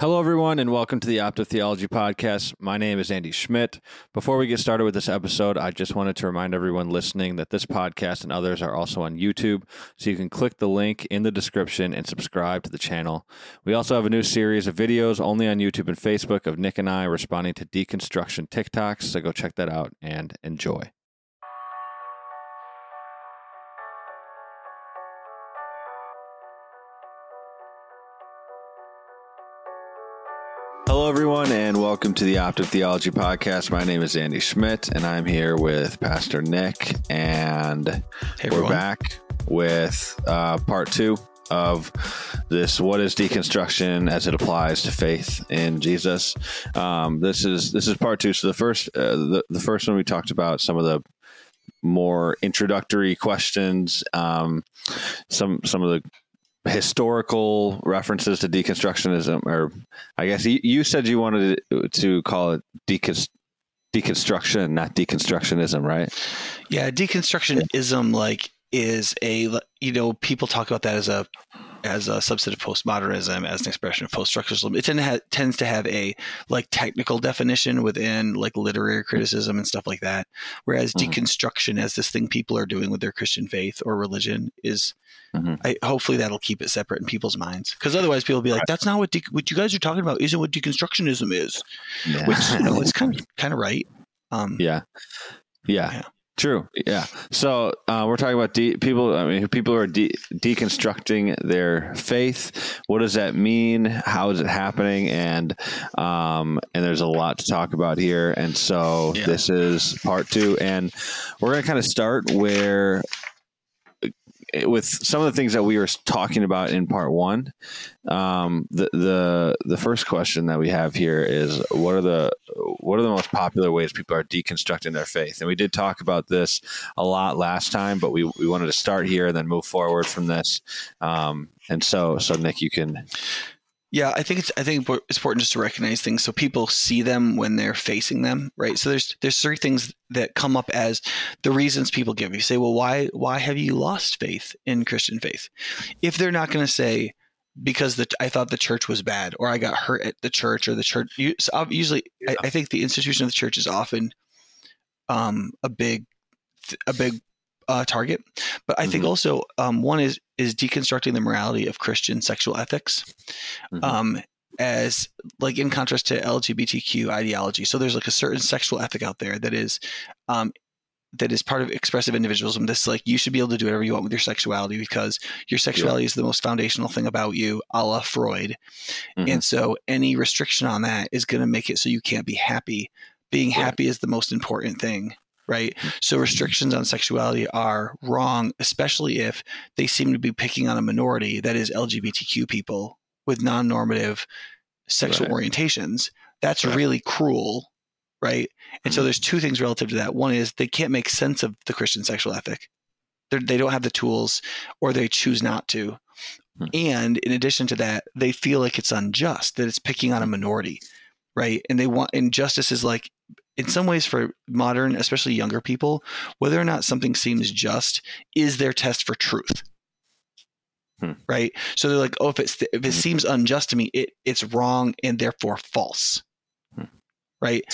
Hello, everyone, and welcome to the Opto Theology Podcast. My name is Andy Schmidt. Before we get started with this episode, I just wanted to remind everyone listening that this podcast and others are also on YouTube, so you can click the link in the description and subscribe to the channel. We also have a new series of videos only on YouTube and Facebook of Nick and I responding to deconstruction TikToks, so go check that out and enjoy. Hello, everyone, and welcome to the Optive Theology Podcast. My name is Andy Schmidt, and I'm here with Pastor Nick, and Hey, we're back with uh, part two of this what is deconstruction as it applies to faith in jesus? Um, this is this is part two. So the first uh, the, the first one we talked about some of the more introductory questions um, some some of the historical references to deconstructionism or i guess you, said you wanted to call it decon- deconstruction not deconstructionism right? Yeah, deconstructionism like is a you know people talk about that as a as a subset of postmodernism as an expression of post-structuralism. It tend to ha- tends to have a like technical definition within like literary criticism and stuff like that. Whereas Mhm. deconstruction, as this thing people are doing with their Christian faith or religion, is Mhm. I, hopefully that'll keep it separate in people's minds. Because otherwise, people will be like, "That's not what de- what you guys are talking about. Isn't what deconstructionism is?" Which you know, it's kind of kind of right. Um, Yeah. Yeah. Yeah. True. Yeah. So uh, we're talking about de- people. I mean, people who are de- deconstructing their faith. What does that mean? How is it happening? And um, and there's a lot to talk about here. And so Yeah. this is part two, and we're going to kind of start where with some of the things that we were talking about in part one. Um, the the the first question that we have here is what are the what are the most popular ways people are deconstructing their faith? And we did talk about this a lot last time, but we, we wanted to start here and then move forward from this. Um, and so so Nick, you can Yeah, I think it's I think it's important just to recognize things so people see them when they're facing them, right? So there's there's three things that come up as the reasons people give. You say, well, why why have you lost faith in Christian faith? If they're not going to say because the I thought the church was bad, or I got hurt at the church, or the church you- so ob- usually I, I think the institution of the church is often um, a big a big uh, target. But I think Mhm. also um, one is is deconstructing the morality of Christian sexual ethics Mhm. um, as like in contrast to LGBTQ ideology. So there's like a certain sexual ethic out there that is um, that is part of expressive individualism. This like you should be able to do whatever you want with your sexuality because your sexuality is the most foundational thing about you, a la Freud. Mhm. And so any restriction on that is going to make it so you can't be happy. Being happy is the most important thing. Right. So restrictions on sexuality are wrong, especially if they seem to be picking on a minority that is LGBTQ people with non normative sexual Right. orientations. That's Right. really cruel. Right. And so Mhm. there's two things relative to that. One is they can't make sense of the Christian sexual ethic. They're, they don't have the tools or they choose not to. Hmm. And in addition to that, they feel like it's unjust, that it's picking on a minority. Right. And they want, and justice is like, in some ways for modern, especially younger people, whether or not something seems just is their test for truth. Hmm. Right. So they're like, oh, if it's if it Mhm. seems unjust to me, it it's wrong and therefore false. Hmm. Right.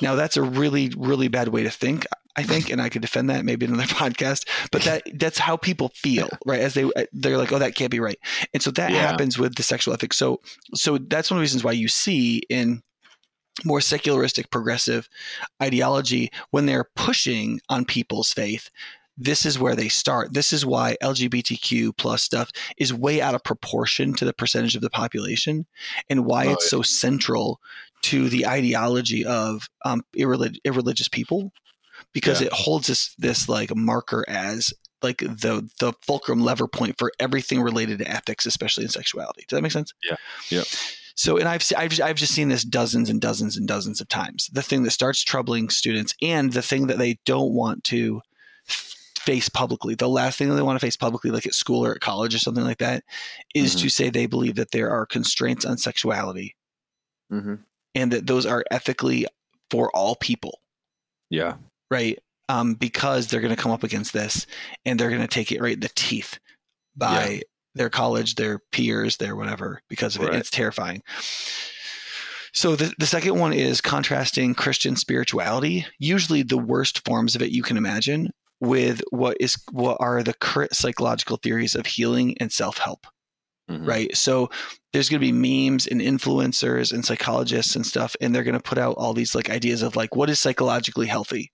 Now that's a really, really bad way to think, I think, and I could defend that maybe in another podcast. But that that's how people feel, right? As they they're like, oh, that can't be right. And so that Yeah. happens with the sexual ethics. So so that's one of the reasons why you see in more secularistic progressive ideology when they're pushing on people's faith this is where they start this is why lgbtq plus stuff is way out of proportion to the percentage of the population and why Oh, it's yeah. so central to the ideology of um, irrelig- irreligious people because Yeah. it holds this this like marker as like the the fulcrum lever point for everything related to ethics especially in sexuality does that make sense Yeah. Yeah. So, and I've, I've, I've just seen this dozens and dozens and dozens of times. The thing that starts troubling students and the thing that they don't want to face publicly, the last thing that they want to face publicly, like at school or at college or something like that, is Mhm. to say they believe that there are constraints on sexuality Mm-hmm. and that those are ethically for all people, Yeah. right? Um, because they're going to come up against this and they're going to take it right in the teeth by their college, their peers, their whatever, because of it. It's terrifying. So the, the second one is contrasting Christian spirituality, usually the worst forms of it you can imagine, with what is what are the current psychological theories of healing and self-help. Mhm. Right. So there's going to be memes and influencers and psychologists and stuff, and they're going to put out all these like ideas of like what is psychologically healthy,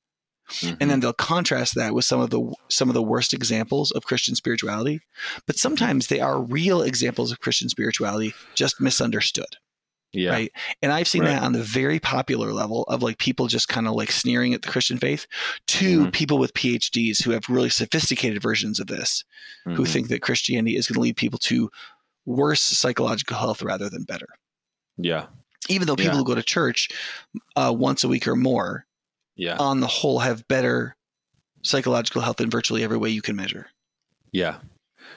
Mhm. and then they'll contrast that with some of the some of the worst examples of Christian spirituality. But sometimes they are real examples of Christian spirituality, just misunderstood. yeah. Right. And I've seen Right. that on the very popular level of like people just kind of like sneering at the Christian faith to Mhm. people with PhDs who have really sophisticated versions of this, who Mhm. think that Christianity is going to lead people to worse psychological health rather than better. Yeah. Even though people Yeah. who go to church uh, once a week or more, Yeah. on the whole, have better psychological health in virtually every way you can measure. Yeah.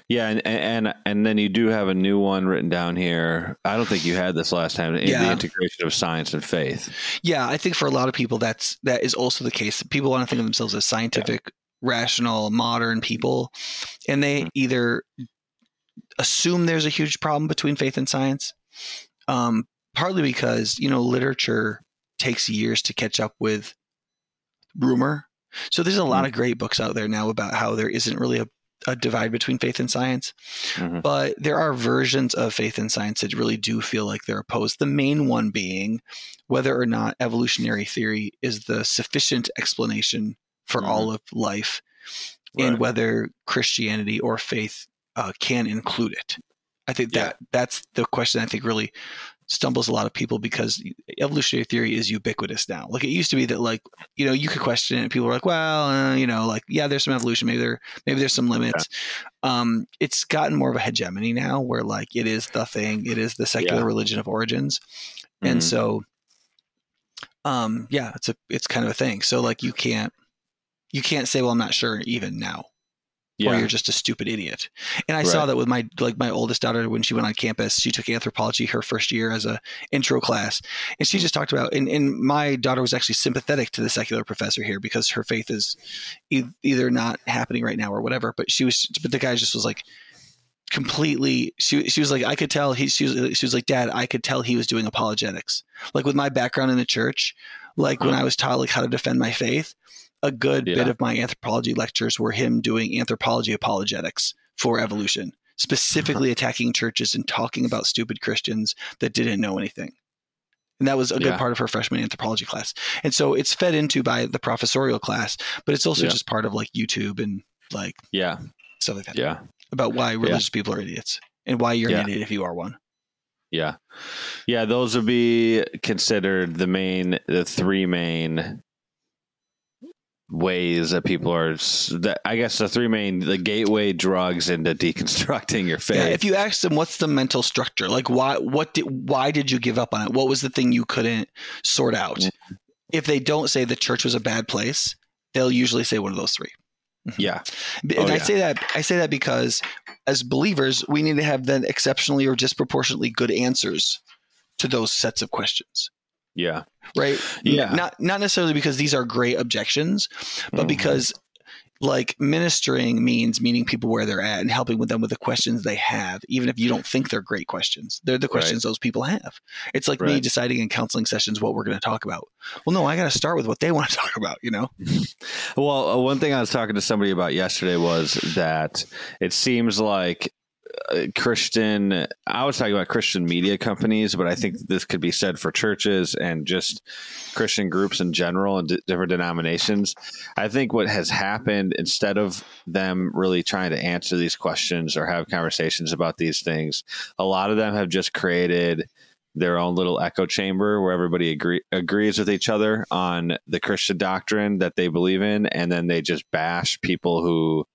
Yeah, and, and and then you do have a new one written down here. I don't think you had this last time. in Yeah. The integration of science and faith. Yeah, I think for a lot of people, that's that is also the case. People want to think of themselves as scientific, rational, modern people, and they Mhm. either assume there's a huge problem between faith and science, um, partly because you know literature takes years to catch up with rumor. So there's a lot of great books out there now about how there isn't really a, a divide between faith and science, Mhm. but there are versions of faith and science that really do feel like they're opposed. The main one being whether or not evolutionary theory is the sufficient explanation for Mhm. all of life, and whether Christianity or faith uh, can include it. I think Yeah. that that's the question I think really stumbles a lot of people because evolutionary theory is ubiquitous now. Like it used to be that like you know you could question it and people were like, well, uh, you know, like yeah, there's some evolution, maybe there maybe there's some limits. Um, it's gotten more of a hegemony now where like it is the thing, it is the secular Yeah. religion of origins, and Mhm. so um yeah it's a it's kind of a thing so like you can't you can't say well i'm not sure even now or you're just a stupid idiot. And i Right. saw that with my like my oldest daughter when she went on campus she took anthropology her first year as a intro class. And she hmm. just talked about and, and my daughter was actually sympathetic to the secular professor here because her faith is e- either not happening right now or whatever but she was but the guy just was like completely she, she was like i could tell he she was, she was like dad i could tell he was doing apologetics. Like with my background in the church like when hmm. i was taught like how to defend my faith a good Yeah. bit of my anthropology lectures were him doing anthropology apologetics for evolution specifically uh-huh. attacking churches and talking about stupid christians that didn't know anything and that was a good Yeah. part of her freshman anthropology class and so it's fed into by the professorial class but it's also Yeah. just part of like youtube and like yeah. stuff like that Yeah. about why religious people are idiots and why you're an idiot if you are one. Yeah. Yeah, those would be considered the main the three main ways that people are that I guess the three main the gateway drugs into deconstructing your faith. Yeah, if you ask them what's the mental structure, like why what did why did you give up on it? What was the thing you couldn't sort out? Mm-hmm. If they don't say the church was a bad place, they'll usually say one of those three. yeah. And Oh, I yeah. say that I say that because as believers, we need to have then exceptionally or disproportionately good answers to those sets of questions. Yeah. right? Yeah. Not not necessarily because these are great objections, but Mhm. because like ministering means meeting people where they're at and helping with them with the questions they have, even if you don't think they're great questions. They're the questions those people have. It's like me deciding in counseling sessions what we're going to talk about. Well, no, I got to start with what they want to talk about, you know? Well, uh, one thing I was talking to somebody about yesterday was that it seems like Christian, I was talking about Christian media companies, but I think mm-hmm. this could be said for churches and just Christian groups in general and d- different denominations. I think what has happened instead of them really trying to answer these questions or have conversations about these things, a lot of them have just created their own little echo chamber where everybody agree, agrees with each other on the Christian doctrine that they believe in, and then they just bash people who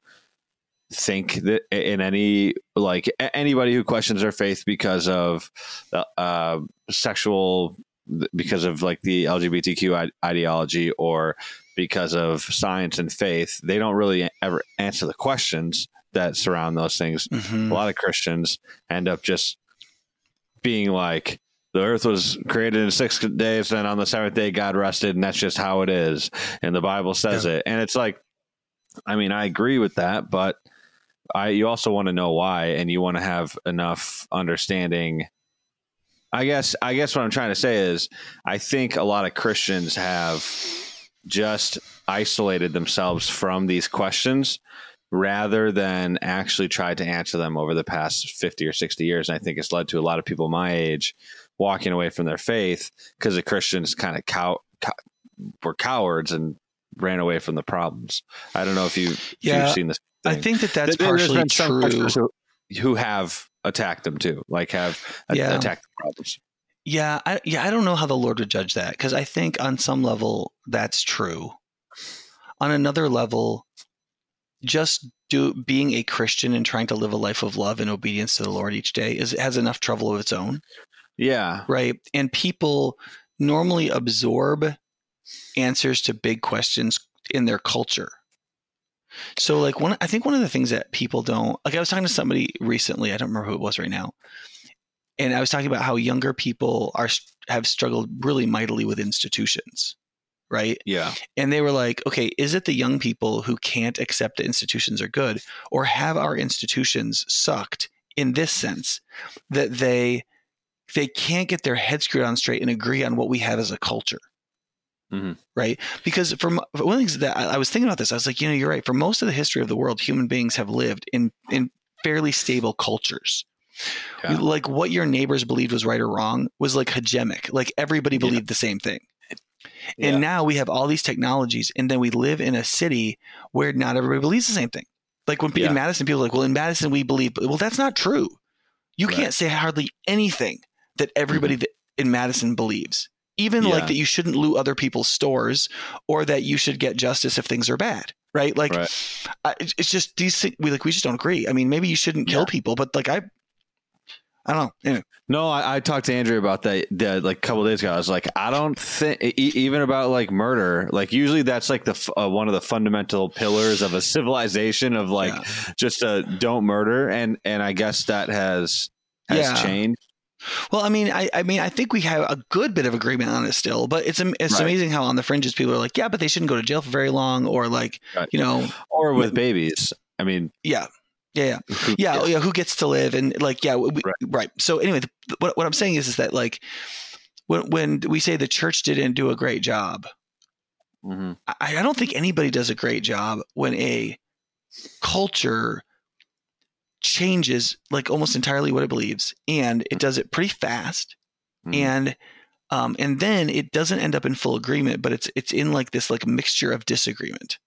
think that in any like anybody who questions their faith because of uh, sexual because of like the LGBTQ ideology or because of science and faith, they don't really ever answer the questions that surround those things Mhm. a lot of Christians end up just being like, the earth was created in six days, and on the seventh day, God rested, and that's just how it is. And the Bible says it. And it's like, I mean, I agree with that, but I you also want to know why, and you want to have enough understanding I guess I guess what I'm trying to say is I think a lot of Christians have just isolated themselves from these questions rather than actually tried to answer them over the past 50 or 60 years. And I think it's led to a lot of people my age walking away from their faith because the Christians kind of cow, cow, were cowards and ran away from the problems. I don't know if you yeah, you've seen this. I think that that's There- partially been some true. Who, who have attacked them too, like have Yeah. attacked the problems. Yeah, I, yeah, I don't know how the Lord would judge that because I think on some level that's true. On another level, just do being a Christian and trying to live a life of love and obedience to the Lord each day is has enough trouble of its own, Yeah, right? And people normally absorb answers to big questions in their culture. So, like one, I think one of the things that people don't like. I was talking to somebody recently. I don't remember who it was right now, and I was talking about how younger people are have struggled really mightily with institutions, right? yeah, And they were like, okay, is it the young people who can't accept that institutions are good, or have our institutions sucked in this sense that they they can't get their head screwed on straight and agree on what we have as a culture? Mhm. Right? Because from one of the things that I, I was thinking about this, I was like, you know, you're right. For most of the history of the world, human beings have lived in in fairly stable cultures. Yeah. Like what your neighbors believed was right or wrong was like hegemonic. Like everybody Yeah. believed the same thing. Yeah. And now we have all these technologies, and then we live in a city where not everybody believes the same thing. Like when Yeah. in Madison, people are like, well, in Madison, we believe, well, that's not true. You Right. Mm-hmm. can't say hardly anything that everybody that in Madison believes, even like that you shouldn't loot other people's stores or that you should get justice if things are bad. Right. Like, Right. I, it's just these things, we like, we just don't agree. I mean, maybe you shouldn't kill Yeah. people, but like, I, I don't know. Anyway, No, I, I talked to Andrew about that, that like a couple days ago. I was like, I don't think e- even about like murder. Like usually that's like the f- uh, one of the fundamental pillars of a civilization of like Yeah. just uh, don't murder, and and I guess that has has Yeah. changed. Well, I mean, I, I mean, I think we have a good bit of agreement on it still, but it's it's Right. amazing how on the fringes people are like, yeah, but they shouldn't go to jail for very long, or like, Right. you know, Or with babies. I mean, yeah, yeah, yeah, who yeah, yeah. Who gets to live and like, yeah, we, right. Right. So anyway, the, what what I'm saying is is that like when when we say the church didn't do a great job, Mhm. I, I don't think anybody does a great job when a culture changes like almost entirely what it believes, and it does it pretty fast. Mhm. and um, and then it doesn't end up in full agreement, but it's it's in like this like mixture of disagreement,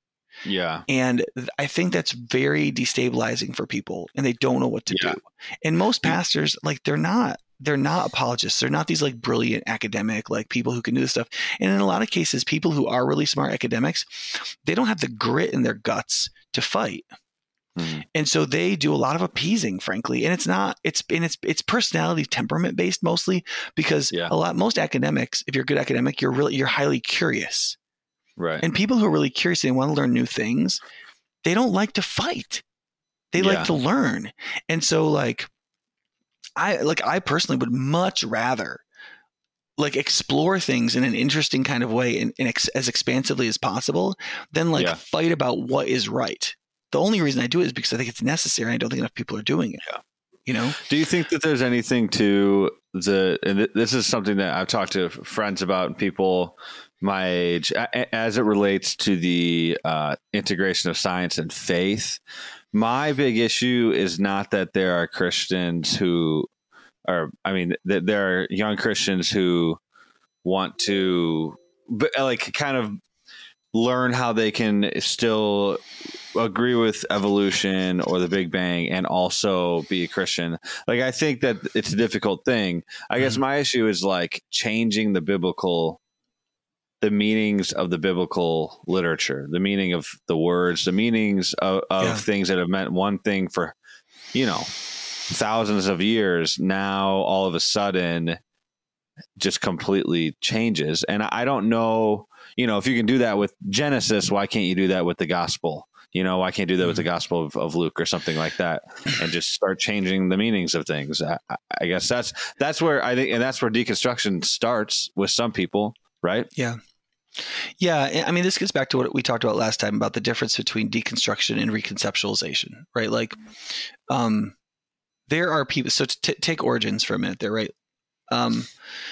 yeah, and I think that's very destabilizing for people, and they don't know what to Yeah. do. And most pastors, like they're not they're not apologists. They're not these like brilliant academic like people who can do this stuff. And in a lot of cases, people who are really smart academics, they don't have the grit in their guts to fight Mhm. and so they do a lot of appeasing frankly and it's not it's and it's it's personality temperament based mostly because Yeah. a lot most academics if you're a good academic you're really you're highly curious right. and people who are really curious and want to learn new things they don't like to fight they Yeah. like to learn and so like i like i personally would much rather like explore things in an interesting kind of way and, and ex- as expansively as possible than like Yeah. fight about what is right the only reason i do it is because i think it's necessary i don't think enough people are doing it Yeah. you know Do you think that there's anything to the, and th- this is something that I've talked to friends about, and people my age, a- as it relates to the uh, integration of science and faith? My big issue is not that there are Christians who are, I mean, that there are young Christians who want to, but like, kind of learn how they can still agree with evolution or the Big Bang and also be a Christian. Like I think that it's a difficult thing. I guess mm-hmm. my issue is like changing the biblical the meanings of the biblical literature, the meaning of the words, the meanings of, of Yeah. things that have meant one thing for, you know, thousands of years. Now all of a sudden just completely changes. And I don't know, you know, if you can do that with Genesis, why can't you do that with the gospel? You know, why can't you do that with the Gospel of, of Luke or something like that, and just start changing the meanings of things? I, I- I guess that's that's where I think, and that's where deconstruction starts with some people, right? Yeah. Yeah. I mean, this gets back to what we talked about last time about the difference between deconstruction and reconceptualization, right? Like, um, there are people, so t- take origins for a minute there, right? Um,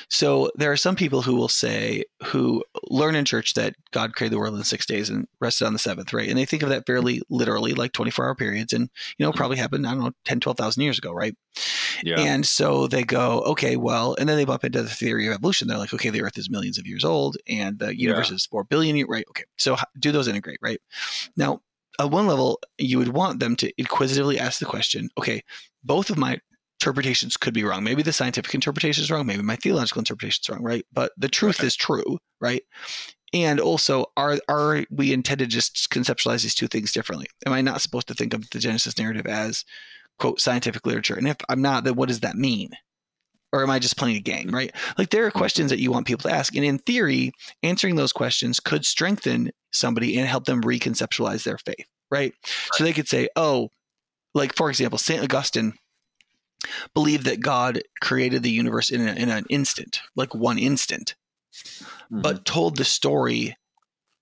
so there are some people who will say, who learn in church that God created the world in six days and rested on the seventh, right? And they think of that fairly literally, like 24 hour periods. And, you know, probably happened, I don't know, 10, 12,000 years ago, right? Yeah. And so they go, okay, well, and then they bump into the theory of evolution. They're like, okay, the earth is millions of years old and the universe is 4 billion, years, right? Okay. So do those integrate, right? Now, at one level, you would want them to inquisitively ask the question, okay, both of my interpretations could be wrong. Maybe the scientific interpretation is wrong. Maybe my theological interpretation is wrong, right? But the truth is true, right? And also, are are we intended to just conceptualize these two things differently? Am I not supposed to think of the Genesis narrative as quote scientific literature? And if I'm not, then what does that mean? Or am I just playing a game, right? Like there are mm-hmm. questions that you want people to ask. And in theory, answering those questions could strengthen somebody and help them reconceptualize their faith, right? right. So they could say, oh, like for example, St. Augustine believed that God created the universe in, a, in an instant, like one instant, mm-hmm. but told the story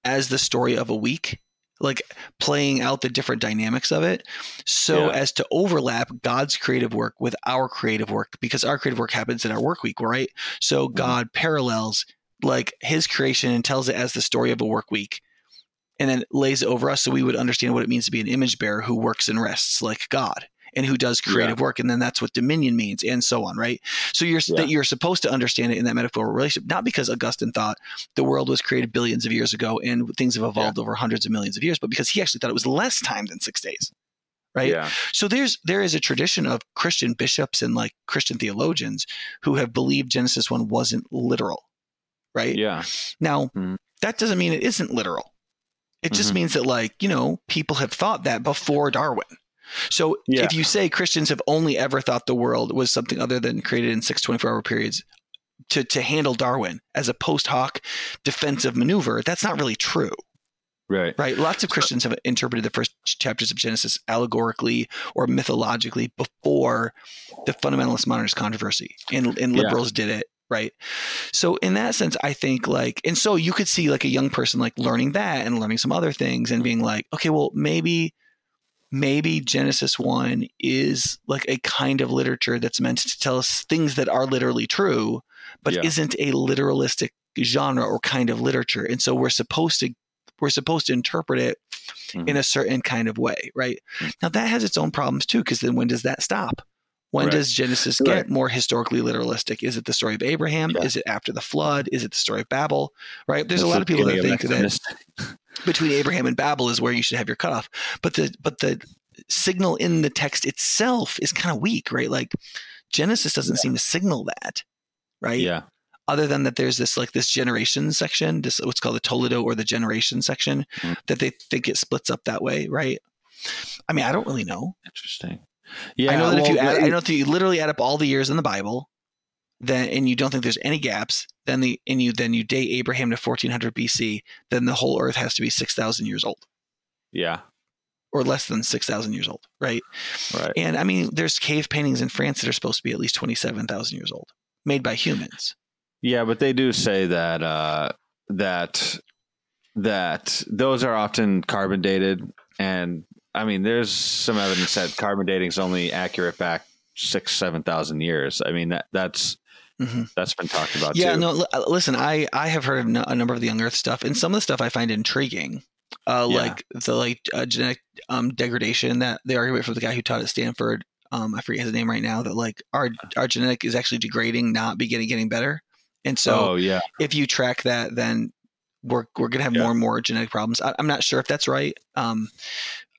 as the story of a week, like playing out the different dynamics of it, so yeah. as to overlap God's creative work with our creative work, because our creative work happens in our work week, right? So mm-hmm. God parallels like his creation and tells it as the story of a work week and then lays it over us so we would understand what it means to be an image bearer who works and rests like God and who does creative yeah. work and then that's what dominion means and so on right so you're yeah. that you're supposed to understand it in that metaphorical relationship not because augustine thought the world was created billions of years ago and things have evolved yeah. over hundreds of millions of years but because he actually thought it was less time than six days right yeah. so there's there is a tradition of christian bishops and like christian theologians who have believed genesis 1 wasn't literal right yeah now mm-hmm. that doesn't mean it isn't literal it just mm-hmm. means that like you know people have thought that before darwin so yeah. if you say Christians have only ever thought the world was something other than created in six 24 hour periods to, to handle Darwin as a post hoc defensive maneuver, that's not really true. Right. Right. Lots of Christians have interpreted the first chapters of Genesis allegorically or mythologically before the fundamentalist modernist controversy. And, and liberals yeah. did it. Right. So in that sense, I think like, and so you could see like a young person like learning that and learning some other things and being like, okay, well, maybe maybe Genesis 1 is like a kind of literature that's meant to tell us things that are literally true, but yeah. isn't a literalistic genre or kind of literature. And so we're supposed to we're supposed to interpret it mm-hmm. in a certain kind of way, right? Mm-hmm. Now that has its own problems too, because then when does that stop? When right. does Genesis get right. more historically literalistic? Is it the story of Abraham? Yeah. Is it after the flood? Is it the story of Babel? Right? There's That's a lot of people that think that between Abraham and Babel is where you should have your cutoff. But the but the signal in the text itself is kind of weak, right? Like Genesis doesn't yeah. seem to signal that, right? Yeah. Other than that, there's this like this generation section, this what's called the toledot or the generation section, mm-hmm. that they think it splits up that way, right? I mean, I don't really know. Interesting. Yeah, I know that well, if you add, I know if you literally add up all the years in the Bible, then and you don't think there's any gaps, then the and you then you date Abraham to 1400 BC, then the whole Earth has to be 6,000 years old. Yeah, or less than 6,000 years old, right? Right. And I mean, there's cave paintings in France that are supposed to be at least 27,000 years old, made by humans. Yeah, but they do say that uh, that that those are often carbon dated and I mean, there's some evidence that carbon dating is only accurate back six, seven thousand years. I mean, that that's mm-hmm. that's been talked about. Yeah, too. no. L- uh, listen, I I have heard a number of the young Earth stuff, and some of the stuff I find intriguing. Uh, yeah. like the like uh, genetic um, degradation that the argument from the guy who taught at Stanford. Um, I forget his name right now. That like our our genetic is actually degrading, not beginning getting better. And so, oh, yeah. if you track that, then we're we're gonna have yeah. more and more genetic problems. I, am not sure if that's right. Um,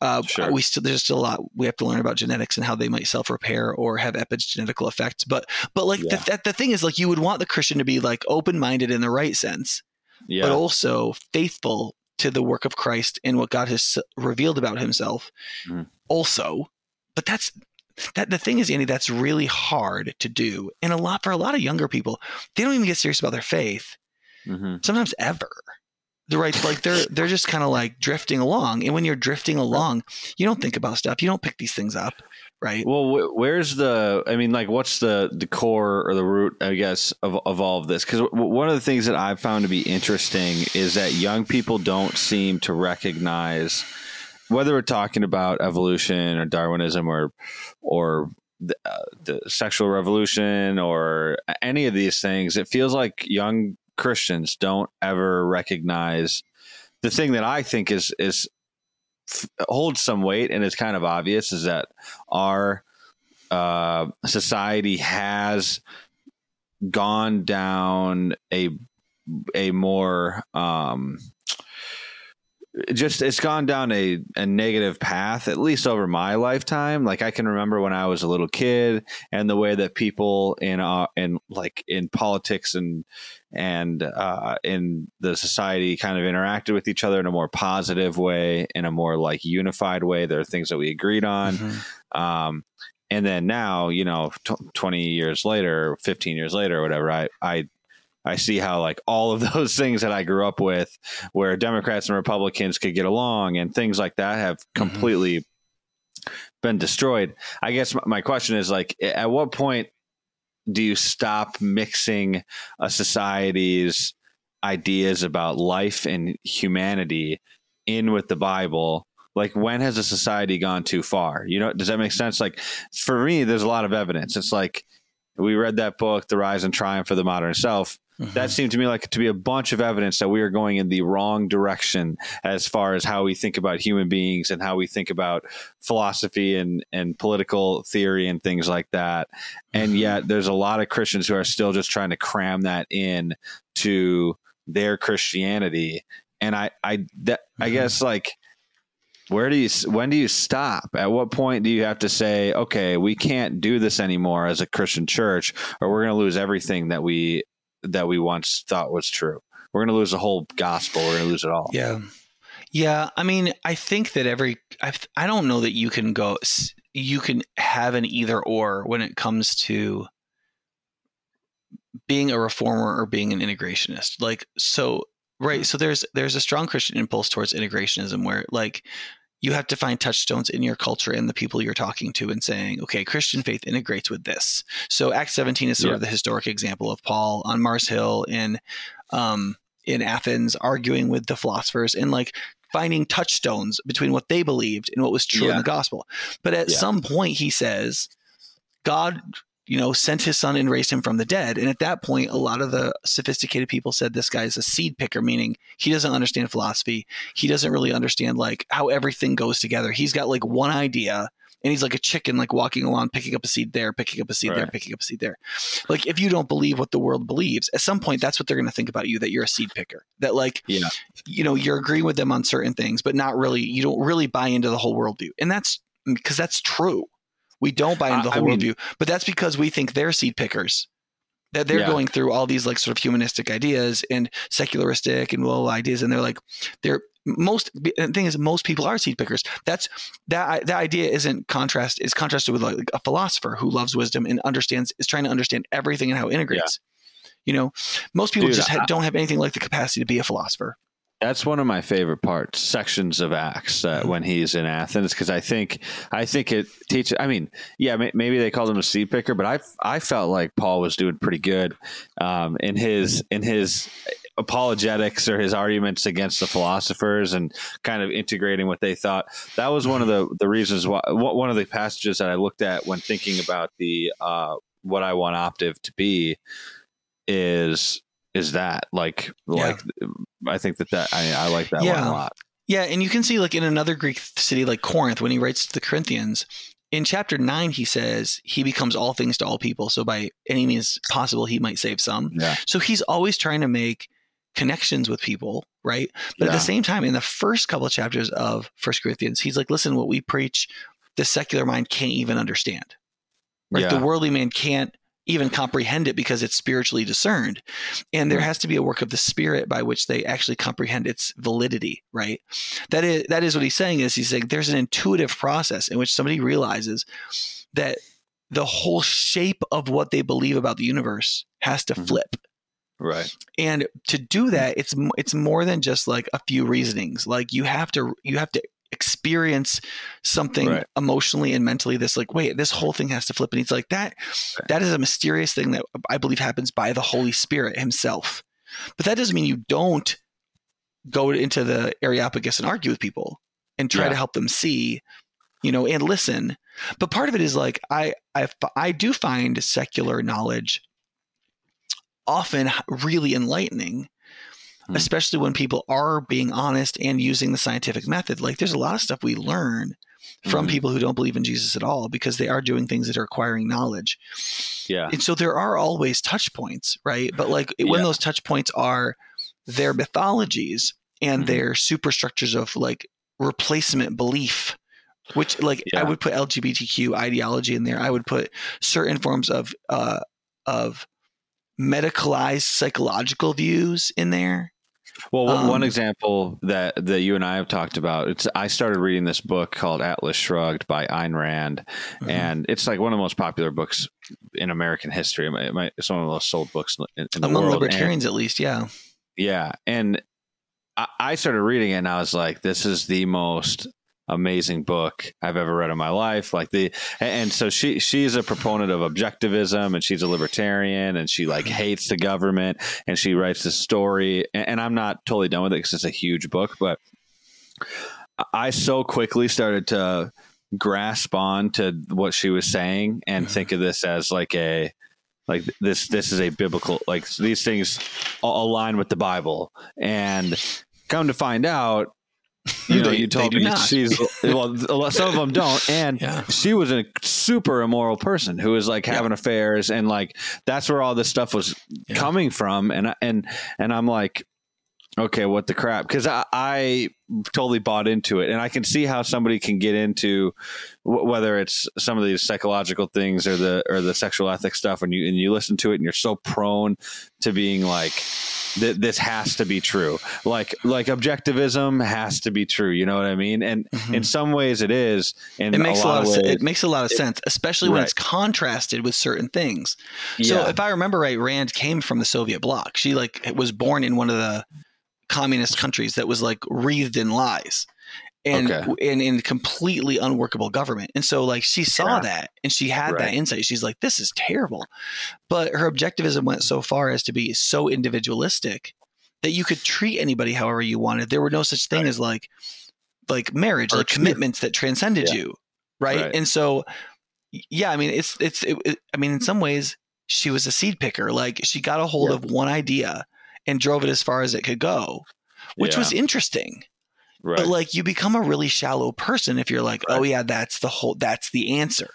uh, sure. We still there's still a lot we have to learn about genetics and how they might self repair or have epigenetical effects. But but like yeah. the, the thing is like you would want the Christian to be like open minded in the right sense, yeah. but also faithful to the work of Christ and what God has revealed about Himself. Mm. Also, but that's that the thing is, Andy, that's really hard to do, and a lot for a lot of younger people, they don't even get serious about their faith. Mm-hmm. Sometimes ever the right like they're they're just kind of like drifting along and when you're drifting along you don't think about stuff you don't pick these things up right? Well wh- where's the i mean like what's the the core or the root i guess of, of all of this? Because w- one of the things that i've found to be interesting is that young people don't seem to recognize whether we're talking about evolution or darwinism or or the, uh, the sexual revolution or any of these things, it feels like young Christians don't ever recognize the thing that I think is is holds some weight and it's kind of obvious is that our uh, society has gone down a a more um, just it's gone down a, a negative path at least over my lifetime. Like i can remember when i was a little kid and the way that people in uh in like in politics and and uh in the society kind of interacted with each other in a more positive way in a more like unified way. There are things that we agreed on. Mm-hmm. um and then now you know t- 20 years later 15 years later whatever i i I see how like all of those things that I grew up with, where Democrats and Republicans could get along and things like that, have mm-hmm. completely mm-hmm. been destroyed. I guess my question is like, at what point do you stop mixing a society's ideas about life and humanity in with the Bible? Like, when has a society gone too far? You know, does that make sense? Like, for me, there's a lot of evidence. It's like we read that book, The Rise and Triumph of the Modern Self Mm-hmm. That seemed to me like to be a bunch of evidence that we are going in the wrong direction as far as how we think about human beings and how we think about philosophy and, and political theory and things like that. And mm-hmm. yet there's a lot of Christians who are still just trying to cram that in to their Christianity. And I, I, that, mm-hmm. I guess like, where do you when do you stop at what point do you have to say okay we can't do this anymore as a christian church or we're going to lose everything that we that we once thought was true. We're going to lose the whole gospel. We're going to lose it all. Yeah. Yeah, I mean, I think that every I I don't know that you can go you can have an either or when it comes to being a reformer or being an integrationist. Like so right, hmm. so there's there's a strong Christian impulse towards integrationism where like you have to find touchstones in your culture and the people you're talking to and saying, okay, Christian faith integrates with this. So Acts 17 is sort yeah. of the historic example of Paul on Mars Hill in um, in Athens arguing with the philosophers and like finding touchstones between what they believed and what was true yeah. in the gospel. But at yeah. some point he says, God you know, sent his son and raised him from the dead. And at that point, a lot of the sophisticated people said this guy is a seed picker, meaning he doesn't understand philosophy. He doesn't really understand like how everything goes together. He's got like one idea and he's like a chicken, like walking along, picking up a seed there, picking up a seed right. there, picking up a seed there. Like if you don't believe what the world believes, at some point that's what they're going to think about you that you're a seed picker. That like, yeah. you know, you're agreeing with them on certain things, but not really. You don't really buy into the whole worldview, and that's because that's true. We don't buy into the whole I mean, worldview, but that's because we think they're seed pickers. That they're yeah. going through all these like sort of humanistic ideas and secularistic and well ideas, and they're like they're most the thing is most people are seed pickers. That's that that idea isn't contrast is contrasted with like a philosopher who loves wisdom and understands is trying to understand everything and how it integrates. Yeah. You know, most people Dude, just ha- don't have anything like the capacity to be a philosopher. That's one of my favorite parts, sections of Acts uh, when he's in Athens, because I think I think it teaches. I mean, yeah, maybe they called him a seed picker, but I I felt like Paul was doing pretty good um, in his in his apologetics or his arguments against the philosophers and kind of integrating what they thought. That was one of the the reasons why one of the passages that I looked at when thinking about the uh, what I want optive to be is is that like yeah. like I think that that I, I like that yeah. one a lot. Yeah, and you can see like in another Greek city like Corinth when he writes to the Corinthians in chapter 9 he says he becomes all things to all people so by any means possible he might save some. Yeah. So he's always trying to make connections with people, right? But yeah. at the same time in the first couple of chapters of First Corinthians he's like listen what we preach the secular mind can't even understand. Right? The worldly man can't even comprehend it because it's spiritually discerned. And there has to be a work of the spirit by which they actually comprehend its validity, right? That is that is what he's saying is he's saying there's an intuitive process in which somebody realizes that the whole shape of what they believe about the universe has to mm-hmm. flip. Right. And to do that, it's it's more than just like a few reasonings. Like you have to you have to experience something right. emotionally and mentally this like wait this whole thing has to flip and he's like that that is a mysterious thing that i believe happens by the holy spirit himself but that doesn't mean you don't go into the areopagus and argue with people and try yeah. to help them see you know and listen But part of it is like I I I do find secular knowledge often really enlightening hmm. especially when people are being honest and using the scientific method. Like there's a lot of stuff we learn from mm people who don't believe in Jesus at all because they are doing things that are acquiring knowledge. Yeah. And so there are always touch points, right? But like when yeah. those touch points are their mythologies and mm their superstructures of like replacement belief which like yeah. I would put LGBTQ ideology in there. I would put certain forms of uh, of medicalized psychological views in there. Well, um, one example that that you and I have talked about, it's I started reading this book called Atlas Shrugged by Ayn Rand, mm-hmm. and it's like one of the most popular books in American history. It's one of the most sold books in, in the Among world. libertarians, and, at least, yeah, yeah. And I, I started reading it, and I was like, "This is the most amazing book I've ever read in my life. Like the and so she she's a proponent of objectivism and she's a libertarian and she like mm-hmm. hates the government and she writes this story. And, and I'm not totally done with it because it's a huge book, but I so quickly started to grasp on to what she was saying and mm-hmm. think of this as like a like this this is a biblical like these things align with the bible. And come to find out you know, you told me not. she's well. Some of them don't, and yeah. she was a super immoral person who was like having yeah. affairs, and like that's where all this stuff was yeah. coming from. And and and I'm like, okay, what the crap? Because I, I totally bought into it, and I can see how somebody can get into w- whether it's some of these psychological things or the or the sexual ethics stuff, and you and you listen to it, and you're so prone to being like th- this has to be true. Like like objectivism has to be true. You know what I mean? And mm-hmm. in some ways, it is. And it makes a lot, of, ways, it makes a lot of it, sense, especially when right. it's contrasted with certain things. So yeah. if I remember right, Rand came from the Soviet bloc. She like was born in one of the communist countries that was like wreathed in lies and okay. and in completely unworkable government. And so like she saw yeah. that and she had right. that insight. She's like, this is terrible. But her objectivism went so far as to be so individualistic that you could treat anybody however you wanted. There were no such thing right. as like like marriage, or like commitments that transcended yeah. you. Right? right? And so yeah, I mean it's it's it, it, I mean in some ways she was a seed picker. Like she got a hold yeah. of one idea and drove it as far as it could go, which was interesting Right. But like you become a really shallow person if you're like, oh, right. oh yeah, that's the whole that's the answer.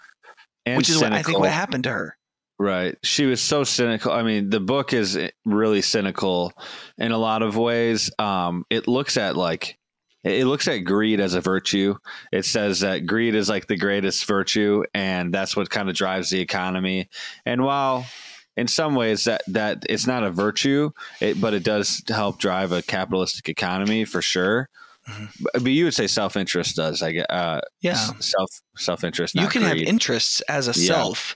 And which is cynical. what I think what happened to her. Right. She was so cynical. I mean, the book is really cynical in a lot of ways. Um, it looks at like it looks at greed as a virtue. It says that greed is like the greatest virtue, and that's what kind of drives the economy. And while in some ways that that it's not a virtue, it, but it does help drive a capitalistic economy for sure. Mm-hmm. But you would say self interest does, I uh, yeah, self self interest. You can have interests as a yeah. self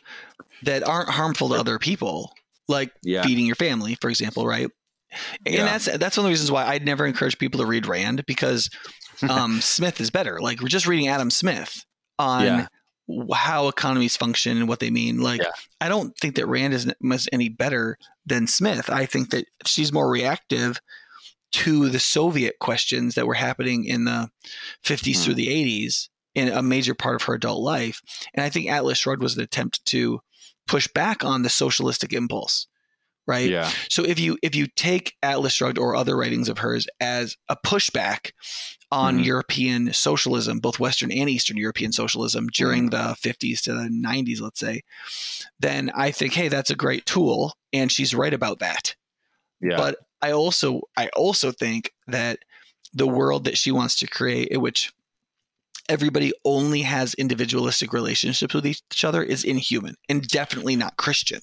that aren't harmful to other people, like yeah. feeding your family, for example, right? And yeah. that's that's one of the reasons why I'd never encourage people to read Rand because um, Smith is better. Like we're just reading Adam Smith on how economies function and what they mean. Like I don't think that Rand is any better than Smith. I think that she's more reactive to the Soviet questions that were happening in the 50s hmm. through the 80s in a major part of her adult life. And I think Atlas Shrugged was an attempt to push back on the socialistic impulse. Right. Yeah. So if you if you take Atlas Shrugged or other writings of hers as a pushback on mm-hmm. European socialism, both Western and Eastern European socialism during mm-hmm. the 50s to the 90s, let's say, then I think, hey, that's a great tool. And she's right about that. Yeah. But I also I also think that the world that she wants to create, in which everybody only has individualistic relationships with each other, is inhuman and definitely not Christian.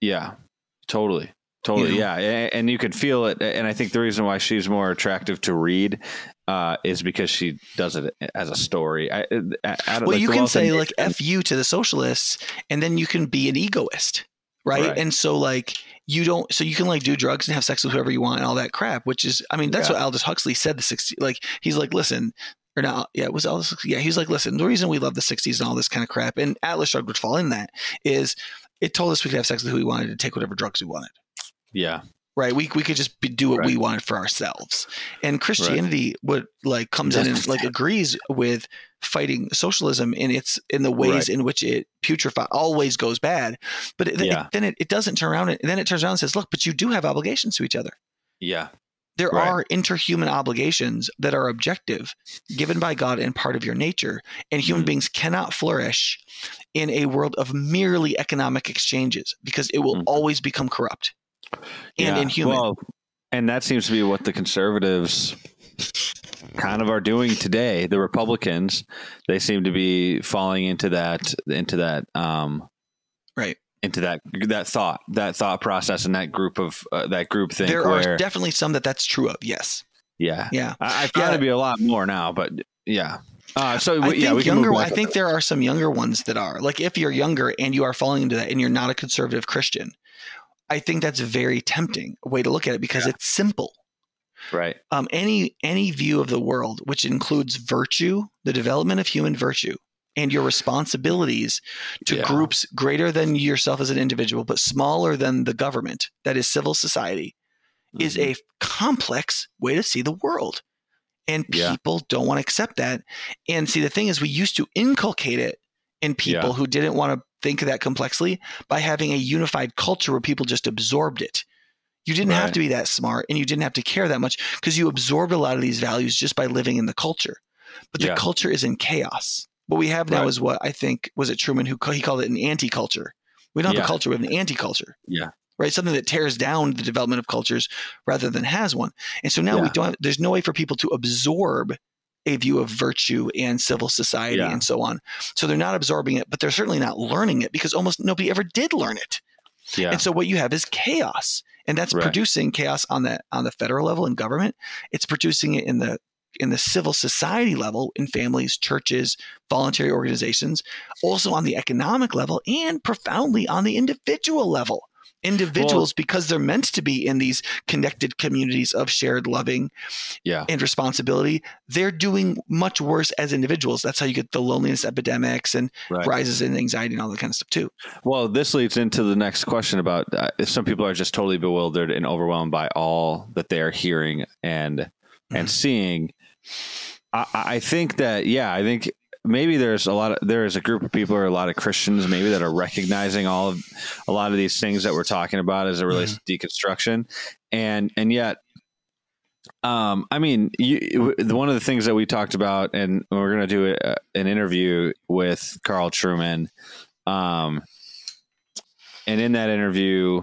Yeah, totally. Totally, you know? yeah, and you could feel it. And I think the reason why she's more attractive to read uh, is because she does it as a story. I, I, well, like you can say like "f you" to the socialists, and then you can be an egoist, right? right? And so, like, you don't so you can like do drugs and have sex with whoever you want and all that crap which is i mean that's yeah. what aldous huxley said the 60 like he's like listen or not yeah it was aldous yeah he's like listen the reason we love the 60s and all this kind of crap and atlas shrugged would fall in that is it told us we could have sex with who we wanted to take whatever drugs we wanted yeah right? We we could just be, do what we wanted for ourselves. And Christianity would like comes in and like agrees with fighting socialism in its in the ways Right. in which it putrefies always goes bad. But it, Yeah. then it, it doesn't turn around and then it turns around and says, look, but you do have obligations to each other. Yeah. There Right. are interhuman obligations that are objective, given by God and part of your nature. And human Mhm. beings cannot flourish in a world of merely economic exchanges because it will Mhm. always become corrupt and yeah. inhuman. Well, and that seems to be what the conservatives kind of are doing today. The Republicans, they seem to be falling into that into that um Right. into that that thought that thought process and that group of uh, that group thing there where are definitely some that that's true of. Yes. yeah Yeah. I, I Yeah. it to be a lot more now but yeah uh, so I we- think yeah we younger. I think there are some younger ones that are like if you're younger and you are falling into that and you're not a conservative Christian, I think that's a very tempting way to look at it because Yeah. it's simple. Right um, any any view of the world which includes virtue, the development of human virtue, and your responsibilities to Yeah. groups greater than yourself as an individual, but smaller than the government, that is civil society, is Mhm. a complex way to see the world. And Yeah. people don't want to accept that. And see, the thing is, we used to inculcate it in people Yeah. who didn't want to think that complexly by having a unified culture where people just absorbed it. You didn't have to be that smart and you didn't have to care that much because you absorbed a lot of these values just by living in the culture. But the Yeah. culture is in chaos. What we have now Right. is what I think was it Trueman who he called it an anti-culture. We don't have Yeah. a culture, we have an anti-culture. Yeah. Right, something that tears down the development of cultures rather than has one. And so now we don't. Have, there's no way for people to absorb a view of virtue and civil society Yeah. and so on. So they're not absorbing it, but they're certainly not learning it because almost nobody ever did learn it. yeah And so what you have is chaos, and that's Right. producing chaos on the on the federal level in government. It's producing it in the in the civil society level in families, churches, voluntary organizations, also on the economic level, and profoundly on the individual level. Individuals, because they're meant to be in these connected communities of shared loving yeah and responsibility, they're doing much worse as individuals. That's how you get the loneliness epidemics and right rises in anxiety and all that kind of stuff too. Well, this leads into the next question about uh, if some people are just totally bewildered and overwhelmed by all that they are hearing and and Mhm. seeing. I, I think that yeah, I think maybe there's a lot of there is a group of people or a lot of Christians maybe that are recognizing all of a lot of these things that we're talking about as it relates to deconstruction, and and yet. Um, I mean, you, one of the things that we talked about, and we're going to do a, an interview with Carl Trueman, um, and in that interview,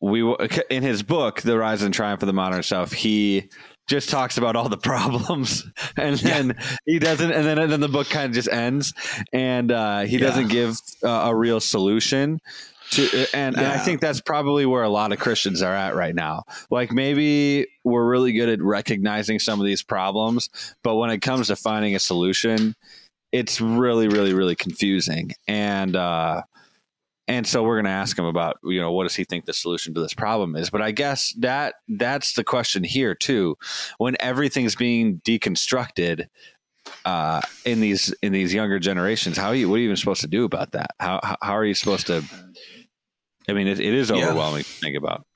we in his book, "The Rise and Triumph of the Modern Self," he just talks about all the problems, and then he doesn't, and then and then the book kind of just ends, and uh, he Yeah. doesn't give uh, a real solution. To, and, and I think that's probably where a lot of Christians are at right now. Like maybe we're really good at recognizing some of these problems, but when it comes to finding a solution, it's really, really, really confusing. And uh, and so we're going to ask him about you know what does he think the solution to this problem is. But I guess that that's the question here too. When everything's being deconstructed uh, in these in these younger generations, how are you what are you even supposed to do about that? How how, are you supposed to? I mean, it, it is Yeah. overwhelming to think about.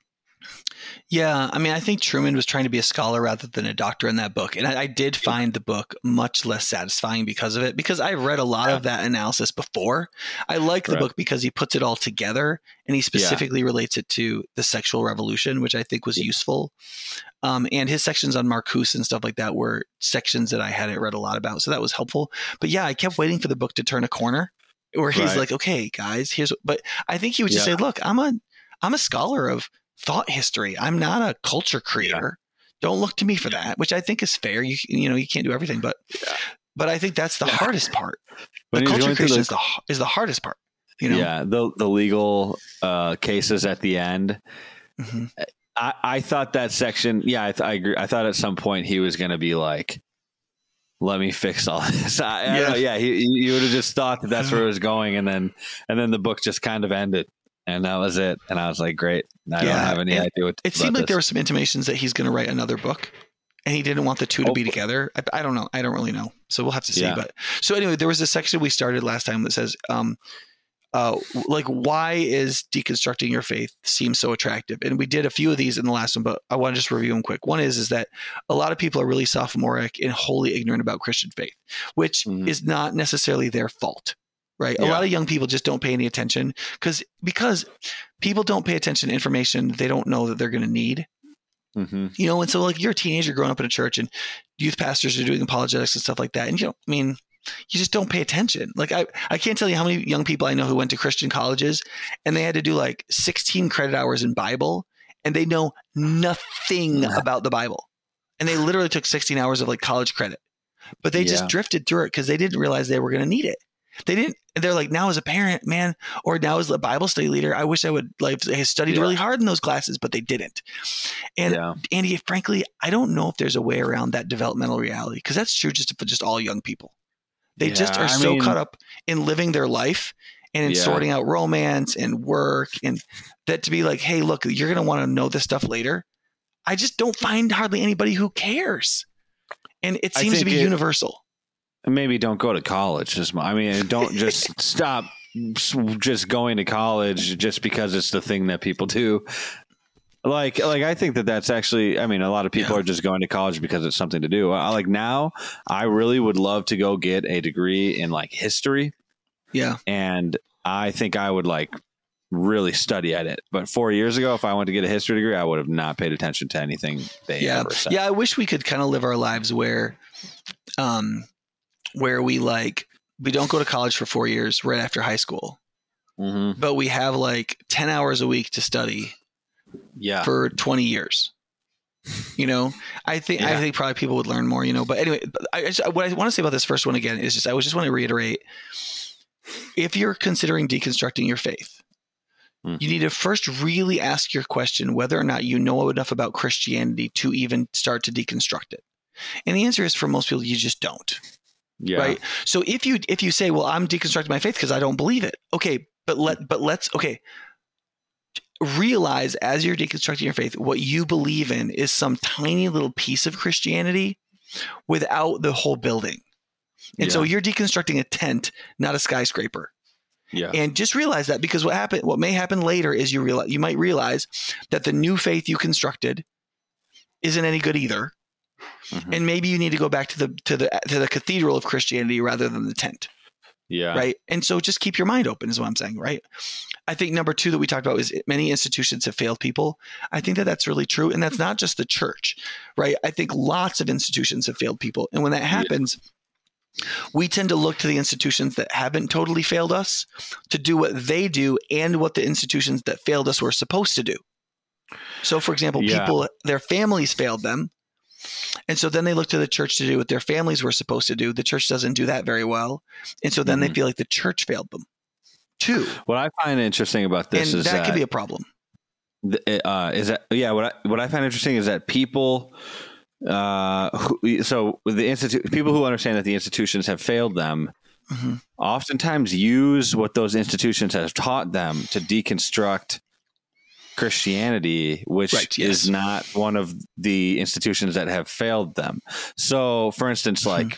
Yeah, I mean, I think Trueman was trying to be a scholar rather than a doctor in that book, and I, I did find the book much less satisfying because of it. Because I read a lot of that analysis before. I like the Right. book because he puts it all together, and he specifically relates it to the sexual revolution, which I think was useful. Um, and his sections on Marcuse and stuff like that were sections that I hadn't read a lot about, so that was helpful. But yeah, I kept waiting for the book to turn a corner where he's Right. like, "Okay, guys, here's." But I think he would just Yeah. say, "Look, I'm a, I'm a scholar of." Thought history. I'm not a culture creator. Don't look to me for that, which I think is fair. You you know you can't do everything, but Yeah. but I think that's the Yeah. hardest part. When the culture creation the- is the is the hardest part. You know. yeah, the the legal uh, cases at the end. Mhm. I, I thought that section. Yeah, I, th- I agree. I thought at some point he was going to be like, "Let me fix all this." I, I Yeah. know, yeah. He, you would have just thought that that's where it was going, and then and then the book just kind of ended, and that was it. And I was like, "Great, I Yeah, don't have any idea what." It seemed like there were some intimations that he's going to write another book, and he didn't want the two to be together. I, I don't know. I don't really know. So we'll have to see. Yeah. But so anyway, there was a section we started last time that says, um, uh, like why is deconstructing your faith seem so attractive? And we did a few of these in the last one, but I want to just review them quick. One is is that a lot of people are really sophomoric and wholly ignorant about Christian faith, which Mhm. is not necessarily their fault. Right. A lot of young people just don't pay any attention because because people don't pay attention to information they don't know that they're going to need. Hmm you know and so like you're a teenager growing up in a church and youth pastors are doing apologetics and stuff like that and you know i mean you just don't pay attention. Like i i can't tell you how many young people i know who went to christian colleges and they had to do like 16 credit hours in bible and they know nothing about the bible. And they literally took 16 hours of like college credit but they just drifted through it because they didn't realize they were going to need it they didn't they're like now as a parent man or now as a bible study leader i wish i would like have studied Yeah. really hard in those classes but they didn't and yeah. Andy, frankly, I don't know if there's a way around that developmental reality because that's true just for just all young people. They just are I so mean- caught up in living their life and in Yeah. sorting out romance and work and that to be like, hey, look, you're going to want to know this stuff later. I just don't find hardly anybody who cares. And it seems to be it- universal. And maybe don't go to college. Just, I mean, don't just stop just going to college just because it's the thing that people do. Like, like I think that that's actually. I mean, a lot of people Yeah. are just going to college because it's something to do. I, like now, I really would love to go get a degree in like history, Yeah. and I think I would like really study at it. But four years ago, if I went to get a history degree, I would have not paid attention to anything they Yeah. ever said. Yeah. I wish we could kind of live our lives where, um, where we like, we don't go to college for four years right after high school. hmm but we have like 10 hours a week to study Yeah. for 20 years. You know? I think i think probably people would learn more you know? But anyway I, I just, what i want to say about this first one again is just i was just want to reiterate if you're considering deconstructing your faith Mhm. you need to first really ask your question whether or not you know enough about christianity to even start to deconstruct it. And the answer is for most people you just don't yeah. right? So if you if you say well i'm deconstructing my faith because i don't believe it. Okay but let but let's okay. Realize as you're deconstructing your faith what you believe in is some tiny little piece of christianity without the whole building. And so you're deconstructing a tent not a skyscraper. Yeah. and just realize that because what happen what may happen later is you realize you might realize that the new faith you constructed isn't any good either Mhm. and maybe you need to go back to the to the to the cathedral of christianity rather than the tent yeah. right? And so just keep your mind open is what i'm saying right? I think number two that we talked about is many institutions have failed people. I think that that's really true. And that's not just the church right? I think lots of institutions have failed people. And when that happens we tend to look to the institutions that haven't totally failed us to do what they do and what the institutions that failed us were supposed to do. So for example Yeah. people their families failed them and so then they look to the church to do what their families were supposed to do. The church doesn't do that very well. And so then they Mhm. feel like the church failed them too. What I find interesting about this and is that, that, could be a problem. th- uh, is that yeah. What I what I find interesting is that people, uh, who, so the institute people who understand that the institutions have failed them, Mhm. oftentimes use what those institutions have taught them to deconstruct Christianity, which Right, yes. is not one of the institutions that have failed them. So, for instance, Mm-hmm. like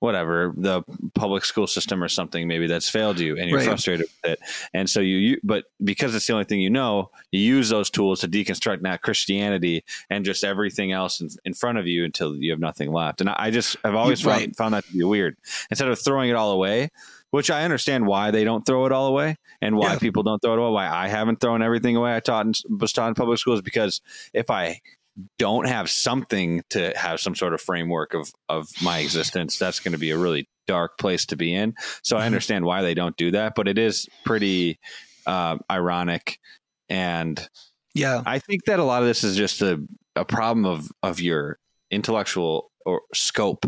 whatever the public school system or something maybe that's failed you and you're Right. frustrated with it and so you, you but because it's the only thing you know you use those tools to deconstruct not christianity and just everything else in, in front of you until you have nothing left and i, I just i've always Right. found, found that to be weird instead of throwing it all away which i understand why they don't throw it all away and why Yeah. people don't throw it away why i haven't thrown everything away i taught in, was taught in public schools because if i don't have something to have some sort of framework of of my existence, that's going to be a really dark place to be in. So I Mhm. understand why they don't do that, but it is pretty uh, ironic, and Yeah. I think that a lot of this is just a a problem of of your intellectual or scope.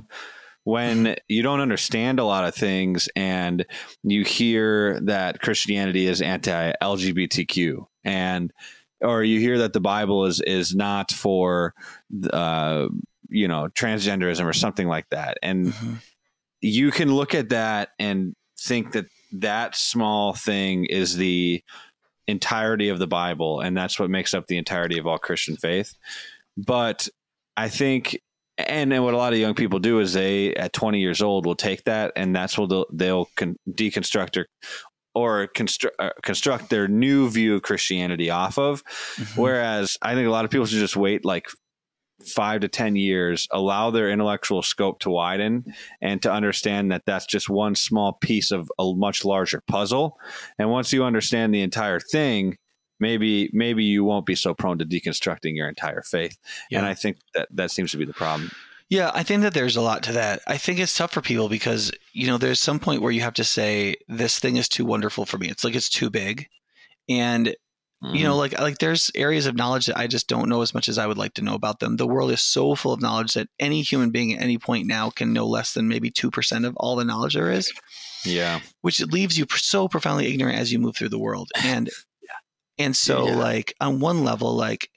When you don't understand a lot of things and you hear that Christianity is anti LGBTQ and or you hear that the Bible is is not for uh, you know transgenderism or something like that, and Mhm. you can look at that and think that that small thing is the entirety of the Bible, and that's what makes up the entirety of all Christian faith. But I think, and, and what a lot of young people do is they, at 20 years old, will take that, and that's what they'll, they'll con- deconstruct or or construct uh, construct their new view of Christianity off of. Mm-hmm. Whereas I think a lot of people should just wait like five to 10 years, allow their intellectual scope to widen and to understand that that's just one small piece of a much larger puzzle. And once you understand the entire thing, maybe maybe you won't be so prone to deconstructing your entire faith. Yeah. And I think that that seems to be the problem. Yeah, I think that there's a lot to that. I think it's tough for people because, you know, there's some point where you have to say, this thing is too wonderful for me. It's like it's too big. And you know mm-hmm. like like there's areas of knowledge that i just don't know as much as i would like to know about them the world is so full of knowledge that any human being at any point now can know less than maybe 2% of all the knowledge there is yeah which leaves you so profoundly ignorant as you move through the world and and so Yeah. like on one level like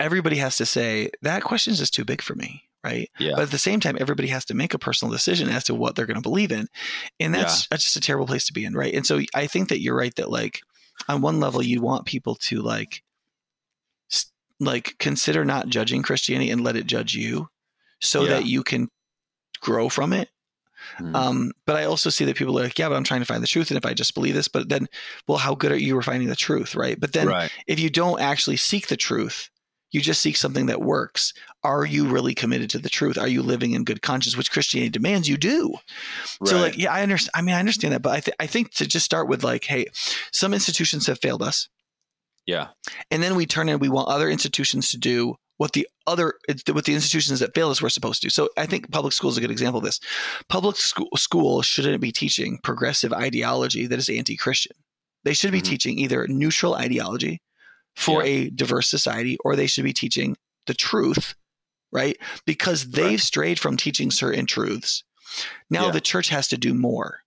everybody has to say that question is just too big for me right? Yeah. But at the same time everybody has to make a personal decision as to what they're going to believe in. And that's that's just a terrible place to be in right? And so i think that you're right that like on one level you want people to like s- like consider not judging christianity and let it judge you so Yeah. that you can grow from it Mhm. um, but I also see that people are like, yeah, but I'm trying to find the truth. And if I just believe this, but then, well, how good are you at finding the truth? Right. But then right if you don't actually seek the truth, you just seek something that works. Are you really committed to the truth? Are you living in good conscience, which Christianity demands you do? So, like, yeah, I understand. I mean, I understand that, but I, th- I think to just start with like, hey, some institutions have failed us, yeah and then we turn and we want other institutions to do what the other what the institutions that failed us were supposed to do. So I think public school is a good example of this. Public school, school shouldn't be teaching progressive ideology that is anti-Christian. They should be Mhm. teaching either neutral ideology for Yeah. a diverse society, or they should be teaching the truth, right? Because they've Right. strayed from teaching certain truths. Now Yeah. the church has to do more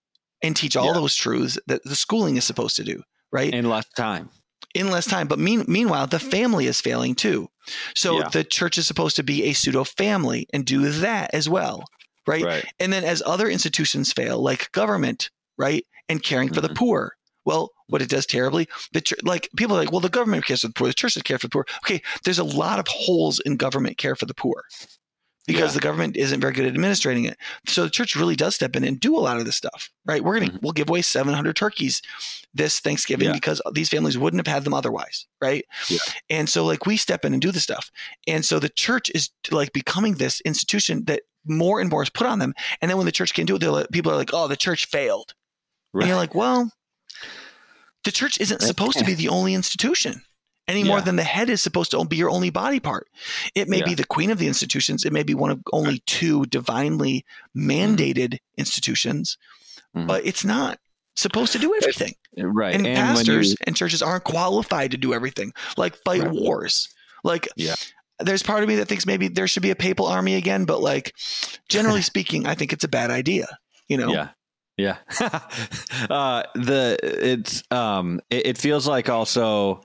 and teach all Yeah. those truths that the schooling is supposed to do, right? in less time in less time. But mean, meanwhile, the family is failing too. So Yeah. the church is supposed to be a pseudo family and do that as well, right? right And then as other institutions fail, like government, right, and caring for the mm-hmm. poor. Well, what it does terribly, the church, like people are like, well, the government cares for the poor, the church does care for the poor. Okay, there's a lot of holes in government care for the poor because Yeah. the government isn't very good at administrating it. So the church really does step in and do a lot of this stuff, right? We're gonna Mhm. we'll give away 700 turkeys this Thanksgiving Yeah. because these families wouldn't have had them otherwise, right? Yeah. And so like we step in and do the stuff, and so the church is like becoming this institution that more and more is put on them. And then when the church can't do it, like, people are like, "Oh, the church failed," and you're like, "Well, the church isn't supposed to be the only institution." Any more than the head is supposed to be your only body part. It may be the queen of the institutions. It may be one of only two divinely mandated institutions, Mhm. but it's not supposed to do everything. right And, when pastors you- and churches aren't qualified to do everything, like fight Right. wars. Like, Yeah. there's part of me that thinks maybe there should be a papal army again, but like, generally speaking, I think it's a bad idea. You know? Yeah. Yeah. uh, the it's um it, it feels like also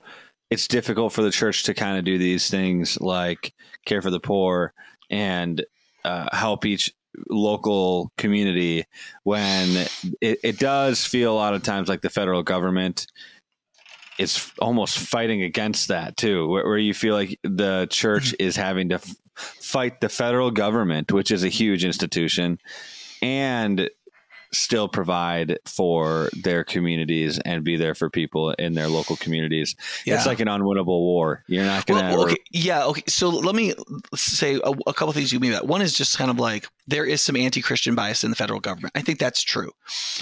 it's difficult for the church to kind of do these things like care for the poor and uh, help each local community when it, it does feel a lot of times like the federal government is almost fighting against that too where, where you feel like the church is having to f- fight the federal government which is a huge institution and still provide for their communities and be there for people in their local communities. Yeah. It's like an unwinnable war. You're not going to Well, okay, yeah, okay. So let me say a, a couple things you mean that. One is just kind of like there is some anti-Christian bias in the federal government. I think that's true.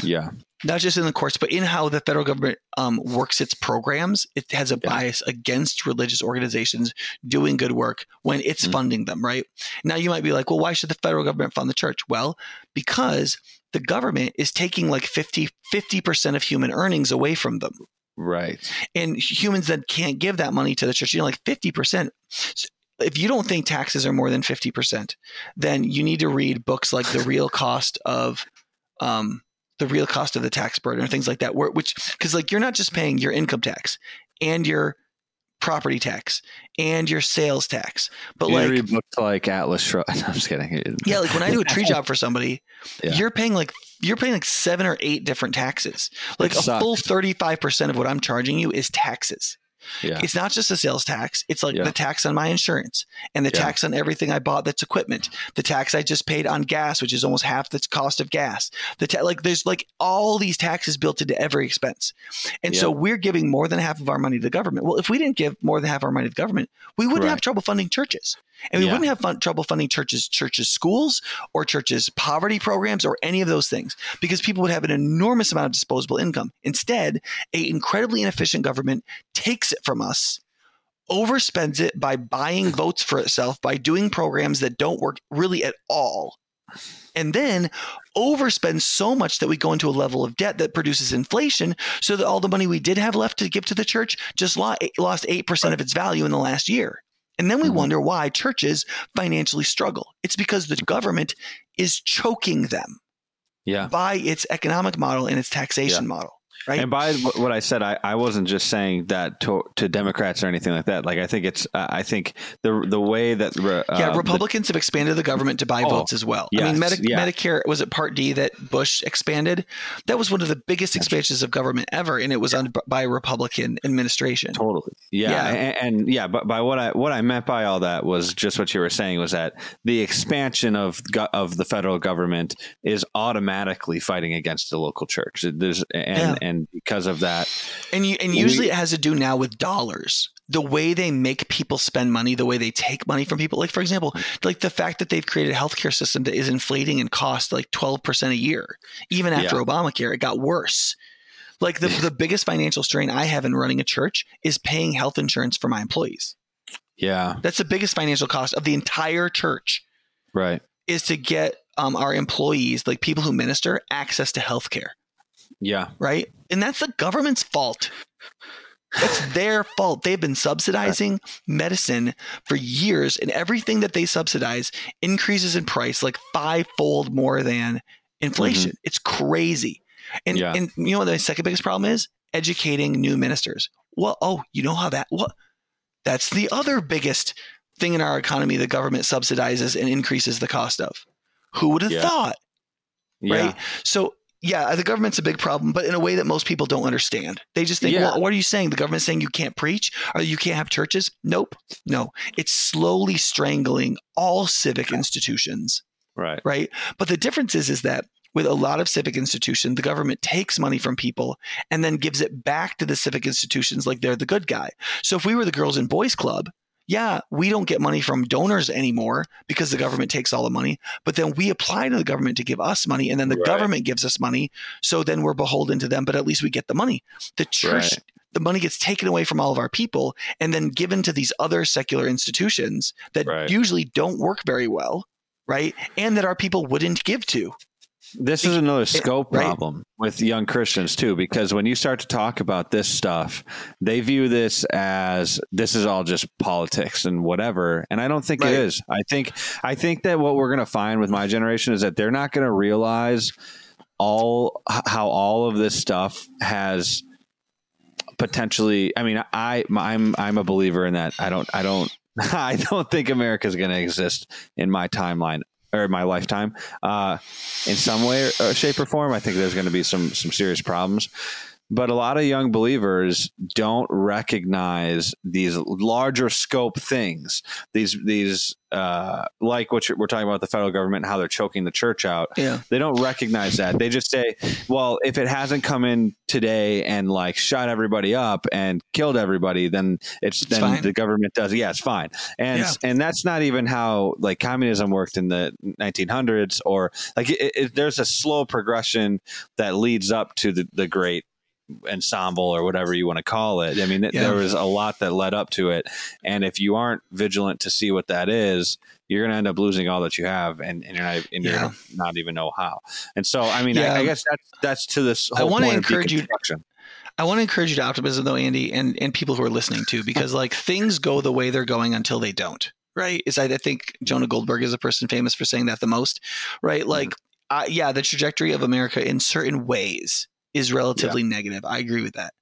yeah, not just in the courts, but in how the federal government um, works its programs. It has a Yeah. bias against religious organizations doing good work when it's Mhm. funding them, right? Now, you might be like, well, why should the federal government fund the church? Well, because the government is taking like 50, 50% of human earnings away from them. right. And humans that can't give that money to the church, you know, like 50%. If you don't think taxes are more than 50%, then you need to read books like The Real Cost of um, the real cost of the tax burden or things like that. Where, which, because like you're not just paying your income tax and your property tax and your sales tax, but you like, read books like Atlas Shrugged. I'm just kidding. yeah, like when I do a tree job for somebody, Yeah. you're paying like you're paying like seven or eight different taxes. Like It a sucks. full thirty five percent of what I'm charging you is taxes. Yeah. It's not just a sales tax. It's like Yeah. the tax on my insurance and the Yeah. tax on everything I bought that's equipment. The tax I just paid on gas, which is almost half the cost of gas. The ta- like there's like all these taxes built into every expense. And so we're giving more than half of our money to the government. Well, if we didn't give more than half our money to the government, we wouldn't have trouble funding churches. And we Yeah. wouldn't have fun, trouble funding churches, churches, schools, or churches' poverty programs, or any of those things, because people would have an enormous amount of disposable income. Instead, a incredibly inefficient government takes it from us, overspends it by buying votes for itself, by doing programs that don't work really at all, and then overspends so much that we go into a level of debt that produces inflation, so that all the money we did have left to give to the church just lost eight percent of its value in the last year. And then we Mhm. wonder why churches financially struggle. It's because the government is choking them Yeah. by its economic model and its taxation model. Right? And by what I said, I, I wasn't just saying that to, to Democrats or anything like that. Like I think it's uh, I think the the way that re- yeah, uh, Republicans have expanded the government to buy Oh, votes as well. I mean, Medi- yeah. Medicare was it Part D that Bush expanded? That was one of the biggest expansions of government ever, and it was on by a Republican administration. totally yeah, Yeah. And, and yeah, but by what I what I meant by all that was just what you were saying was that the expansion of of the federal government is automatically fighting against the local church. There's and Yeah. And because of that, And you, and We- usually it has to do now with dollars. The way they make people spend money, the way they take money from people. Like for example, like the fact that they've created a healthcare system that is inflating in cost like 12% a year. Even after Yeah. Obamacare, it got worse. Like the, the biggest financial strain I have in running a church is paying health insurance for my employees. yeah, That's the biggest financial cost of the entire church right, is to get um, our employees, like people who minister, access to healthcare yeah, right? And that's the government's fault. That's their fault. They've been subsidizing medicine for years, and everything that they subsidize increases in price like fivefold more than inflation. Mm-hmm. It's crazy. And, Yeah. and you know what the second biggest problem is? Educating new ministers. Well, oh, you know how that what that's the other biggest thing in our economy the government subsidizes and increases the cost of. Who would have Yeah. thought? yeah, right? So yeah, the government's a big problem, but in a way that most people don't understand. They just think, Yeah. well, what are you saying? The government's saying you can't preach or you can't have churches? Nope. No. It's slowly strangling all civic institutions, right, right? But the difference is is that with a lot of civic institutions, the government takes money from people and then gives it back to the civic institutions like they're the good guy. So if we were the Girls and Boys Club, yeah, we don't get money from donors anymore because the government takes all the money, but then we apply to the government to give us money and then the Right. government gives us money. So then we're beholden to them, but at least we get the money. The church, Right. the money gets taken away from all of our people and then given to these other secular institutions that Right. usually don't work very well, right? And that our people wouldn't give to. This is another scope right. problem with young Christians too, because when you start to talk about this stuff, they view this as this is all just politics and whatever. And I don't think Right. it is. I think I think that what we're going to find with my generation is that they're not going to realize all how all of this stuff has potentially. I mean, I I'm I'm a believer in that. I don't I don't I don't think America is going to exist in my timeline or my lifetime uh, in some way or shape or form. I think there's going to be some some serious problems. But a lot of young believers don't recognize these larger scope things. These these uh, like what you're, we're talking about the federal government and how they're choking the church out. Yeah. They don't recognize that. They just say, "Well, if it hasn't come in today and like shot everybody up and killed everybody, then it's, then fine. the government does. Yeah, it's fine." And Yeah. and that's not even how like communism worked in the 1900s or like it, it, there's a slow progression that leads up to the, the great ensemble or whatever you want to call it. I mean, Yeah. there was a lot that led up to it, and if you aren't vigilant to see what that is, you're going to end up losing all that you have, and, and you're not and you're not even know how. And so, I mean, Yeah. I, I guess that's that's to this I point of encourage you- I want to encourage you to optimism though, Andy, and, and people who are listening too, because like things go the way they're going until they don't. Right? Is I, I think Jonah Goldberg is a person famous for saying that the most. Right? Like, uh, yeah, the trajectory of America in certain ways is relatively negative. I agree with that.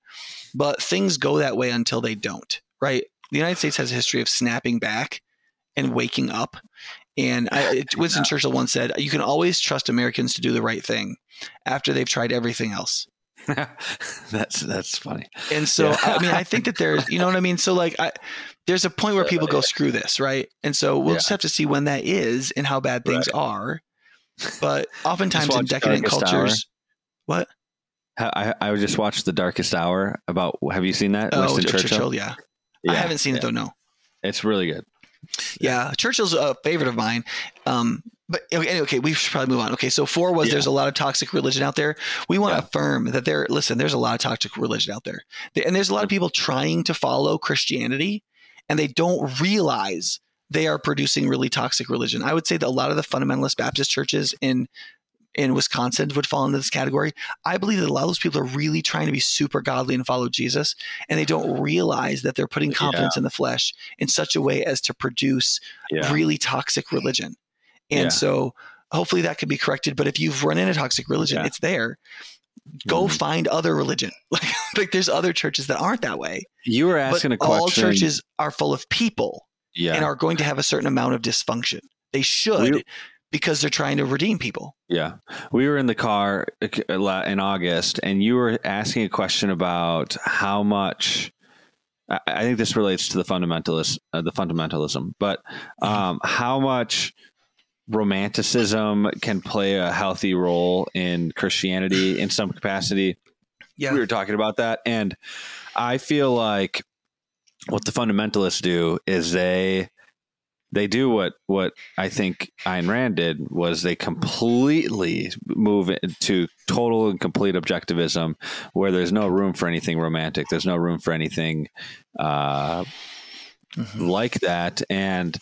But things go that way until they don't. Right? The United States has a history of snapping back and waking up. And I, Winston Churchill once said, "You can always trust Americans to do the right thing after they've tried everything else." that's that's funny. And so, Yeah. I mean, I think that there's, you know what I mean? So, like, I, there's a point where people go, screw this, right? And so we'll Yeah. just have to see when that is and how bad things are. But oftentimes in decadent cultures, what? I I just watched The Darkest Hour about. Have you seen that? Oh, Winston Churchill. Churchill. yeah. Yeah, I haven't seen yeah. it though, no. It's really good. Yeah, Churchill's a favorite of mine. Um, but okay, okay, we should probably move on. Okay, so four was Yeah. there's a lot of toxic religion out there. We want to Yeah. affirm that there. Listen, there's a lot of toxic religion out there, and there's a lot of people trying to follow Christianity, and they don't realize they are producing really toxic religion. I would say that a lot of the fundamentalist Baptist churches in in Wisconsin would fall into this category. I believe that a lot of those people are really trying to be super godly and follow Jesus, and they don't realize that they're putting confidence in the flesh in such a way as to produce Yeah. really toxic religion. And Yeah. so hopefully that can be corrected. But if you've run into toxic religion, Yeah. it's there. Go Mhm. find other religion. Like, like there's other churches that aren't that way. You were But asking a question. all churches are full of people yeah. and are going to have a certain amount of dysfunction. They should We- because they're trying to redeem people. Yeah. We were in the car uh, in August and you were asking a question about how much I I think this relates to the fundamentalist uh, the fundamentalism, but um, how much romanticism can play a healthy role in Christianity in some capacity. Yeah. We were talking about that and I feel like what the fundamentalists do is they they do what what I think Ayn Rand did was they completely move into total and complete objectivism, where there's no room for anything romantic. There's no room for anything uh, Mhm. like that, and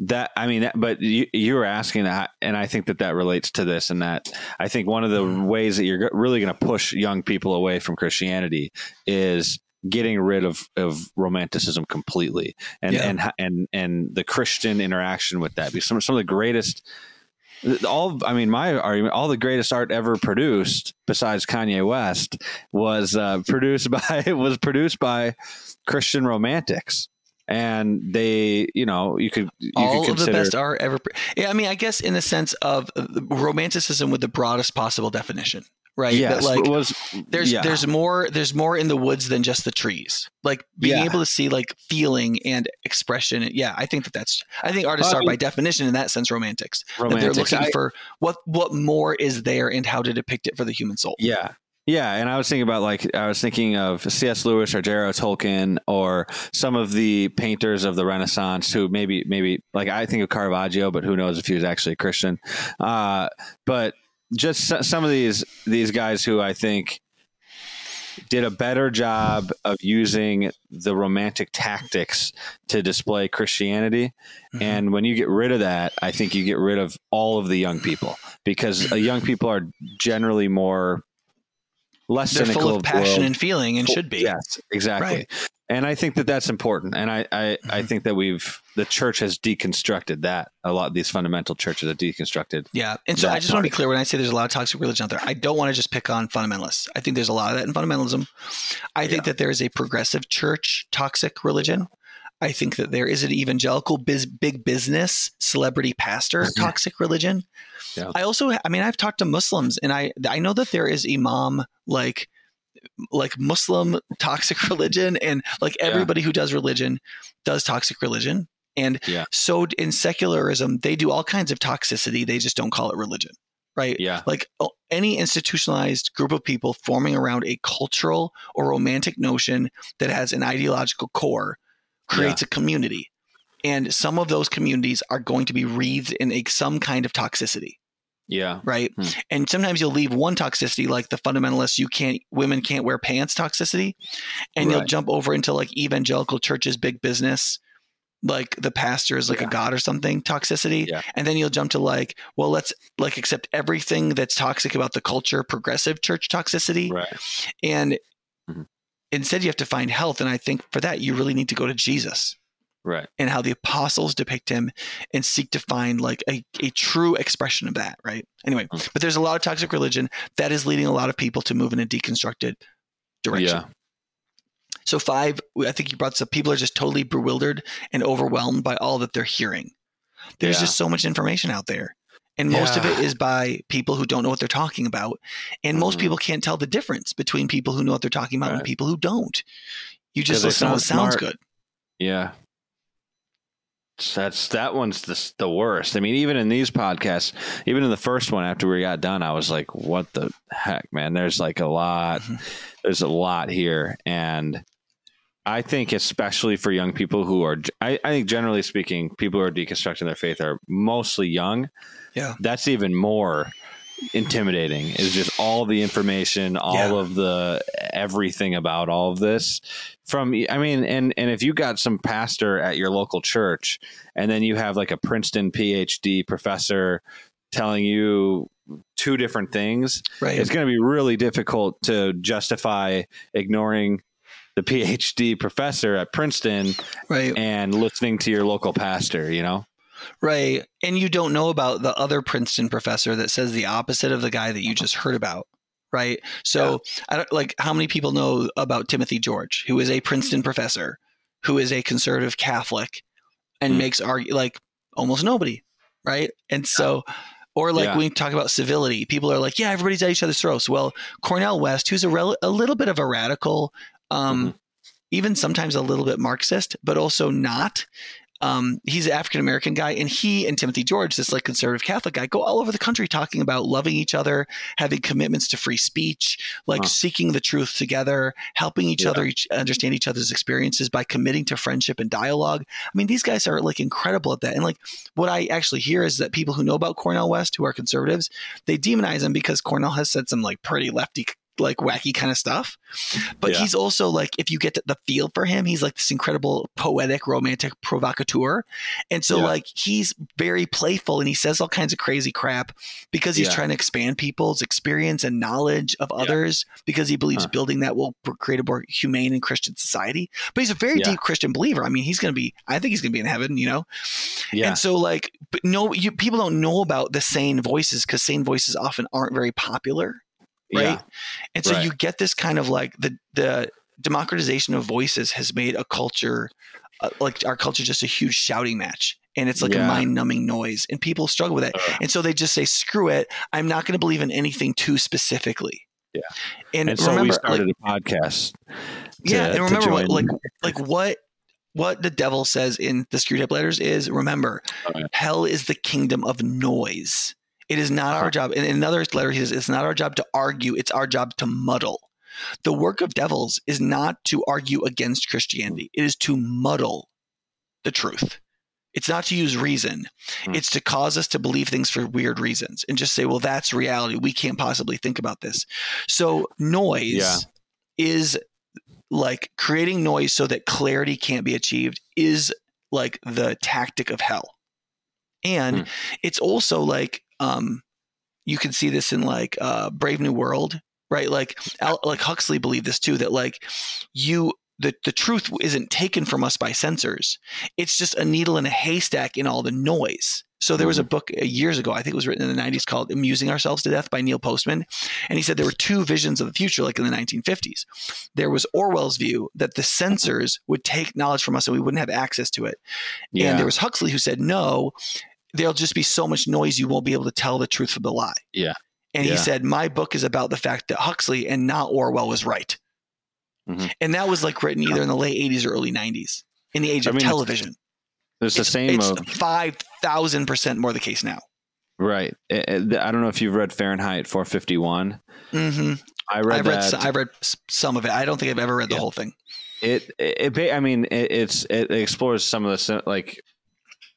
that I mean, that, but you you were asking that, and I think that that relates to this, and that I think one of the ways that you're really going to push young people away from Christianity is getting rid of of romanticism completely and Yeah. and and and the Christian interaction with that because some some of the greatest all I mean my argument all the greatest art ever produced besides Kanye West was uh, produced by was produced by Christian romantics and they you know you could you all could of the best art ever. Yeah, I mean, I guess in the sense of uh, romanticism with the broadest possible definition, right? yes That, like, was there's yeah. there's more there's more in the woods than just the trees. Like being Yeah. able to see like feeling and expression. Yeah, I think that that's. I think artists I are mean- by definition in that sense romantics. That they're looking I- for what what more is there and how to depict it for the human soul. Yeah. Yeah, and I was thinking about like I was thinking of C.S. Lewis or J.R.R. Tolkien or some of the painters of the Renaissance who maybe maybe like I think of Caravaggio, but who knows if he was actually a Christian. Uh, but just some of these these guys who I think did a better job of using the romantic tactics to display Christianity. Mhm. And when you get rid of that, I think you get rid of all of the young people because uh, young people are generally more less They're cynical full of passion world. and feeling and should be. Yes, exactly. Right. And I think that that's important. And I, I, I Mhm. think that we've the church has deconstructed that. A lot of these fundamental churches have deconstructed. Yeah. And so I just want to be clear when I say there's a lot of toxic religion out there, I don't want to just pick on fundamentalists. I think there's a lot of that in fundamentalism. I think that there is a progressive church toxic religion. I think that there is an evangelical biz, big business celebrity pastor toxic religion. Yeah. I also I mean I've talked to Muslims and I I know that there is imam like like Muslim toxic religion and like Yeah. everybody who does religion does toxic religion. And Yeah. so in secularism, they do all kinds of toxicity. They just don't call it religion, right? Yeah. Like any institutionalized group of people forming around a cultural or romantic notion that has an ideological core creates a community. And some of those communities are going to be wreathed in a, some kind of toxicity Yeah. right? Hmm. And sometimes you'll leave one toxicity, like the fundamentalist, you can't, women can't wear pants toxicity, and you'll jump over into like evangelical churches, big business, like the pastor is like Yeah. a god or something toxicity, Yeah. and then you'll jump to like, well, let's like accept everything that's toxic about the culture, progressive church toxicity, Right. and Mhm. instead you have to find health. And I think for that you really need to go to Jesus Right. and how the apostles depict him and seek to find like a, a true expression of that, right? Anyway, Mm. but there's a lot of toxic religion that is leading a lot of people to move in a deconstructed direction. Yeah. So, five, I think you brought this up. People are just totally bewildered and overwhelmed by all that they're hearing. There's Yeah. just so much information out there. And most of it is by people who don't know what they're talking about. And most Mhm. people can't tell the difference between people who know what they're talking about and people who don't. You just listen to what sound sounds good. Yeah. That's that one's the the worst. I mean, even in these podcasts, even in the first one after we got done, I was like, "What the heck, man?" There's like a lot. There's a lot here, and I think especially for young people who are, I, I think generally speaking, people who are deconstructing their faith are mostly young. Yeah. that's even more intimidating. Is just all the information, all Yeah. of the everything about all of this from i mean and and if you got some pastor at your local church and then you have like a princeton phd professor telling you two different things Right. it's going to be really difficult to justify ignoring the phd professor at princeton right. and listening to your local pastor you know Right. And you don't know about the other Princeton professor that says the opposite of the guy that you just heard about. Right. So, I don't like how many people know about Timothy George, who is a Princeton professor, who is a conservative Catholic and Hmm. makes argue like almost nobody. Right. And so, or like Yeah. when we talk about civility, people are like, yeah, everybody's at each other's throats. Well, Cornel West, who's a, rel- a little bit of a radical, um, Mm-hmm. even sometimes a little bit Marxist, but also not. Um, he's an African American guy, and he and Timothy George, this like conservative Catholic guy, go all over the country talking about loving each other, having commitments to free speech, like Huh. seeking the truth together, helping each Yeah. other each, understand each other's experiences by committing to friendship and dialogue. I mean, these guys are like incredible at that. And like what I actually hear is that people who know about Cornel West, who are conservatives, they demonize him because Cornel has said some like pretty lefty like wacky kind of stuff. But Yeah. he's also like, if you get the feel for him, he's like this incredible poetic, romantic provocateur. And so Yeah. like he's very playful and he says all kinds of crazy crap because he's Yeah. trying to expand people's experience and knowledge of others because he believes Huh. building that will create a more humane and Christian society. But he's a very deep Christian believer. I mean, he's going to be, I think he's going to be in heaven, you know? yeah And so, like, but no, you people don't know about the sane voices because sane voices often aren't very popular, right? yeah And so Right. you get this kind of like the the democratization of voices has made a culture, uh, like our culture, just a huge shouting match, and it's like a mind numbing noise, and people struggle with it, Ugh. and so they just say, "Screw it, I'm not going to believe in anything too specifically." Yeah. and, and so remember, we like, started a podcast yeah, and remember what like like what what the devil says in the Screwtape Letters is remember, yeah. hell is the kingdom of noise. It is not our job. In another letter, he says it's not our job to argue; it's our job to muddle. The work of devils is not to argue against Christianity; it is to muddle the truth. It's not to use reason. Hmm. It's to cause us to believe things for weird reasons and just say, well, that's reality. We can't possibly think about this. So, noise Yeah. is like creating noise so that clarity can't be achieved is like the tactic of hell. And Hmm. it's also like um you can see this in like uh Brave New World, right? Like Al, like Huxley believed this too that like you the, the truth isn't taken from us by censors. It's just a needle in a haystack in all the noise. So there was a book uh, years ago, I think it was written in the 90s called Amusing Ourselves to Death by Neil Postman. And he said there were two visions of the future, like in the 1950s. There was Orwell's view that the censors would take knowledge from us and we wouldn't have access to it. yeah And there was Huxley who said, no, there'll just be so much noise you won't be able to tell the truth from the lie. Yeah. And he said, my book is about the fact that Huxley and not Orwell was right. Mhm. And that was like written either in the late 80s or early 90s in the age I of mean, television. It's the same It's of 5,000% more the case now. right. It- it- I don't know if you've read Fahrenheit 451. hmm I read I've read, that. some, I've read some of it. I don't think I've ever read the Yeah. whole thing. it, it, I mean, it, it's it explores some of the like.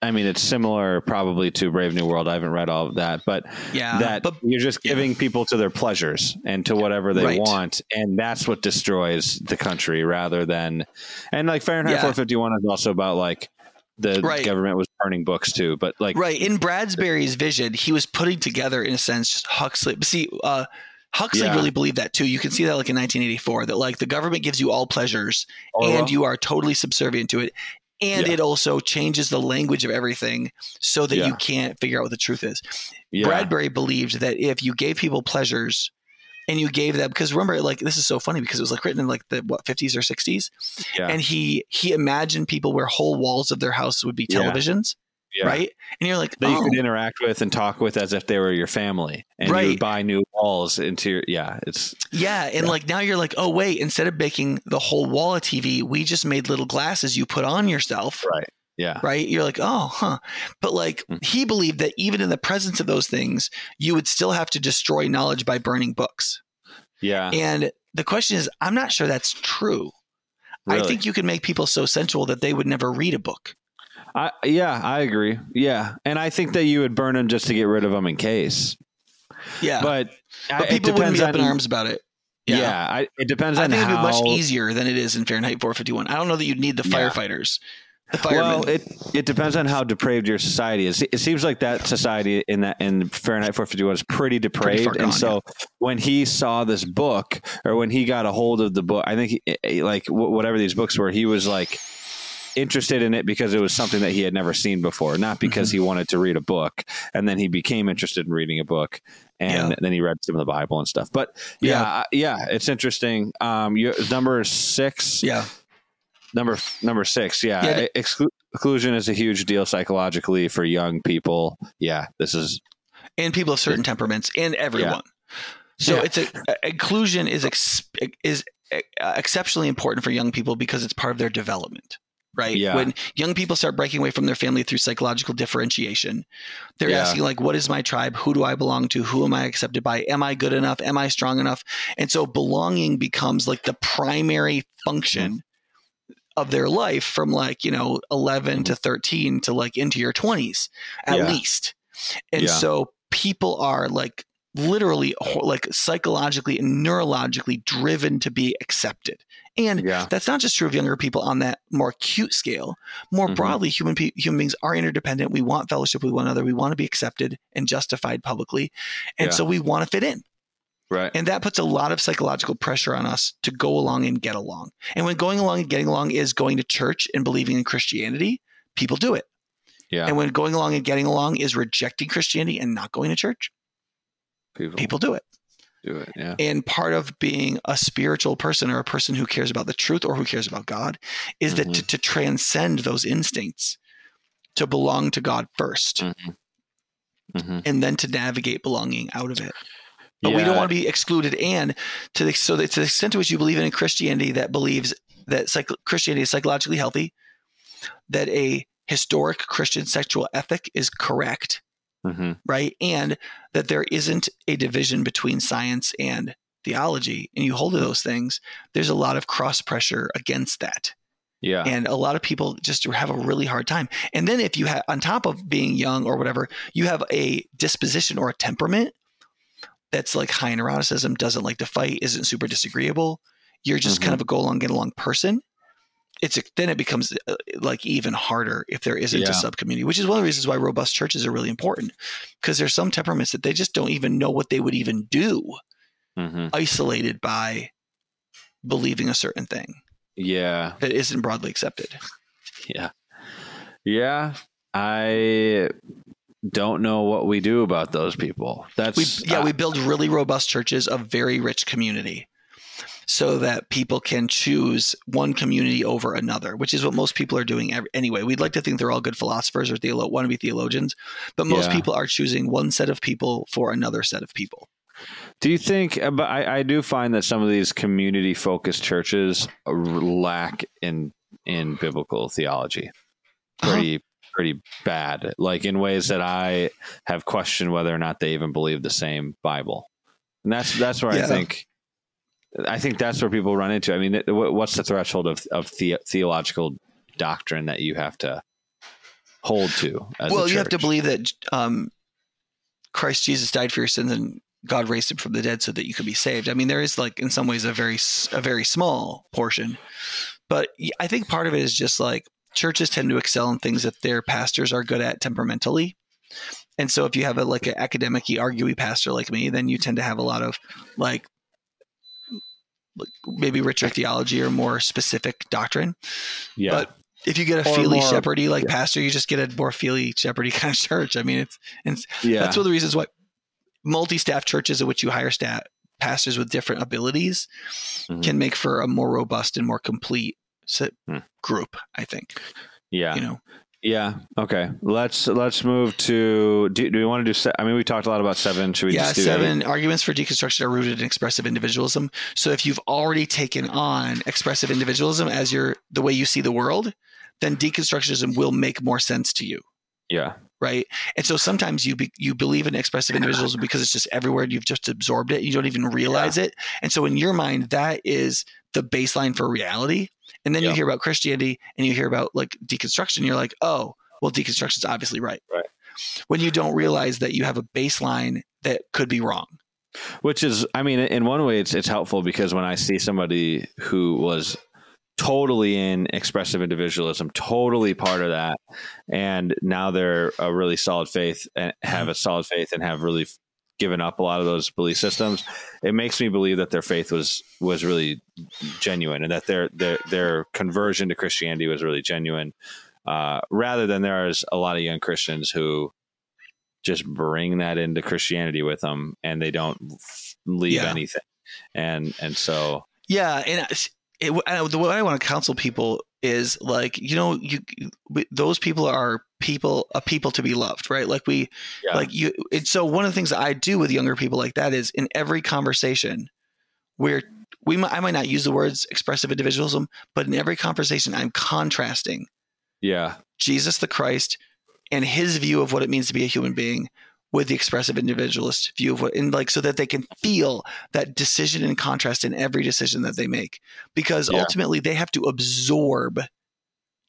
I mean, it's similar probably to Brave New World. I haven't read all of that, but Yeah. that but you're just yeah. giving people to their pleasures and to whatever they Right. want, and that's what destroys the country rather than. And like Fahrenheit Yeah. 451 is also about like the Right. government was burning books too, but like Right. In Bradbury's vision, he was putting together, in a sense, Huxley. See, uh, Huxley Yeah. really believed that too. You can see that like in 1984, that like the government gives you all pleasures Orwell. and you are totally subservient to it. And Yeah. it also changes the language of everything so that Yeah. you can't figure out what the truth is. yeah, Bradbury believed that if you gave people pleasures and you gave them, because remember, like this is so funny because it was like written in like the what 50s or 60s, yeah, and he he imagined people where whole walls of their house would be televisions yeah. right? And you're like, that you oh, could interact with and talk with as if they were your family, and you Right. would buy new walls into your. Yeah, it's yeah, and Yeah. like now you're like, oh wait, instead of making the whole wall a TV, we just made little glasses you put on yourself. right. Yeah, right? You're like, oh, huh. But like, Mm. he believed that even in the presence of those things, you would still have to destroy knowledge by burning books. yeah. And the question is, I'm not sure that's true. I think you can make people so sensual that they would never read a book. I yeah, I agree. Yeah, and I think that you would burn them just to get rid of them in case. Yeah. But, But, I- people wouldn't be up in arms about it. Yeah, I, it depends I on think it'd be how. much easier than it is in Fahrenheit 451. I don't know that you'd need the Yeah. firefighters, the firemen. Well, it it depends on how depraved your society is. It seems like that society in that in Fahrenheit 451 is pretty depraved, gone, and so when he saw this book, or when he got a hold of the book, I think he, eh, like whatever these books were, he was like interested in it because it was something that he had never seen before, not because Mm-hmm. he wanted to read a book, and then he became interested in reading a book. And Yeah. then he read some of the Bible and stuff. But yeah, yeah, yeah it's interesting. Um, you, number six, yeah. Number number six, yeah. Yeah, Exclu- exclusion is a huge deal psychologically for young people. Yeah, this is and people of certain temperaments and everyone. So it's a, a- inclusion is ex, is uh, exceptionally important for young people because it's part of their development. Right. Yeah. When young people start breaking away from their family through psychological differentiation, they're Yeah. asking like, "What is my tribe? Who do I belong to? Who am I accepted by? Am I good enough? Am I strong enough?" And so belonging becomes like the primary function mm-hmm. of their life from like you know 11 mm-hmm. to 13 to like into your 20s at Yeah. least and so people are like literally like psychologically and neurologically driven to be accepted and yeah, that's not just true of younger people on that more acute scale more Mhm. broadly human pe- human beings are interdependent we want fellowship with one another we want to be accepted and justified publicly and Yeah. so we want to fit in right. and that puts a lot of psychological pressure on us to go along and get along. And when going along and getting along is going to church and believing in Christianity, people do it. Yeah, And when going along and getting along is rejecting Christianity and not going to church, people, people do it. do it. Yeah, And part of being a spiritual person or a person who cares about the truth or who cares about God is that Mhm. to, to transcend those instincts, to belong to God 1st Mhm. and then to navigate belonging out of it. But we don't want to be excluded. And to the, so that to the extent to which you believe in a Christianity that believes that psych, Christianity is psychologically healthy, that a historic Christian sexual ethic is correct, Mhm. right? And that there isn't a division between science and theology, and you hold to those things, there's a lot of cross pressure against that. yeah, And a lot of people just have a really hard time. And then if you have, on top of being young or whatever, you have a disposition or a temperament that's like high neuroticism, doesn't like to fight, isn't super disagreeable. You're just kind Mhm. of a go along, get along person. It's a, then it becomes uh, like even harder if there isn't Yeah. a sub community, which is one of the reasons why robust churches are really important. Because there's some temperaments that they just don't even know what they would even do, Mhm. isolated by believing a certain thing yeah, that isn't broadly accepted. yeah, yeah. I don't know what we do about those people. That's we yeah uh, we build really robust churches of very rich community so that people can choose one community over another which is what most people are doing ev- anyway we'd like to think they're all good philosophers or theolo- want to be theologians but most Yeah. people are choosing one set of people for another set of people Do you think? uh, But I, I do find that some of these community focused churches lack in in biblical theology. Uh-huh. Pretty pretty bad. Like in ways that I have questioned whether or not they even believe the same Bible. And that's that's where Yeah. I think. I think that's where people run into. I mean, what's the threshold of of the, theological doctrine that you have to hold to? Well you have to believe that um, christ jesus died for your sins and god raised him from the dead so that you could be saved i mean there is like in some ways a very a very small portion but I think part of it is just like churches tend to excel in things that their pastors are good at temperamentally and so if you have a like an academic arguey pastor like me then you tend to have a lot of like, maybe richer theology or more specific doctrine Yeah. but if you get a Or feely more- shepherdy like yeah. pastor, you just get a more feely shepherdy kind of church. I mean, it's, it's yeah. that's one of the reasons why multi-staff churches in which you hire staff pastors with different abilities Mhm. can make for a more robust and more complete Hmm. group. I think yeah. you know. Yeah. Okay. Let's let's move to. Do, do we want to do? Se- I mean, we talked a lot about seven. Should we yeah, seven eight? arguments for deconstruction are rooted in expressive individualism. So if you've already taken on expressive individualism as your the way you see the world, then deconstructionism will make more sense to you, Yeah. right? And so sometimes you be, you believe in expressive individualism because it's just everywhere and you've just absorbed it. You don't even realize it. And so in your mind, that is the baseline for reality. And then you hear about Christianity and you hear about like deconstruction. You're like, oh, well, deconstruction is obviously right. Right. When you don't realize that you have a baseline that could be wrong. Which is, I mean, in one way, it's it's helpful because when I see somebody who was totally in expressive individualism, totally part of that, and now they're a really solid faith and have a solid faith and have really given up a lot of those belief systems, it makes me believe that their faith was was really genuine and that their their their conversion to Christianity was really genuine. Uh, rather than there is a lot of young Christians who just bring that into Christianity with them and they don't leave Yeah. anything. And and so Yeah, and it, I, the way I want to counsel people is like you know you those people are people a people to be loved, right? Like we yeah, like you. And so one of the things I do with younger people like that is in every conversation where we might, I might not use the words expressive individualism, but in every conversation I'm contrasting yeah, Jesus the Christ and his view of what it means to be a human being with the expressive individualist view of what and like so that they can feel that decision and contrast in every decision that they make. Because Yeah. ultimately they have to absorb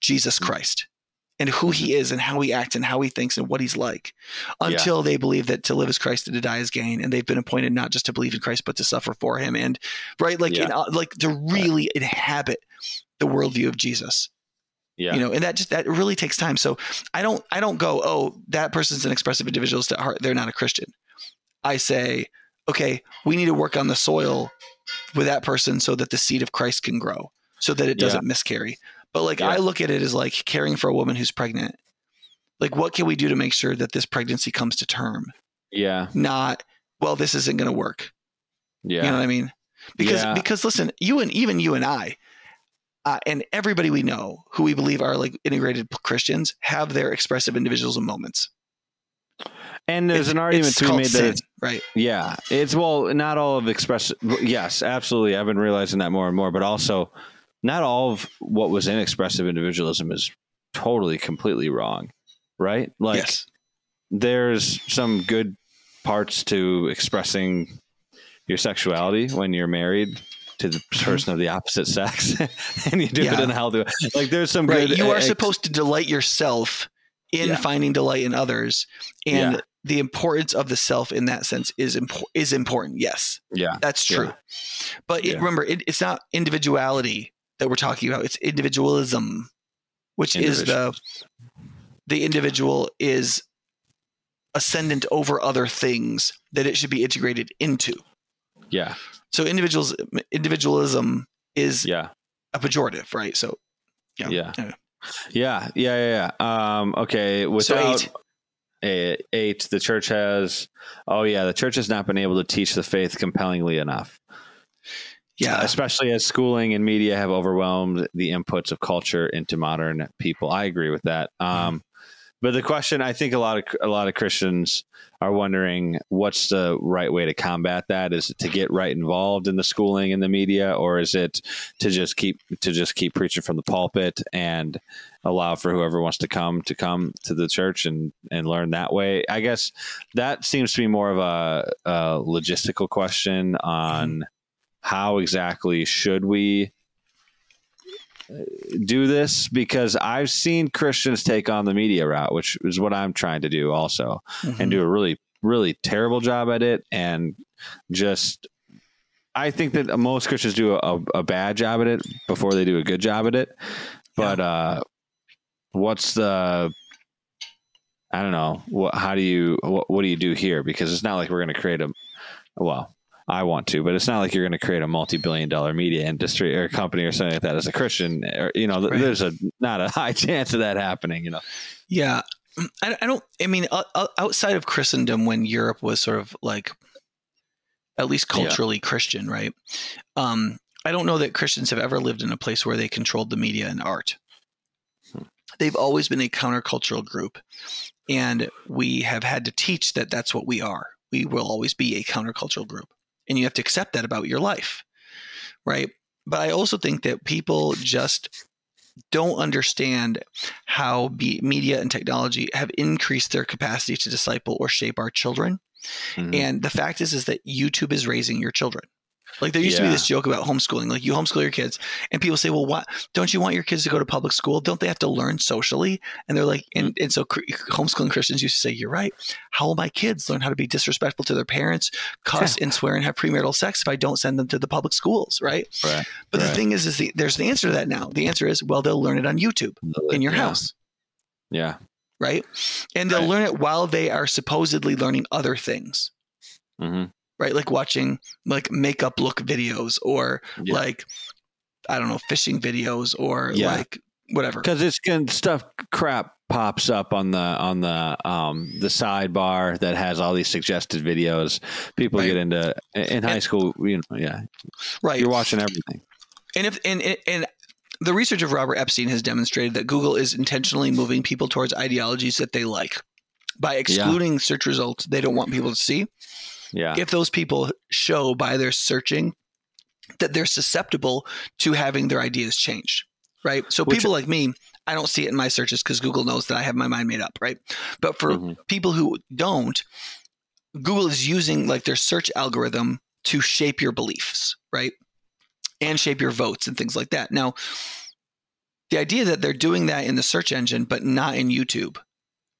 Jesus Christ and who he is and how he acts and how he thinks and what he's like. Until they believe that to live is Christ and to die is gain and they've been appointed not just to believe in Christ but to suffer for him. And right like Yeah. in, uh, like to really inhabit the worldview of Jesus yeah, you know and that just that really takes time. So i don't i don't go oh that person's an expressive individualist at heart. They're not a christian. I say okay we need to work on the soil with that person so that the seed of christ can grow so that it doesn't miscarry. But like Yeah. i look at it as like caring for a woman who's pregnant. Like what can we do to make sure that this pregnancy comes to term? Yeah, not well this isn't going to work yeah, you know what I mean? Because Yeah. because listen, you and even you and I, uh, and everybody we know who we believe are like integrated Christians have their expressive individualism moments. And there's It's- an argument to be made sin, that it's right? Yeah, it's well, not all of express. Yes, absolutely. I've been realizing that more and more, but also not all of what was in expressive individualism is totally completely wrong, right? Like yes, there's some good parts to expressing your sexuality when you're married to the person of the opposite sex, and you do it Yeah. in a healthy way. Like there's some right. good. You are ex- supposed to delight yourself in Yeah. finding delight in others, and Yeah. the importance of the self in that sense is impo- is important. Yes, Yeah, that's true. But it, remember, it, it's not individuality that we're talking about. It's individualism, which is the the individual is ascendant over other things that it should be integrated into. Yeah, So individuals individualism is yeah. a pejorative, right? So yeah. Yeah. Yeah. Yeah, yeah, yeah. Um, okay, So eight. eight, the church has. Oh yeah, the church has not been able to teach the faith compellingly enough. Yeah. especially as schooling and media have overwhelmed the inputs of culture into modern people. I agree with that. Um, but the question, I think a lot of a lot of Christians are wondering, what's the right way to combat that? Is it to get right involved in the schooling and the media, or is it to just keep to just keep preaching from the pulpit and allow for whoever wants to come to come to the church and and learn that way? I guess that seems to be more of a, a logistical question on mm-hmm. how exactly should we do this because I've seen Christians take on the media route, which is what I'm trying to do also, Mhm. and do a really, really terrible job at it. And just, I think that most Christians do a, a bad job at it before they do a good job at it. But uh, what's the, I don't know. What, how do you, what, what do you do here? Because it's not like we're going to create a, well, I want to, but it's not like you're going to create a multi-billion dollar media industry or company or something like that as a Christian. Or, you know, Right. there's a not a high chance of that happening. You know, Yeah. I, I don't, I mean, outside of Christendom, when Europe was sort of like at least Yeah. culturally Christian, right? Um, I don't know that Christians have ever lived in a place where they controlled the media and art. Hmm. they've always been a countercultural group. And we have had to teach that that's what we are. We will always be a countercultural group. And you have to accept that about your life. Right. But I also think that people just don't understand how be, media and technology have increased their capacity to disciple or shape our children. Mm-hmm. And the fact is, is that YouTube is raising your children. Like there used yeah. to be this joke about homeschooling. Like you homeschool your kids, and people say, "Well, what? Don't you want your kids to go to public school? Don't they have to learn socially?" And they're like, and, and so homeschooling Christians used to say, "You're right. How will my kids learn how to be disrespectful to their parents, cuss and swear, and have premarital sex if I don't send them to the public schools?" Right. Right. But right. the thing is, is the, there's the answer to that now. The answer is, well, they'll learn it on YouTube in your yeah. house. Yeah. Right. And they'll right. learn it while they are supposedly learning other things. Mm-hmm right? Like watching like makeup look videos or yeah. like I don't know fishing videos or yeah. like whatever. Because it's can stuff crap pops up on the on the um the sidebar that has all these suggested videos. People right. get into in high and, school, you know, yeah, right. You're watching everything. And if and and the research of Robert Epstein has demonstrated that Google is intentionally moving people towards ideologies that they like by excluding yeah. search results they don't want people to see yeah. If those people show by their searching that they're susceptible to having their ideas changed, right? So Which, people like me, I don't see it in my searches because Google knows that I have my mind made up, right? But for mm-hmm. people who don't, Google is using like their search algorithm to shape your beliefs, right? And shape your votes and things like that. Now, the idea that they're doing that in the search engine but not in YouTube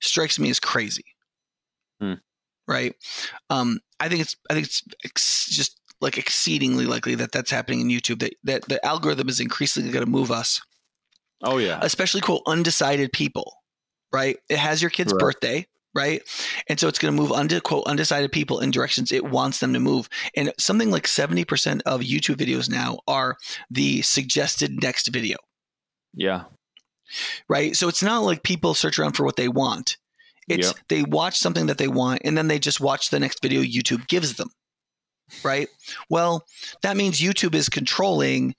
strikes me as crazy. Hmm right? Um, I think it's I think it's ex- just like exceedingly likely that that's happening in YouTube. That that the algorithm is increasingly going to move us. Oh yeah, especially quote undecided people, right? It has your kid's right. birthday, right? And so it's going to move unde- quote undecided people in directions it wants them to move. And something like seventy percent of YouTube videos now are the suggested next video. Yeah. Right. So it's not like people search around for what they want. It's yep. they watch something that they want and then they just watch the next video YouTube gives them. Right? Well, that means YouTube is controlling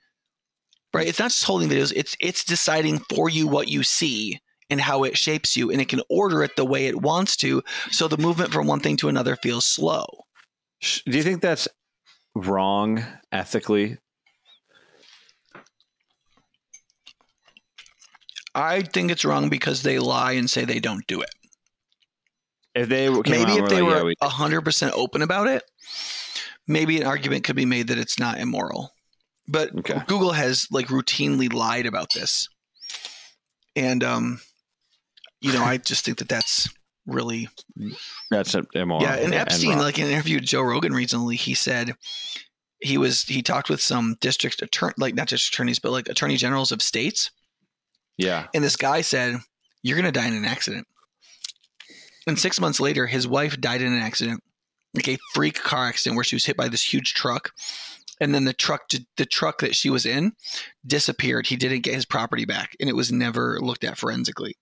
right? It's not just holding videos, it's it's deciding for you what you see and how it shapes you and it can order it the way it wants to so the movement from one thing to another feels slow. Do you think that's wrong ethically? I think it's wrong because they lie and say they don't do it. If they maybe if they like, were hundred yeah, percent open about it, maybe an argument could be made that it's not immoral. But okay. Google has like routinely lied about this, and um, you know, I just think that that's really that's immoral. Yeah, and Epstein, and like in an interview with Joe Rogan recently, he said he was he talked with some district attorney, like not just attorneys, but like attorney generals of states. Yeah, and this guy said, "You're going to die in an accident." And six months later, his wife died in an accident, like a freak car accident where she was hit by this huge truck. And then the truck, the truck that she was in, disappeared. He didn't get his property back, and it was never looked at forensically.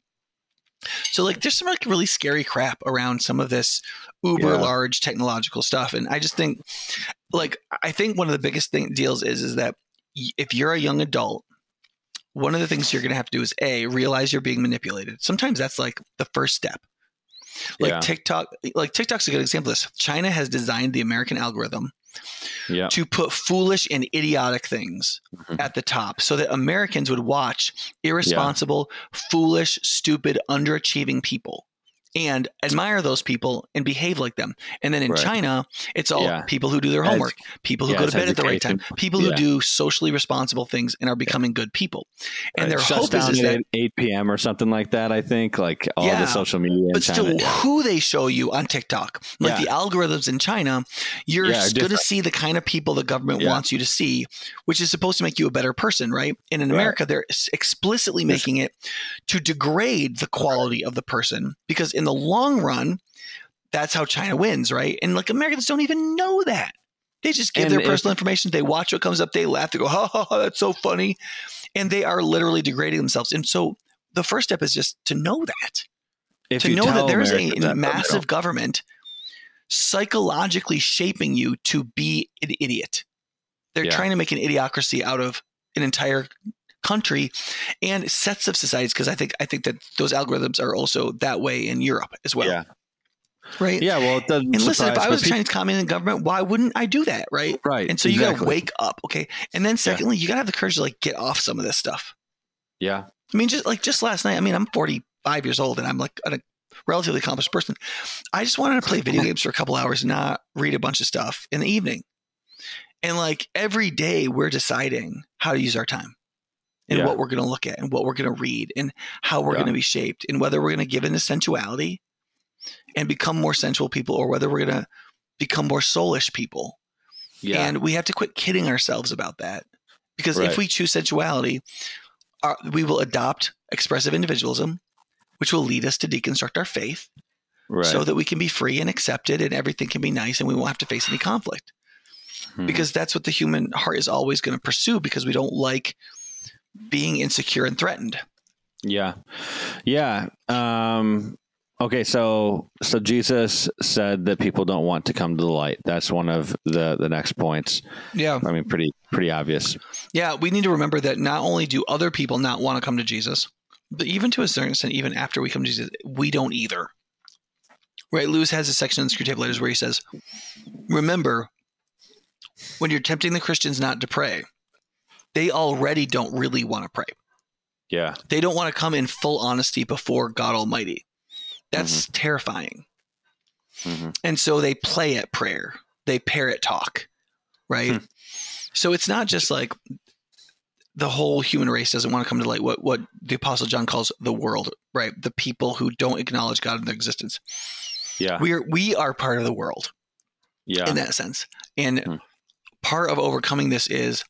So, like, there's some like really scary crap around some of this uber yeah. large technological stuff, and I just think, like, I think one of the biggest thing deals is is that if you're a young adult one of the things you're going to have to do is a realize you're being manipulated sometimes that's like the first step like yeah. TikTok, like TikTok's a good example of this. China has designed the American algorithm yeah. to put foolish and idiotic things mm-hmm. at the top so that Americans would watch irresponsible, yeah. foolish, stupid, underachieving people and admire those people and behave like them. And then in right. China, it's all yeah. people who do their homework, people who yeah, go to bed at the right time, people who yeah. do socially responsible things and are becoming good people. And right. their hope is, is that 8 p.m. or something like that. I think like all the social media. But still, who they show you on TikTok, like the algorithms in China, you're going to see the kind of people the government wants you to see, which is supposed to make you a better person, right? And in America, they're explicitly making it to degrade the quality of the person because in the long run, that's how China wins, right? And like Americans don't even know that. They just give and their personal information. They watch what comes up. They laugh. They go, ha, ha, ha, that's so funny. And they are literally degrading themselves. And so the first step is just to know that. If to know that there's a that massive government psychologically shaping you to be an idiot. They're yeah. trying to make an idiocracy out of an entire country and sets of societies because I think I think that those algorithms are also that way in Europe as well. Yeah. Right. Yeah. Well, it doesn't. And listen, if I was a Chinese communist government, why wouldn't I do that? Right. right. And so you got to wake up. Okay. And then secondly, you got to have the courage to like get off some of this stuff. Yeah. I mean, just like just last night, I mean, I'm 45 years old and I'm like a relatively accomplished person. I just wanted to play video games for a couple hours, and not read a bunch of stuff in the evening. And like every day, we're deciding how to use our time and Yeah. what we're going to look at and what we're going to read and how we're Yeah. going to be shaped and whether we're going to give into sensuality and become more sensual people or whether we're going to become more soulish people. Yeah. And we have to quit kidding ourselves about that. Because Right. if we choose sensuality, our, we will adopt expressive individualism, which will lead us to deconstruct our faith right. so that we can be free and accepted and everything can be nice and we won't have to face any conflict. Hmm. Because that's what the human heart is always going to pursue because we don't like being insecure and threatened. Yeah. Yeah. Um, okay. So, so Jesus said that people don't want to come to the light. That's one of the, the next points. Yeah. I mean, pretty, pretty obvious. Yeah. We need to remember that not only do other people not want to come to Jesus, but even to a certain extent, even after we come to Jesus, we don't either. Right? Lewis has a section in Screwtape Letters where he says, Remember, when you're tempting the Christians not to pray, they already don't really want to pray. Yeah. They don't want to come in full honesty before God Almighty. That's terrifying. hmm And so they play at prayer, they parrot talk, right? Hmm. So it's not just like the whole human race doesn't want to come to light, what, what the Apostle John calls the world, right? The people who don't acknowledge God in their existence. Yeah. We are, we are part of the world Yeah. in that sense. And Hmm. part of overcoming this is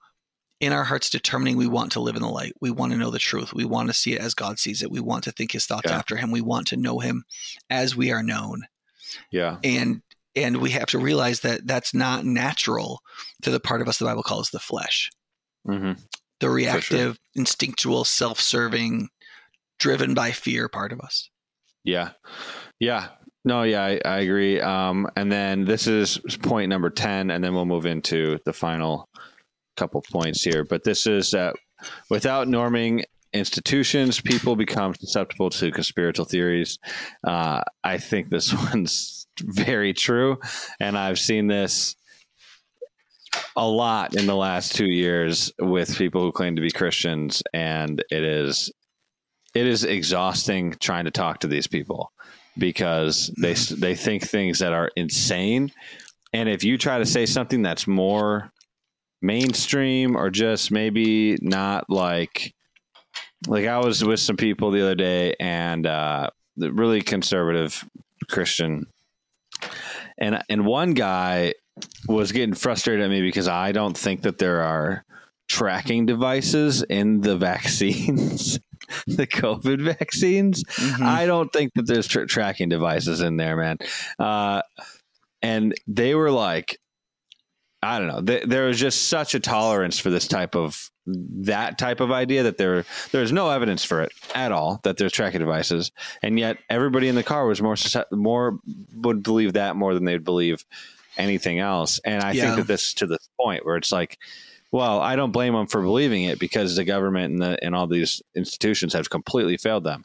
in our hearts determining we want to live in the light. We want to know the truth. We want to see it as God sees it. We want to think his thoughts Yeah. after him. We want to know him as we are known. Yeah. And and we have to realize that that's not natural to the part of us the Bible calls the flesh. hmm The reactive, instinctual, self-serving, driven by fear part of us. Yeah. Yeah. No, yeah, I, I agree. Um, and then this is point number 10, and then we'll move into the final couple points here. But this is that without norming institutions, people become susceptible to conspiratorial theories. Uh, I think this one's very true. And I've seen this a lot in the last two years with people who claim to be Christians, and it is it is exhausting trying to talk to these people because they they think things that are insane, and if you try to say something that's more mainstream or just maybe not like like I was with some people the other day and uh, the really conservative Christian, and and one guy was getting frustrated at me because I don't think that there are tracking devices in the vaccines, the COVID vaccines. I don't think that there's tra- tracking devices in there, man. Uh, and they were like, I don't know. Th- there was just such a tolerance for this type of that type of idea that there there's no evidence for it at all that there's tracking devices, and yet everybody in the car was more more would believe that more than they'd believe anything else. And I Yeah. think that this to this point where it's like, well, I don't blame them for believing it because the government and the and all these institutions have completely failed them.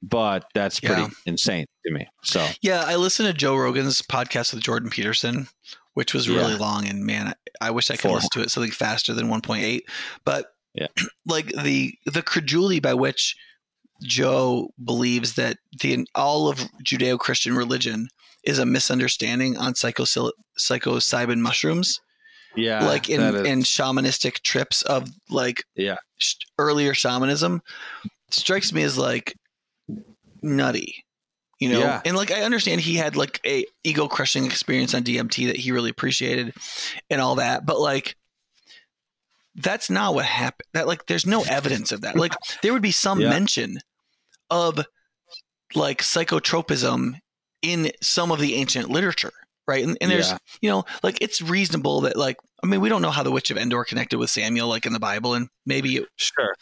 But that's pretty Yeah. insane to me. So Yeah, I listened to Joe Rogan's podcast with Jordan Peterson, which was really Yeah. long, and man, I, I wish I could Four. listen to it something faster than 1.8. But Yeah. like the the credulity by which Joe believes that the all of Judeo Christian religion is a misunderstanding on psychosil- psilocybin mushrooms, yeah, like in is- in shamanistic trips of like Yeah. sh- earlier shamanism, strikes me as like nutty you know Yeah. and like i understand he had like a ego crushing experience on dmt that he really appreciated and all that but like that's not what happened that like there's no evidence of that like there would be some Yeah. mention of like psychotropism in some of the ancient literature right and, and there's Yeah. you know like it's reasonable that like i mean we don't know how the witch of endor connected with samuel like in the bible and maybe it sure.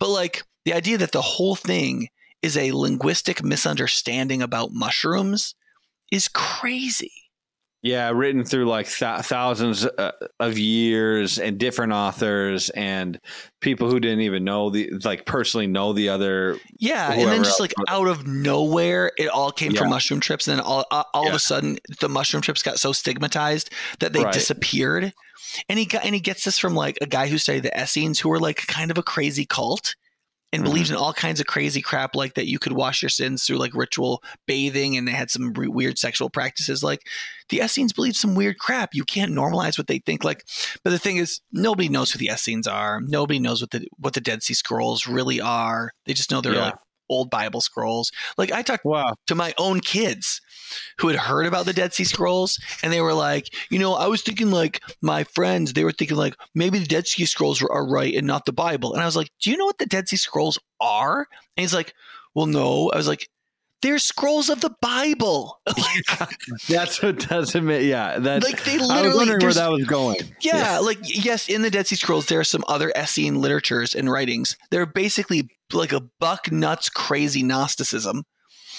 but like the idea that the whole thing is a linguistic misunderstanding about mushrooms is crazy. Yeah, written through like th- thousands uh, of years and different authors and people who didn't even know the like personally know the other. Yeah, and then just like out of nowhere, it all came yeah. from mushroom trips, and then all all yeah. of a sudden, the mushroom trips got so stigmatized that they right. disappeared. And he got and he gets this from like a guy who studied the Essenes, who were like kind of a crazy cult and mm-hmm. believed in all kinds of crazy crap like that you could wash your sins through like ritual bathing and they had some re- weird sexual practices like the Essenes believe some weird crap you can't normalize what they think like but the thing is nobody knows who the Essenes are nobody knows what the what the Dead Sea Scrolls really are they just know they're yeah. like old Bible scrolls. Like I talked wow. to my own kids who had heard about the Dead Sea Scrolls and they were like, you know, I was thinking like my friends, they were thinking like maybe the Dead Sea Scrolls are right and not the Bible. And I was like, do you know what the Dead Sea Scrolls are? And he's like, well, no. I was like, they're scrolls of the Bible. that's what doesn't make yeah. That like they literally. I was wondering where that was going. Yeah, yeah, like yes, in the Dead Sea Scrolls, there are some other Essene literatures and writings. They're basically like a buck nuts crazy Gnosticism.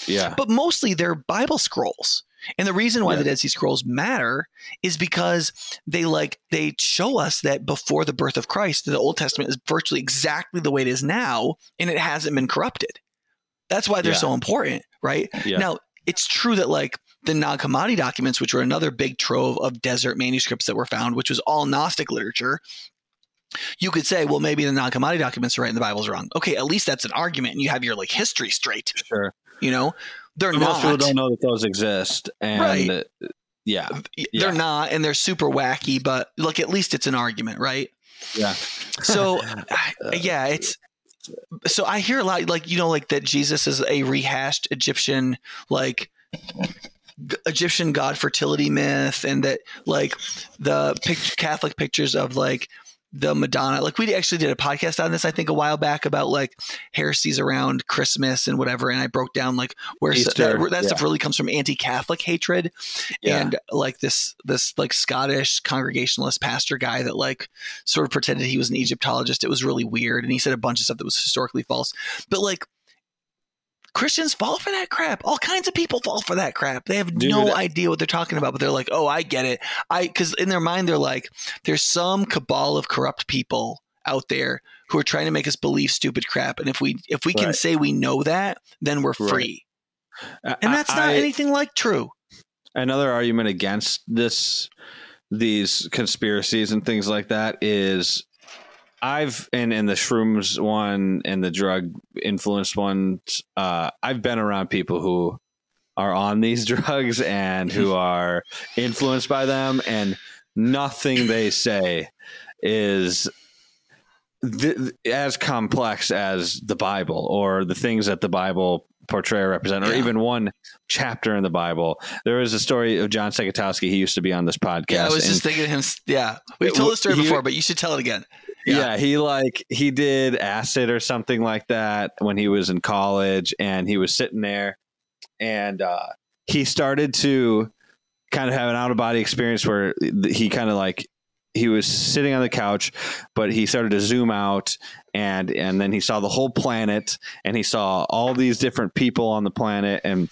Yeah, but mostly they're Bible scrolls. And the reason why yeah. the Dead Sea Scrolls matter is because they like they show us that before the birth of Christ, the Old Testament is virtually exactly the way it is now, and it hasn't been corrupted. That's why they're yeah. so important, right? Yeah. Now, it's true that like the Nag Hammadi documents, which were another big trove of desert manuscripts that were found, which was all Gnostic literature, you could say, well, maybe the Nag Hammadi documents are right and the Bible's wrong. Okay, at least that's an argument, and you have your like history straight. Sure. You know, they're but not. Most people don't know that those exist, and right. yeah, they're yeah. not, and they're super wacky. But look, at least it's an argument, right? Yeah. so, yeah, it's so I hear a lot like you know like that Jesus is a rehashed Egyptian like Egyptian god fertility myth and that like the picture, Catholic pictures of like the Madonna. Like we actually did a podcast on this, I think, a while back about like heresies around Christmas and whatever. And I broke down like where Easter, that, that yeah. stuff really comes from anti-Catholic hatred yeah. and like this this like Scottish Congregationalist pastor guy that like sort of pretended he was an Egyptologist. It was really weird, and he said a bunch of stuff that was historically false. But like Christians fall for that crap. All kinds of people fall for that crap. They have Dude, no idea what they're talking about, but they're like, "Oh, I get it." I because in their mind they're like, "There's some cabal of corrupt people out there who are trying to make us believe stupid crap, and if we if we can right. say we know that, then we're free." Right. And that's not I, anything like true. Another argument against this these conspiracies and things like that is I've and in the shrooms one and the drug influenced one, uh, I've been around people who are on these drugs and who are influenced by them, and nothing they say is th- as complex as the Bible or the things that the Bible portray or represent, or yeah. even one chapter in the Bible. There was a story of John Segatowski. He used to be on this podcast. Yeah, I was just thinking of him. Yeah, we've told the story he, before, but you should tell it again. Yeah. yeah. he like he did acid or something like that when he was in college, and he was sitting there, and uh, he started to kind of have an out of body experience where he kind of like he was sitting on the couch, but he started to zoom out and and then he saw the whole planet and he saw all these different people on the planet and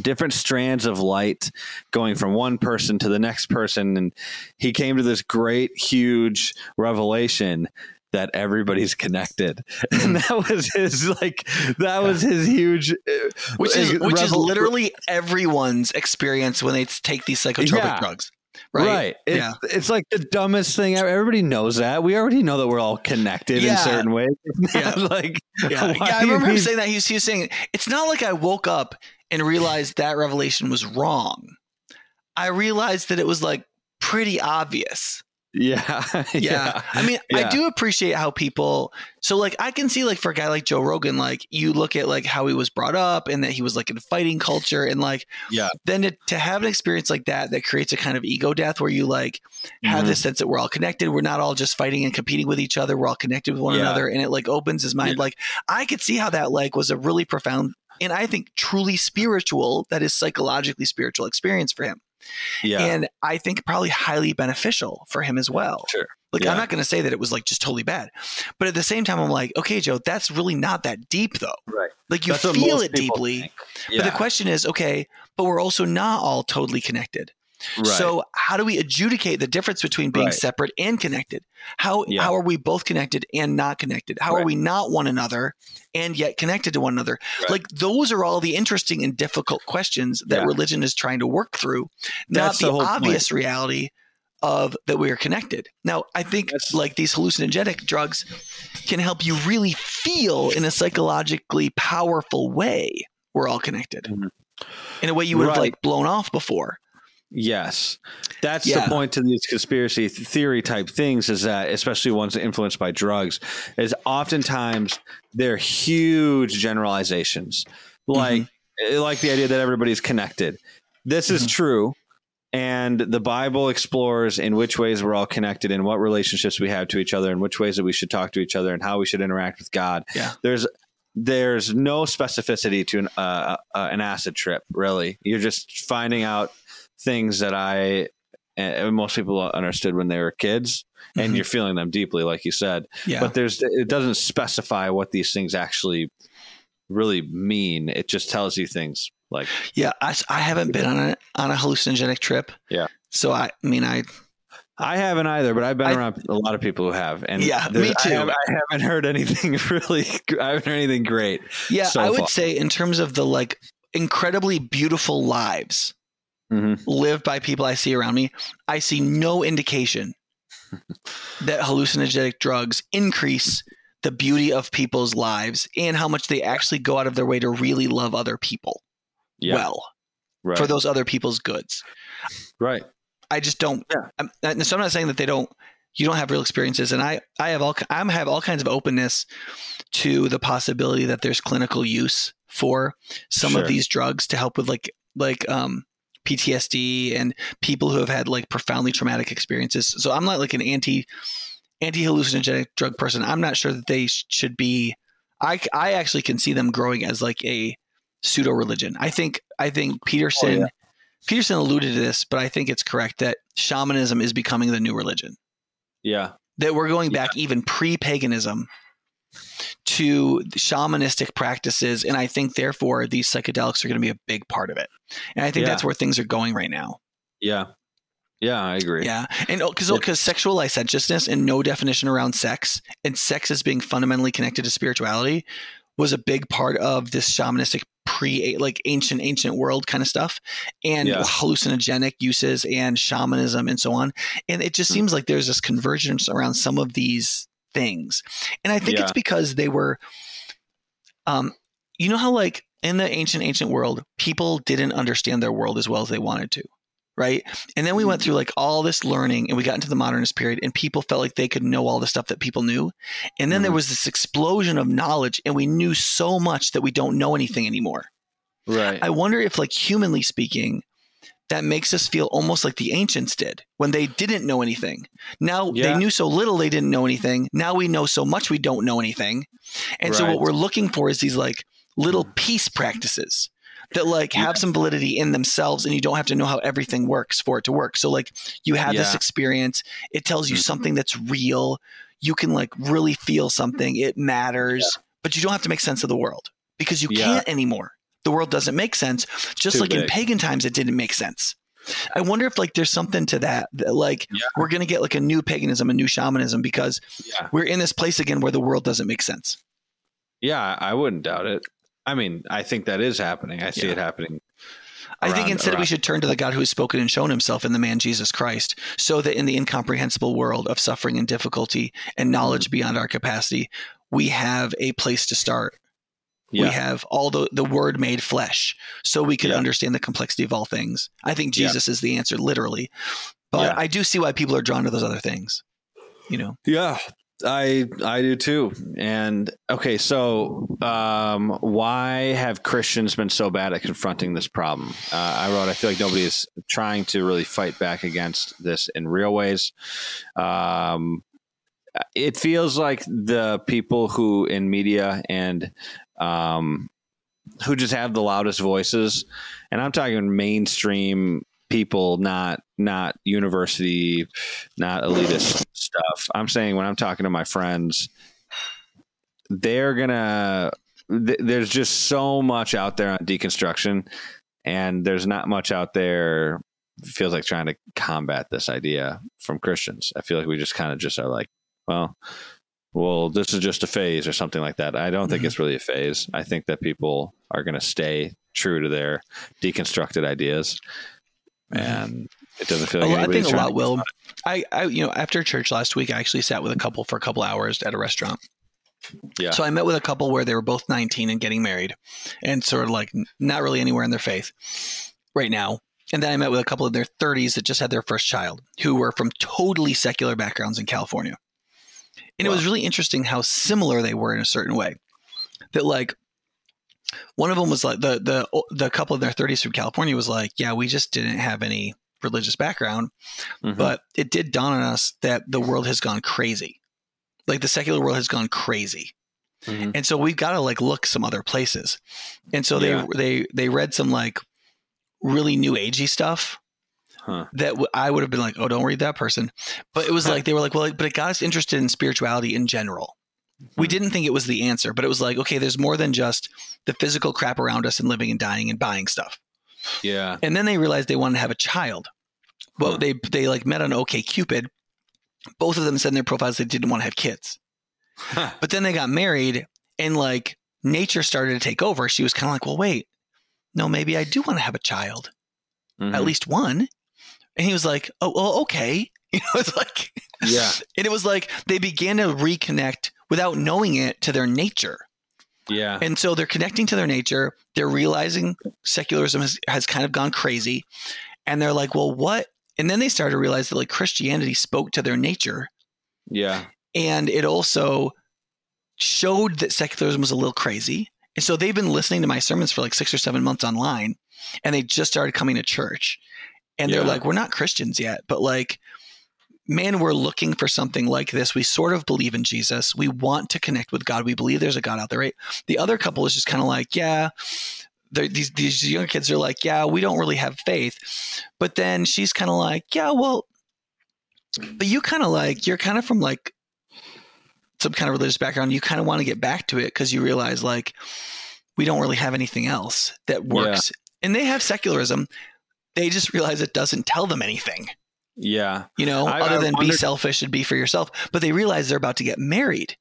different strands of light going from one person to the next person and he came to this great huge revelation that everybody's connected and that was his like that was his huge uh, which is which revel- is literally everyone's experience when they take these psychotropic yeah. drugs right? Right. It, yeah. It's like the dumbest thing. Everybody knows that. We already know that we're all connected yeah. in certain ways. Yeah. like, yeah. yeah I remember him saying that. He was, he was saying, it's not like I woke up and realized that revelation was wrong. I realized that it was like pretty obvious. Yeah. yeah. yeah. I mean, yeah. I do appreciate how people so like I can see like for a guy like Joe Rogan, like you look at like how he was brought up and that he was like in fighting culture and like yeah, then to, to have an experience like that that creates a kind of ego death where you like have mm-hmm. this sense that we're all connected. We're not all just fighting and competing with each other. We're all connected with one yeah. another. And it like opens his mind. Like I could see how that like was a really profound and I think truly spiritual, that is psychologically spiritual experience for him. Yeah. And I think probably highly beneficial for him as well. Sure. Like, yeah. I'm not going to say that it was like just totally bad. But at the same time, I'm like, okay, Joe, that's really not that deep though. Right. Like, you that's feel it deeply. Yeah. But the question is, okay, but we're also not all totally connected. Right. So how do we adjudicate the difference between being Right. separate and connected? How Yeah. how are we both connected and not connected? How are we not one another and yet connected to one another? Right. Like those are all the interesting and difficult questions that Yeah. religion is trying to work through, not That's the, the obvious reality of that we are connected. Now, I think That's- like these hallucinogenic drugs can help you really feel in a psychologically powerful way we're all connected. Mhm. In a way you would have like blown off before. Yes. That's Yeah. the point to these conspiracy theory type things is that, especially ones influenced by drugs, is oftentimes they're huge generalizations. Like, eh, like the idea that everybody's connected. This is Mhm. true. And the Bible explores in which ways we're all connected and what relationships we have to each other and which ways that we should talk to each other and how we should interact with God. Yeah. There's there's no specificity to an uh, uh, an acid trip. Really, you're just finding out things that I and most people understood when they were kids, and Mhm. you're feeling them deeply, like you said. Yeah. But there's it doesn't specify what these things actually really mean. It just tells you things like Yeah, i, I haven't been on a on a hallucinogenic trip. Yeah. So I, I mean, I I haven't either, but I've been I- around a lot of people who have, and Yeah, me I, too. have, I haven't heard anything really. I haven't heard anything great. yeah, So I would far. say in terms of the like incredibly beautiful lives Mm-hmm. lived by people I see around me, I see no indication that hallucinogenic drugs increase the beauty of people's lives and how much they actually go out of their way to really love other people Yeah, well right, for those other people's goods. right. I just don't. Yeah. I'm, and so I'm not saying that they don't. You don't have real experiences, and I I have all I'm have all kinds of openness to the possibility that there's clinical use for some Sure. of these drugs to help with like like um PTSD and people who have had like profoundly traumatic experiences. So I'm not like an anti anti hallucinogenic drug person. I'm not sure that they should be. I I actually can see them growing as like a pseudo religion. I think I think oh, Peterson. yeah. Peterson alluded to this, but I think it's correct that shamanism is becoming the new religion. Yeah, That we're going back even pre paganism to shamanistic practices. And I think, therefore, these psychedelics are going to be a big part of it. And I think Yeah. that's where things are going right now. yeah, yeah. I agree. Yeah. And because It- because sexual licentiousness and no definition around sex and sex as being fundamentally connected to spirituality was a big part of this shamanistic pre like ancient ancient world kind of stuff and Yeah. hallucinogenic uses and shamanism and so on and it just Hmm. seems like there's this convergence around some of these things and i think Yeah. it's because they were um you know how like in the ancient ancient world people didn't understand their world as well as they wanted to right and then we went through like all this learning and we got into the modernist period and people felt like they could know all the stuff that people knew and then there Mhm. was this explosion of knowledge and we knew so much that we don't know anything anymore Right. i wonder if like humanly speaking that makes us feel almost like the ancients did when they didn't know anything now they knew so little they didn't know anything now we know so much we don't know anything and so what we're looking for is these like little peace practices that like have some validity in themselves and you don't have to know how everything works for it to work. So like you have this experience, it tells you Mhm. something that's real. You can like really feel something. It matters, but you don't have to make sense of the world because you Yeah. can't anymore. The world doesn't make sense. Just Too like in pagan times it didn't make sense. I wonder if like there's something to that, that like Yeah. we're going to get like a new paganism, a new shamanism because Yeah. we're in this place again where the world doesn't make sense. Yeah, I wouldn't doubt it. I mean, I think that is happening. I see Yeah. it happening. I think around- instead we should turn to the God who has spoken and shown himself in the man Jesus Christ, so that in the incomprehensible world of suffering and difficulty and knowledge Mm-hmm. beyond our capacity, we have a place to start. Yeah. We have all the, the word made flesh, so we can Yeah. understand the complexity of all things. I think Yeah. Jesus is the answer, literally. But Yeah. I do see why people are drawn to those other things. You know, Yeah, I I do too. And okay, so um, why have Christians been so bad at confronting this problem? Uh, I wrote, I feel like nobody is trying to really fight back against this in real ways. Um, it feels like the people who in media and um, who just have the loudest voices, and I'm talking mainstream people, not not university, not elitist stuff. I'm saying when I'm talking to my friends, they're gonna. Th- there's just so much out there on deconstruction, and there's not much out there feels like trying to combat this idea from Christians. I feel like we just kind of just are like, well, well, this is just a phase or something like that. I don't think Mhm. it's really a phase. I think that people are going to stay true to their deconstructed ideas, and it doesn't feel like A lot- I think a lot will. I, I, you know, after church last week, I actually sat with a couple for a couple hours at a restaurant. Yeah. So I met with a couple where they were both 19 and getting married, and sort of like not really anywhere in their faith right now. And then I met with a couple in their 30s that just had their first child, who were from totally secular backgrounds in California. And it was really interesting how similar they were in a certain way. That like one of them was like the the the couple in their 30s from California was like, yeah, we just didn't have any religious background, Mhm. but it did dawn on us that the world has gone crazy. Like the secular world has gone crazy. Mhm. And so we've got to like look some other places. And so they Yeah. they they read some like really new agey stuff Huh. that w- I would have been like, oh, don't read that person. But it was like they were like, well, but it got us interested in spirituality in general. We Hmm. didn't think it was the answer, but it was like, okay, there's more than just the physical crap around us and living and dying and buying stuff. Yeah. And then they realized they wanted to have a child. Well, Huh. they they like met on OK Cupid. Both of them said in their profiles they didn't want to have kids. Huh. But then they got married and like nature started to take over. She was kind of like, well, wait, no, maybe I do want to have a child, Mhm. at least one. And he was like, oh, well, okay. You know, it's like, Yeah. and it was like they began to reconnect without knowing it to their nature. Yeah. And so they're connecting to their nature. They're realizing secularism has, has kind of gone crazy. And they're like, well, what? And then they started to realize that like Christianity spoke to their nature Yeah. and it also showed that secularism was a little crazy. And so they've been listening to my sermons for like six or seven months online, and they just started coming to church. And they're like, we're not Christians yet, but like, man, we're looking for something like this. We sort of believe in Jesus. We want to connect with God. We believe there's a God out there, right? The other couple is just kind of like, yeah. These these younger kids are like, yeah, we don't really have faith, but then she's kind of like, yeah, well, but you kind of like you're kind of from like some kind of religious background, you kind of want to get back to it because you realize like we don't really have anything else that works. And they have secularism. They just realize it doesn't tell them anything, Yeah. you know, I- other I than be selfish and be for yourself. But they realize they're about to get married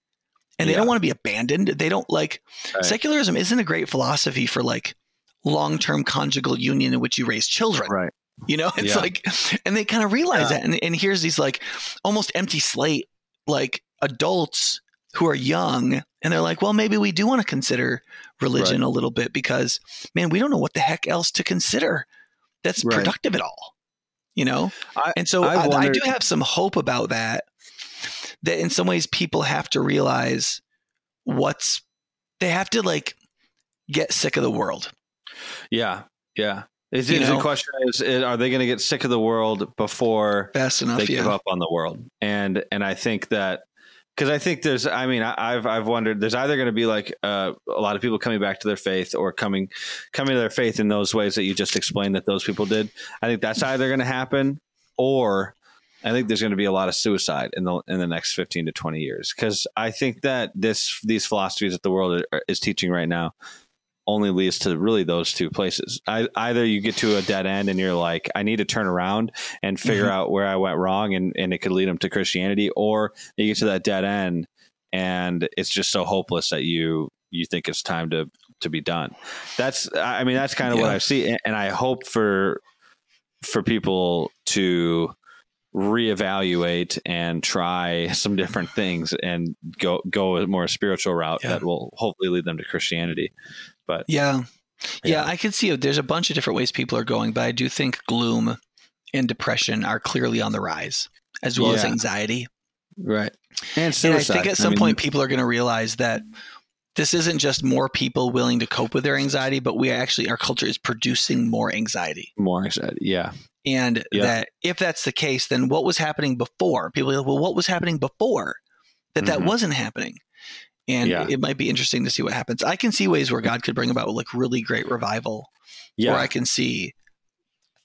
and they don't want to be abandoned. They don't like Right. secularism isn't a great philosophy for like long term conjugal union in which you raise children. Right. You know, it's Yeah. like, and they kind of realize Yeah. that. And, and here's these like almost empty slate, like adults who are young, and they're like, well, maybe we do want to consider religion a little bit because, man, we don't know what the heck else to consider that's Right. productive at all, you know? I- and so I've I, I do have some hope about that, that in some ways people have to realize what's, they have to like get sick of the world. Yeah. Yeah. Is, is the question is, is are they going to get sick of the world before Fast enough, they give up on the world? And and I think that because I think there's, I mean, I, I've I've wondered there's either going to be like uh, a lot of people coming back to their faith or coming coming to their faith in those ways that you just explained that those people did. I think that's either going to happen or I think there's going to be a lot of suicide in the in the next 15 to 20 years because I think that this these philosophies that the world are, is teaching right now only leads to really those two places. I, either you get to a dead end and you're like, I need to turn around and figure Mhm. out where I went wrong, and and it could lead them to Christianity, or you get to that dead end and it's just so hopeless that you you think it's time to to be done. That's I mean that's kind of what I see, and- and I hope for for people to reevaluate and try some different things and go go a more spiritual route Yeah. that will hopefully lead them to Christianity. But Yeah. yeah. Yeah. I can see it. There's a bunch of different ways people are going, but I do think gloom and depression are clearly on the rise, as well as anxiety. right, and And I think at some mean, point people are going to realize that this isn't just more people willing to cope with their anxiety, but we actually, our culture is producing more anxiety. more anxiety. Yeah, And Yeah. that if that's the case, then what was happening before? People like, well, what was happening before that that Mhm. wasn't happening? And Yeah. it might be interesting to see what happens. I can see ways where God could bring about like really great revival yeah. or I can see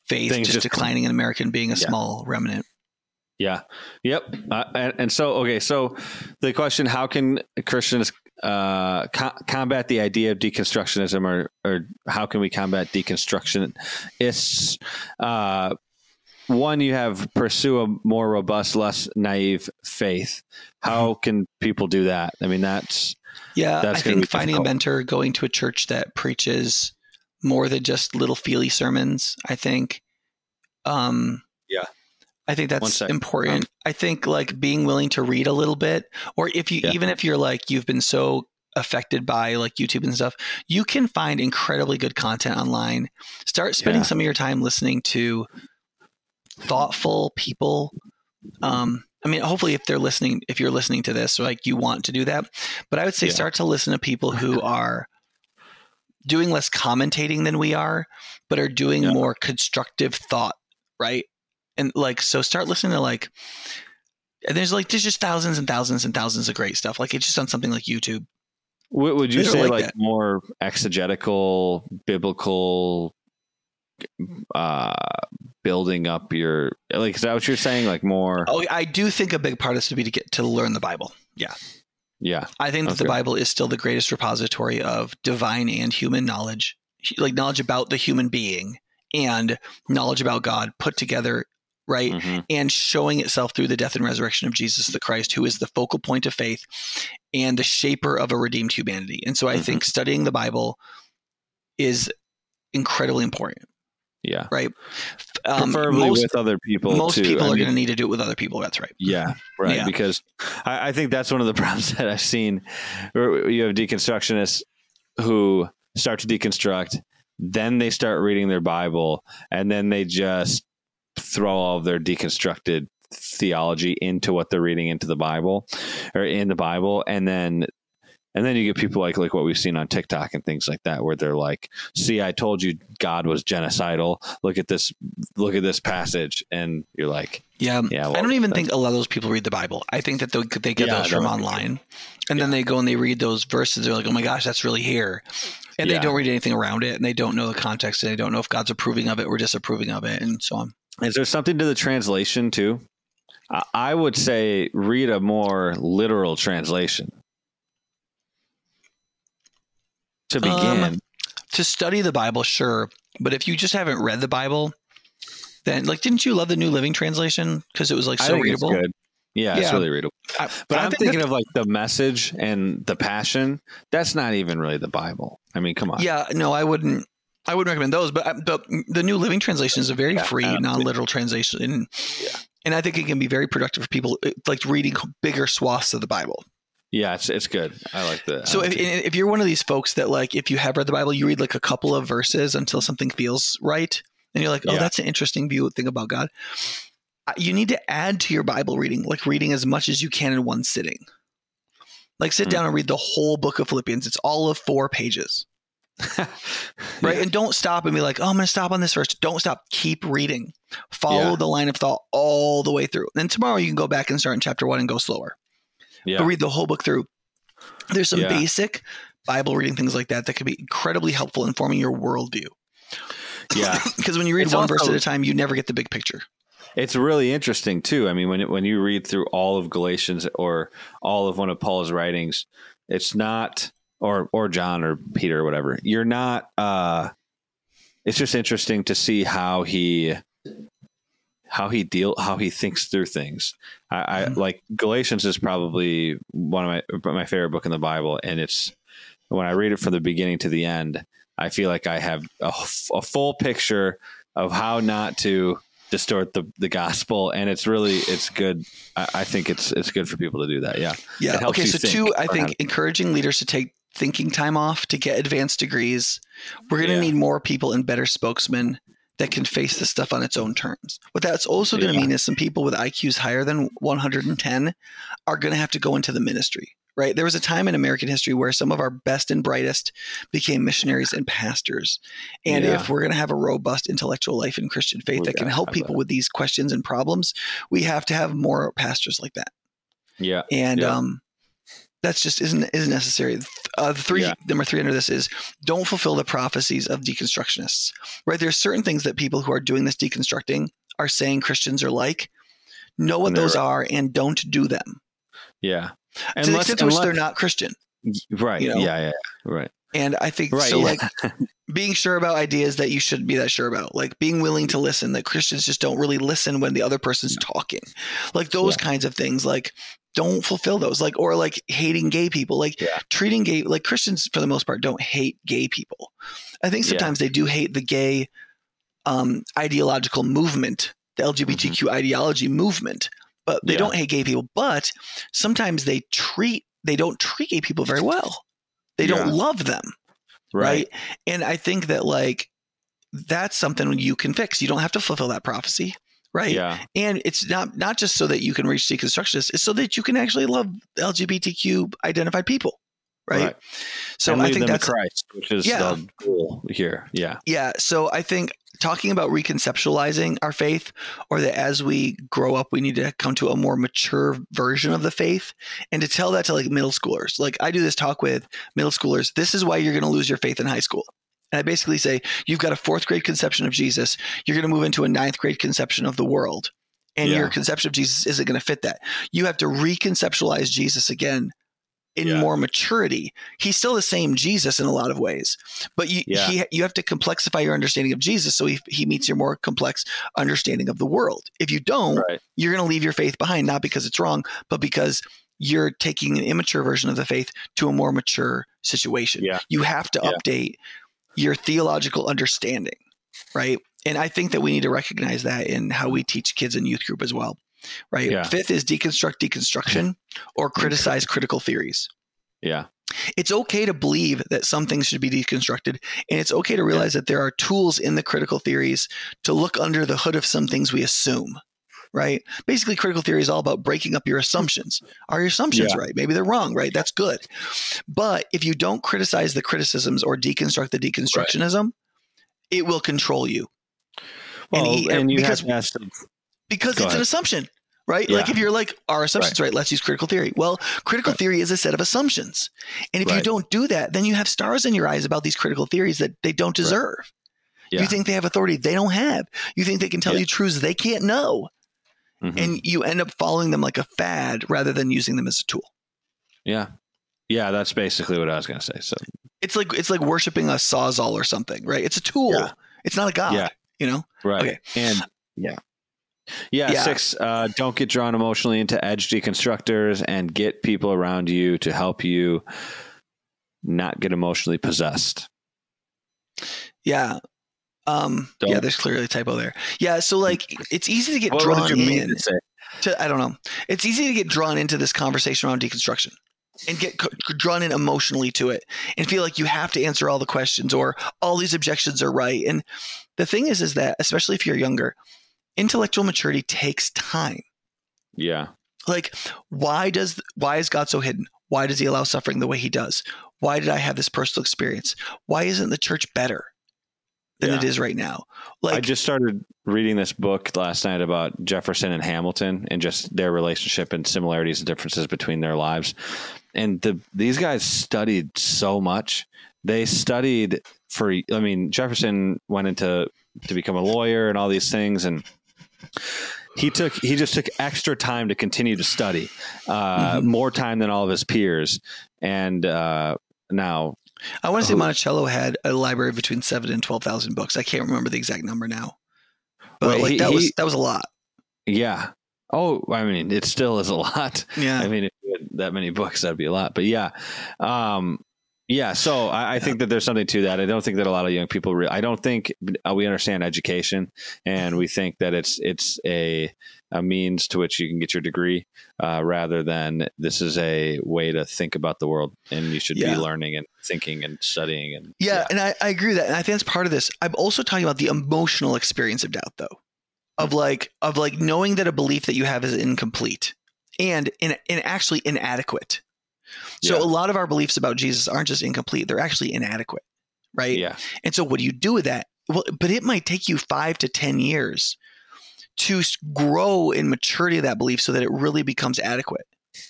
faith Things just, just- declining in America and being a Yeah. small remnant. Yeah. Yep. Uh, and, and so, okay. So the question, how can Christians uh, co- combat the idea of deconstructionism or, or how can we combat deconstructionists? Uh, one you have pursue a more robust, less naive faith. How can people do that? I mean, that's Yeah, That's I think finding a mentor, going to a church that preaches more than just little feely sermons. I think. Um. I think that's important. I think like being willing to read a little bit, or if you Yeah. even if you're like you've been so affected by like YouTube and stuff, you can find incredibly good content online. Start spending Yeah. some of your time listening to thoughtful people. Um, I mean, hopefully, if they're listening, if you're listening to this, like you want to do that, but I would say Yeah. start to listen to people who are doing less commentating than we are, but are doing more constructive thought, right? And like, so start listening to like, and there's like, there's just thousands and thousands and thousands of great stuff. Like, it's just on something like YouTube. Would, would you say like like, more exegetical, biblical, uh, building up your like? Is that what you're saying? Like more? Oh, I do think a big part of this would be to get to learn the Bible. Yeah. Yeah, I think that the Bible is still the greatest repository of divine and human knowledge, like knowledge about the human being and knowledge about God put together, right? Mhm. And showing itself through the death and resurrection of Jesus the Christ, who is the focal point of faith and the shaper of a redeemed humanity. And so I Mhm. think studying the Bible is incredibly important, yeah. right? Um, Preferably most with other people. most too. people I are going to need to do it with other people. That's right. Yeah, right. Yeah. Because I, I think that's one of the problems that I've seen. You have deconstructionists who start to deconstruct, then they start reading their Bible, and then they just throw all of their deconstructed theology into what they're reading into the Bible or in the Bible, and then. And then you get people like like what we've seen on TikTok and things like that, where they're like, "See, I told you God was genocidal. Look at this, look at this passage," and you're like, Yeah. "Yeah." I don't even think a lot of those people read the Bible. I think that they, they get Yeah, those from I think so. online. And then they go and they read those verses. They're like, oh my gosh, that's really here. And Yeah. they don't read anything around it and they don't know the context and they don't know if God's approving of it or disapproving of it and so on. Is there something to the translation too? I- would say read a more literal translation to begin. Um, To study the Bible, sure. But if you just haven't read the Bible, then like, didn't you love the New Living Translation? Because it was like so readable. it's good. Yeah, it's really readable. I- But I'm think thinking of like the message and the passion. That's not even really the Bible. I mean, come on. Yeah, no, I wouldn't. I wouldn't recommend those, but uh, but the New Living Translation is a very Yeah, free, non-literal translation, Yeah. and I think it can be very productive for people uh, like reading bigger swaths of the Bible. Yeah, it's it's good. I like that. So if, if you're one of these folks that like, if you have read the Bible, you read like a couple of verses until something feels right, and you're like, oh, Yeah. that's an interesting view thing about God. Uh, You need to add to your Bible reading, like reading as much as you can in one sitting. Like sit Hmm. down and read the whole book of Philippians. It's all of four pages. right? And don't stop and be like, oh, I'm going to stop on this verse. Don't stop. Keep reading. Follow Yeah. the line of thought all the way through. Then tomorrow you can go back and start in chapter one and go slower. Yeah, But read the whole book through. There's some Yeah. basic Bible reading things like that that can be incredibly helpful in forming your worldview. yeah. Because when you read It's one verse at a time, you never get the big picture. It's really interesting too. I mean, when when you read through all of Galatians or all of one of Paul's writings, it's not or or John or Peter or whatever. You're not. uh It's just interesting to see how he how he deal how he thinks through things. I, I Mhm. like Galatians is probably one of my my favorite book in the Bible, and it's when I read it from the beginning to the end, I feel like I have a full picture of how not to distort the, the gospel, and it's really it's good. I, I think it's it's good for people to do that. Yeah, Yeah. Okay. So, think two, I think encouraging leaders to take thinking time off to get advanced degrees. We're going to Yeah. need more people and better spokesmen that can face this stuff on its own terms. What that's also going to Yeah. mean is some people with IQs higher than 110 are going to have to go into the ministry. Right. There was a time in American history where some of our best and brightest became missionaries and pastors. And Yeah. if we're going to have a robust intellectual life in Christian faith We that can help people that. with these questions and problems, we have to have more pastors like that yeah, and Yeah. um, that's just isn't isn't necessary. Uh, the three Yeah. number three under this is don't fulfill the prophecies of deconstructionists. Right, there's certain things that people who are doing this deconstructing are saying Christians are like. Know what those are and don't do them. yeah. to the extent to which they're not Christian. right. you know? Yeah, yeah, yeah, right. And I think Right. so. yeah. Like being sure about ideas that you shouldn't be that sure about, like being willing to listen. That Christians just don't really listen when the other person's talking, like those kinds of things. Like don't fulfill those, like or like hating gay people, like Yeah. treating gay like Christians for the most part don't hate gay people. I think Yeah. sometimes they do hate the gay um, ideological movement, the LGBTQ ideology movement, but they Yeah. don't hate gay people. But sometimes they treat they don't treat gay people very well. They don't love them right. And I think that like that's something you can fix. You don't have to fulfill that prophecy, right? Yeah. And it's not not just so that you can reach deconstructionists, it's so that you can actually love LGBTQ identified people, right? So and I think that's Christ, which is Yeah. Um, the goal here. Yeah. yeah. So I think talking about reconceptualizing our faith, or that as we grow up, we need to come to a more mature version of the faith, and to tell that to like middle schoolers. Like I do this talk with middle schoolers. This is why you're going to lose your faith in high school. And I basically say you've got a fourth grade conception of Jesus. You're going to move into a ninth grade conception of the world, and Yeah. your conception of Jesus isn't going to fit that. You have to reconceptualize Jesus again in Yeah. more maturity. He's still the same Jesus in a lot of ways, but you Yeah. he, you have to complexify your understanding of Jesus so he, he meets your more complex understanding of the world. If you don't, Right. you're going to leave your faith behind, not because it's wrong, but because you're taking an immature version of the faith to a more mature situation. Yeah. You have to update your theological understanding, right? And I think that we need to recognize that in how we teach kids in youth group as well, right? Yeah. Fifth is deconstruct deconstruction or criticize critical theories. Yeah. It's okay to believe that some things should be deconstructed, and it's okay to realize that there are tools in the critical theories to look under the hood of some things we assume. Right? Basically, critical theory is all about breaking up your assumptions. Are your assumptions Yeah. right? Maybe they're wrong, right? That's good. But if you don't criticize the criticisms or deconstruct the deconstructionism, it will control you. Well, he- and, you because- have to ask them. because Go it's an assumption, right? Like if you're like, our assumption's right. let's use critical theory. Well, critical Right. theory is a set of assumptions. And if you don't do that, then you have stars in your eyes about these critical theories that they don't deserve. Yeah. You think they have authority they don't have. You think they can tell Yeah. you truths they can't know. Mhm. And you end up following them like a fad rather than using them as a tool. yeah. Yeah. That's basically what I was going to say. So, It's like it's like worshiping a sawzall or something, right? It's a tool. Yeah. It's not a god. Yeah. You know? right. Okay. And yeah. Yeah, Yeah. six. Uh, don't get drawn emotionally into edge deconstructors, and get people around you to help you not get emotionally possessed. Yeah. Um, Don't- yeah, there's clearly a typo there. Yeah, so like it's easy to get What, drawn what in. to to I don't know. It's easy to get drawn into this conversation around deconstruction and get co- drawn in emotionally to it and feel like you have to answer all the questions or all these objections are right. And the thing is, is that especially if you're younger, intellectual maturity takes time. Yeah, Like, why does why is God so hidden? Why does He allow suffering the way He does? Why did I have this personal experience? Why isn't the church better than Yeah. it is right now? Like I just started reading this book last night about Jefferson and Hamilton and just their relationship and similarities and differences between their lives. And the these guys studied so much. They studied for I mean, Jefferson went into to become a lawyer and all these things and he took he just took extra time to continue to study. Uh, Mhm. more time than all of his peers. And uh now I want to say who- Monticello had a library between seven and twelve thousand books. I can't remember the exact number now, but Well, like he- that was he- that was a lot. yeah. Oh, I mean, it still is a lot. Yeah, I mean, if you had that many books, that'd be a lot. But yeah, um, yeah. So I, I think that there's something to that. I don't think that a lot of young people. Re- I don't think uh, we understand education, and we think that it's it's a a means to which you can get your degree, uh, rather than this is a way to think about the world, and you should Yeah. be learning and thinking and studying. And yeah, and I, I agree with that, and I think that's part of this. I'm also talking about the emotional experience of doubt, though, of like of like knowing that a belief that you have is incomplete and in, and actually inadequate. So Yeah. a lot of our beliefs about Jesus aren't just incomplete; they're actually inadequate, right? yeah, And so, what do you do with that? Well, but it might take you five to 10 years to grow in maturity of that belief so that it really becomes adequate.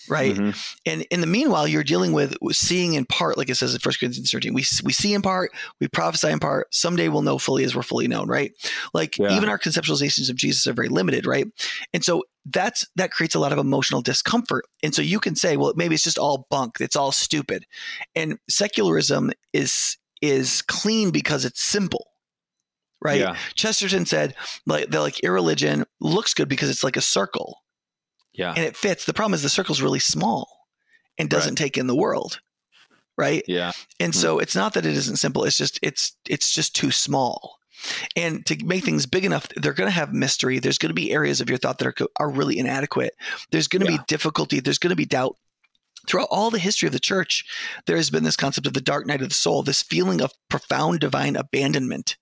Right. Mhm. And in the meanwhile, you're dealing with seeing in part, like it says in 1 Corinthians 13, we, we see in part, we prophesy in part. Someday we'll know fully as we're fully known. Right. Like Yeah. even our conceptualizations of Jesus are very limited. Right. And so that's that creates a lot of emotional discomfort. And so you can say, well, maybe it's just all bunk. It's all stupid. And secularism is is clean because it's simple. Right? Yeah. Chesterton said like they're like irreligion looks good because it's like a circle Yeah. and it fits. The problem is the circle's really small and doesn't take in the world. Right? yeah. And so it's not that it isn't simple. It's just it's it's just too small. And to make things big enough, they're going to have mystery. There's going to be areas of your thought that are are really inadequate. There's going to Yeah. be difficulty. There's going to be doubt. Throughout all the history of the church, there has been this concept of the dark night of the soul, this feeling of profound divine abandonment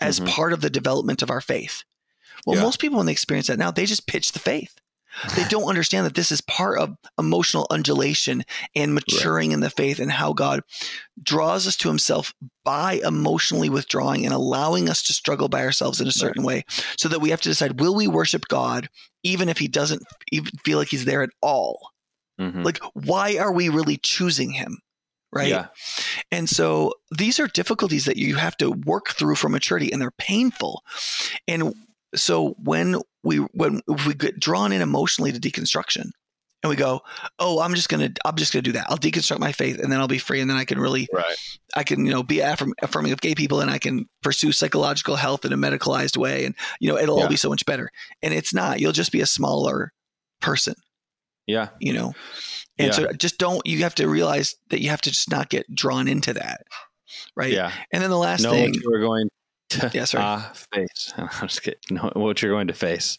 as Mhm. part of the development of our faith. Well, Yeah. most people, when they experience that now, they just pitch the faith. They don't understand that this is part of emotional undulation and maturing in the faith and how God draws us to himself by emotionally withdrawing and allowing us to struggle by ourselves in a certain way so that we have to decide will we worship God even if he doesn't even feel like he's there at all Mhm. like why are we really choosing him right Yeah. and so these are difficulties that you have to work through for maturity and they're painful. And so when we when if we get drawn in emotionally to deconstruction and we go, "Oh, I'm just going to I'm just to do that. I'll deconstruct my faith and then I'll be free and then I can really Right. I can, you know, be affirm, affirming of gay people and I can pursue psychological health in a medicalized way and you know, it'll Yeah. all be so much better." And it's not. You'll just be a smaller person Yeah. you know and Yeah. so just don't you have to realize that you have to just not get drawn into that right Yeah. and then the last thing are going Yeah, sorry. uh, face. I'm just kidding. Know what you're going to face.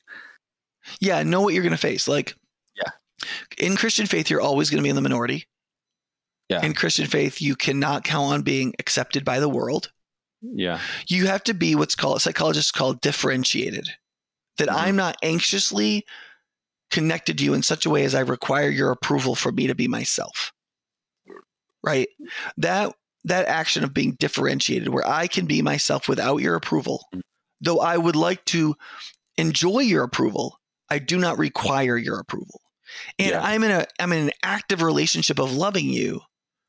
yeah know what you're going to face like Yeah. in christian faith you're always going to be in the minority Yeah. in christian faith you cannot count on being accepted by the world Yeah. you have to be what's called psychologists call differentiated that Mhm. i'm not anxiously connected to you in such a way as i require your approval for me to be myself right that that action of being differentiated where i can be myself without your approval Mm. though i would like to enjoy your approval i do not require your approval and Yeah. i'm in a i'm in an active relationship of loving you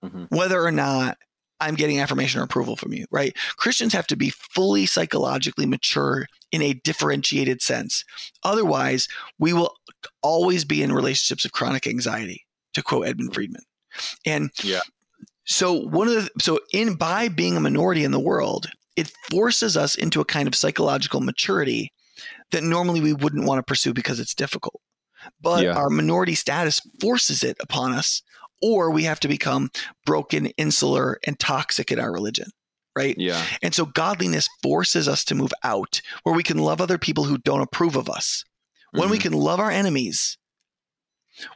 Mhm. whether or not I'm getting affirmation or approval from you, right? Christians have to be fully psychologically mature in a differentiated sense. Otherwise, we will always be in relationships of chronic anxiety, to quote Edwin Friedman. And Yeah. So one of the so in by being a minority in the world, it forces us into a kind of psychological maturity that normally we wouldn't want to pursue because it's difficult. But Yeah. our minority status forces it upon us, or we have to become broken, insular, and toxic in our religion, right? Yeah. And so godliness forces us to move out where we can love other people who don't approve of us. When we Mhm. can love our enemies,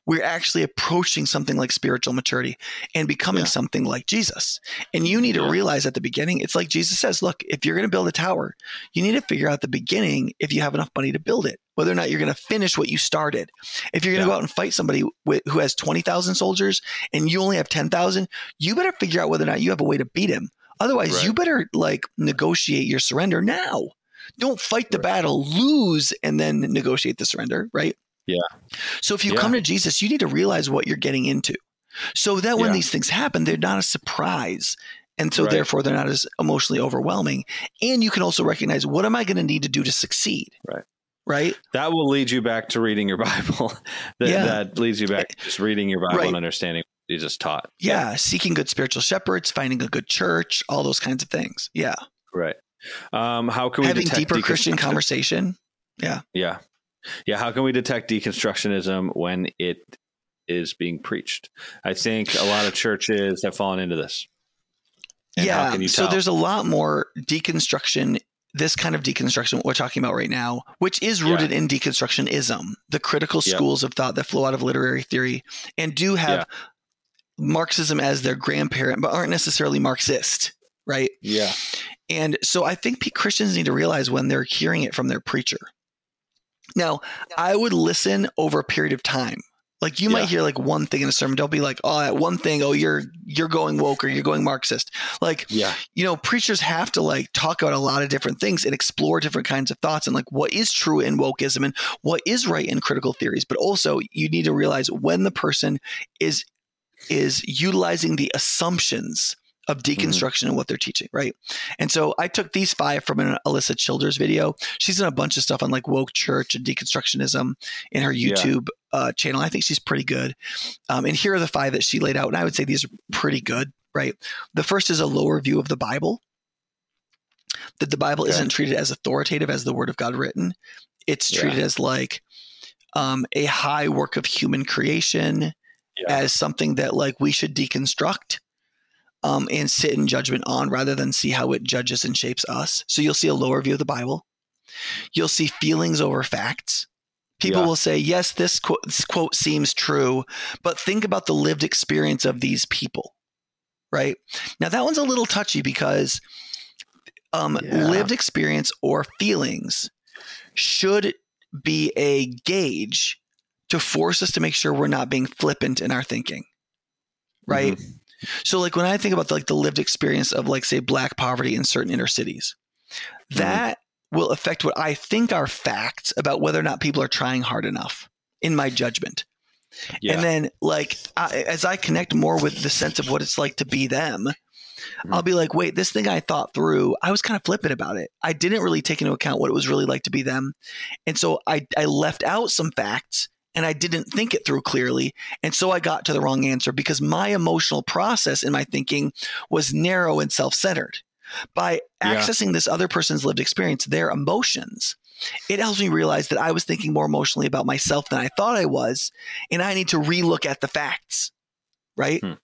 we're actually approaching something like spiritual maturity and becoming Yeah. something like Jesus. And you need to realize at the beginning, it's like Jesus says, look, if you're going to build a tower, you need to figure out the beginning if you have enough money to build it, whether or not you're going to finish what you started. If you're going to Yeah. go out and fight somebody with, who has 20,000 soldiers and you only have 10,000, you better figure out whether or not you have a way to beat him. Otherwise, Right. you better like negotiate your surrender now. Don't fight the Right. battle, lose, and then negotiate the surrender, right? Yeah. So if you Yeah. come to Jesus, you need to realize what you're getting into. So that when Yeah. these things happen, they're not a surprise. And so Right. therefore they're not as emotionally overwhelming. And you can also recognize what am I going to need to do to succeed? Right. Right? That will lead you back to reading your Bible. that, Yeah. that leads you back to just reading your Bible Right. and understanding what Jesus taught. Yeah. Seeking good spiritual shepherds, finding a good church, all those kinds of things. Yeah. Right. Um, how can we Having deeper Christian conversation. Yeah. Yeah. Yeah, how can we detect deconstructionism when it is being preached? I think a lot of churches have fallen into this. And yeah. how can you so there's a lot more deconstruction, this kind of deconstruction we're talking about right now, which is rooted in deconstructionism, the critical Yep. schools of thought that flow out of literary theory and do have Yeah. Marxism as their grandparent, but aren't necessarily Marxist, right? yeah. And so I think Christians need to realize when they're hearing it from their preacher. Now, I would listen over a period of time. Like you Yeah. might hear like one thing in a sermon. Don't be like, oh, that one thing. Oh, you're you're going woke or you're going Marxist. Like Yeah. you know, preachers have to like talk about a lot of different things and explore different kinds of thoughts and like what is true in wokeism and what is right in critical theories. But also, you need to realize when the person is is utilizing the assumptions of deconstruction and what they're teaching, right? And so I took these five from an Alisa Childers video. She's done a bunch of stuff on like woke church and deconstructionism in her YouTube yeah. uh, channel. I think she's pretty good. Um, and here are the five that she laid out, and I would say these are pretty good, right? The first is a lower view of the Bible. That the Bible okay. isn't treated as authoritative as the Word of God written. It's treated yeah. as like um, a high work of human creation, yeah. as something that like we should deconstruct um, and sit in judgment on rather than see how it judges and shapes us. So you'll see a lower view of the Bible. You'll see feelings over facts. People yeah. will say, yes, this quote, this quote seems true, but think about the lived experience of these people, right? Now, that one's a little touchy because um, yeah. lived experience or feelings should be a gauge to force us to make sure we're not being flippant in our thinking, right? Mm-hmm. So like when I think about the, like the lived experience of like say black poverty in certain inner cities, mm-hmm. that will affect what I think are facts about whether or not people are trying hard enough in my judgment. Yeah. And then like I, as I connect more with the sense of what it's like to be them, mm-hmm. I'll be like, wait, this thing I thought through, I was kind of flippant about it. I didn't really take into account what it was really like to be them. And so I, I left out some facts and I didn't think it through clearly. And so I got to the wrong answer because my emotional process in my thinking was narrow and self centered. By accessing yeah. this other person's lived experience, their emotions, it helps me realize that I was thinking more emotionally about myself than I thought I was. And I need to relook at the facts, right? Hmm.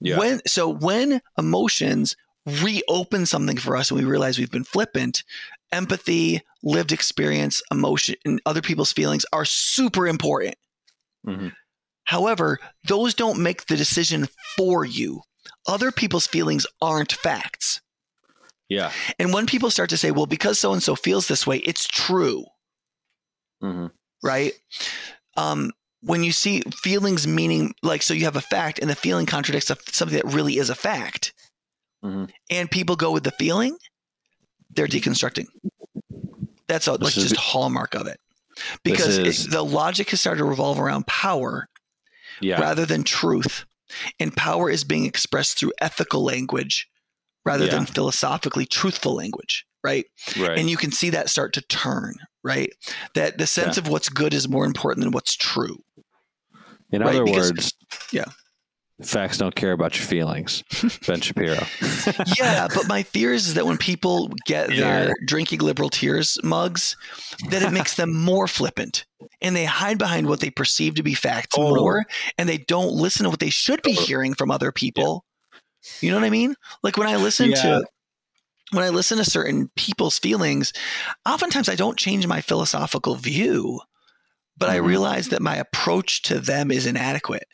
Yeah. When, so when emotions reopen something for us and we realize we've been flippant, empathy, lived experience, emotion, and other people's feelings are super important. Mm-hmm. However, those don't make the decision for you. Other people's feelings aren't facts. Yeah. And when people start to say, well, because so and so feels this way, it's true. Mm-hmm. Right? Um, when you see feelings meaning, like, so you have a fact and the feeling contradicts something that really is a fact, mm-hmm. and people go with the feeling, they're deconstructing. That's a, like just hallmark of it, because is, it, the logic has started to revolve around power, yeah. rather than truth, and power is being expressed through ethical language rather yeah. than philosophically truthful language, right? Right. And you can see that start to turn, right? That the sense yeah. of what's good is more important than what's true. In right? other because, words, yeah. Facts don't care about your feelings. Ben Shapiro. yeah, but my fear is that when people get yeah. their drinking liberal tears mugs, that it makes them more flippant and they hide behind what they perceive to be facts oh. more and they don't listen to what they should be hearing from other people. You know what I mean? Like when I listen yeah. to when I listen to certain people's feelings, oftentimes I don't change my philosophical view, but mm-hmm. I realize that my approach to them is inadequate.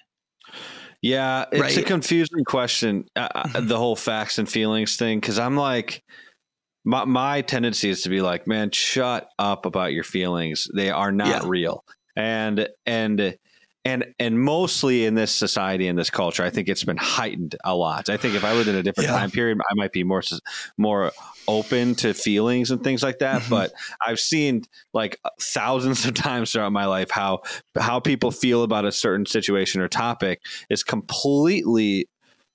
Yeah, it's right? a confusing question. Uh, uh mm-hmm. the whole facts and feelings thing, because I'm like, my my tendency is to be like, man, shut up about your feelings. They are not yeah. real. And and and and mostly in this society in this culture, I think it's been heightened a lot. I think if I lived in a different yeah. time period, I might be more more open to feelings and things like that. Mm-hmm. But I've seen like thousands of times throughout my life how how people feel about a certain situation or topic is completely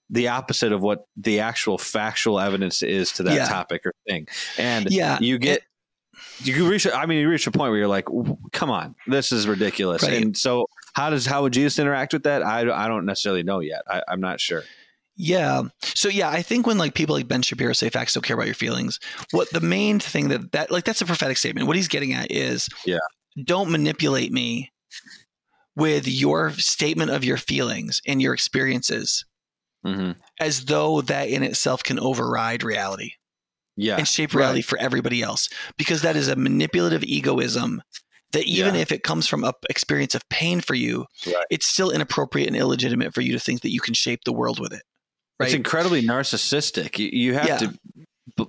the opposite of what the actual factual evidence is to that yeah. topic or thing. And yeah, you get it, you reach I mean you reach a point where you're like come on this is ridiculous. Right. And so how does how would Jesus interact with that? I, I don't necessarily know yet. I, I'm not sure. Yeah. So yeah, I think when like people like Ben Shapiro say facts don't care about your feelings, what the main thing that that like that's a prophetic statement. What he's getting at is yeah, don't manipulate me with your statement of your feelings and your experiences mm-hmm. as though that in itself can override reality. Yeah. And shape reality right. for everybody else. Because that is a manipulative egoism that even yeah. if it comes from a experience of pain for you, right. it's still inappropriate and illegitimate for you to think that you can shape the world with it. Right? It's incredibly narcissistic. You, you have yeah. to.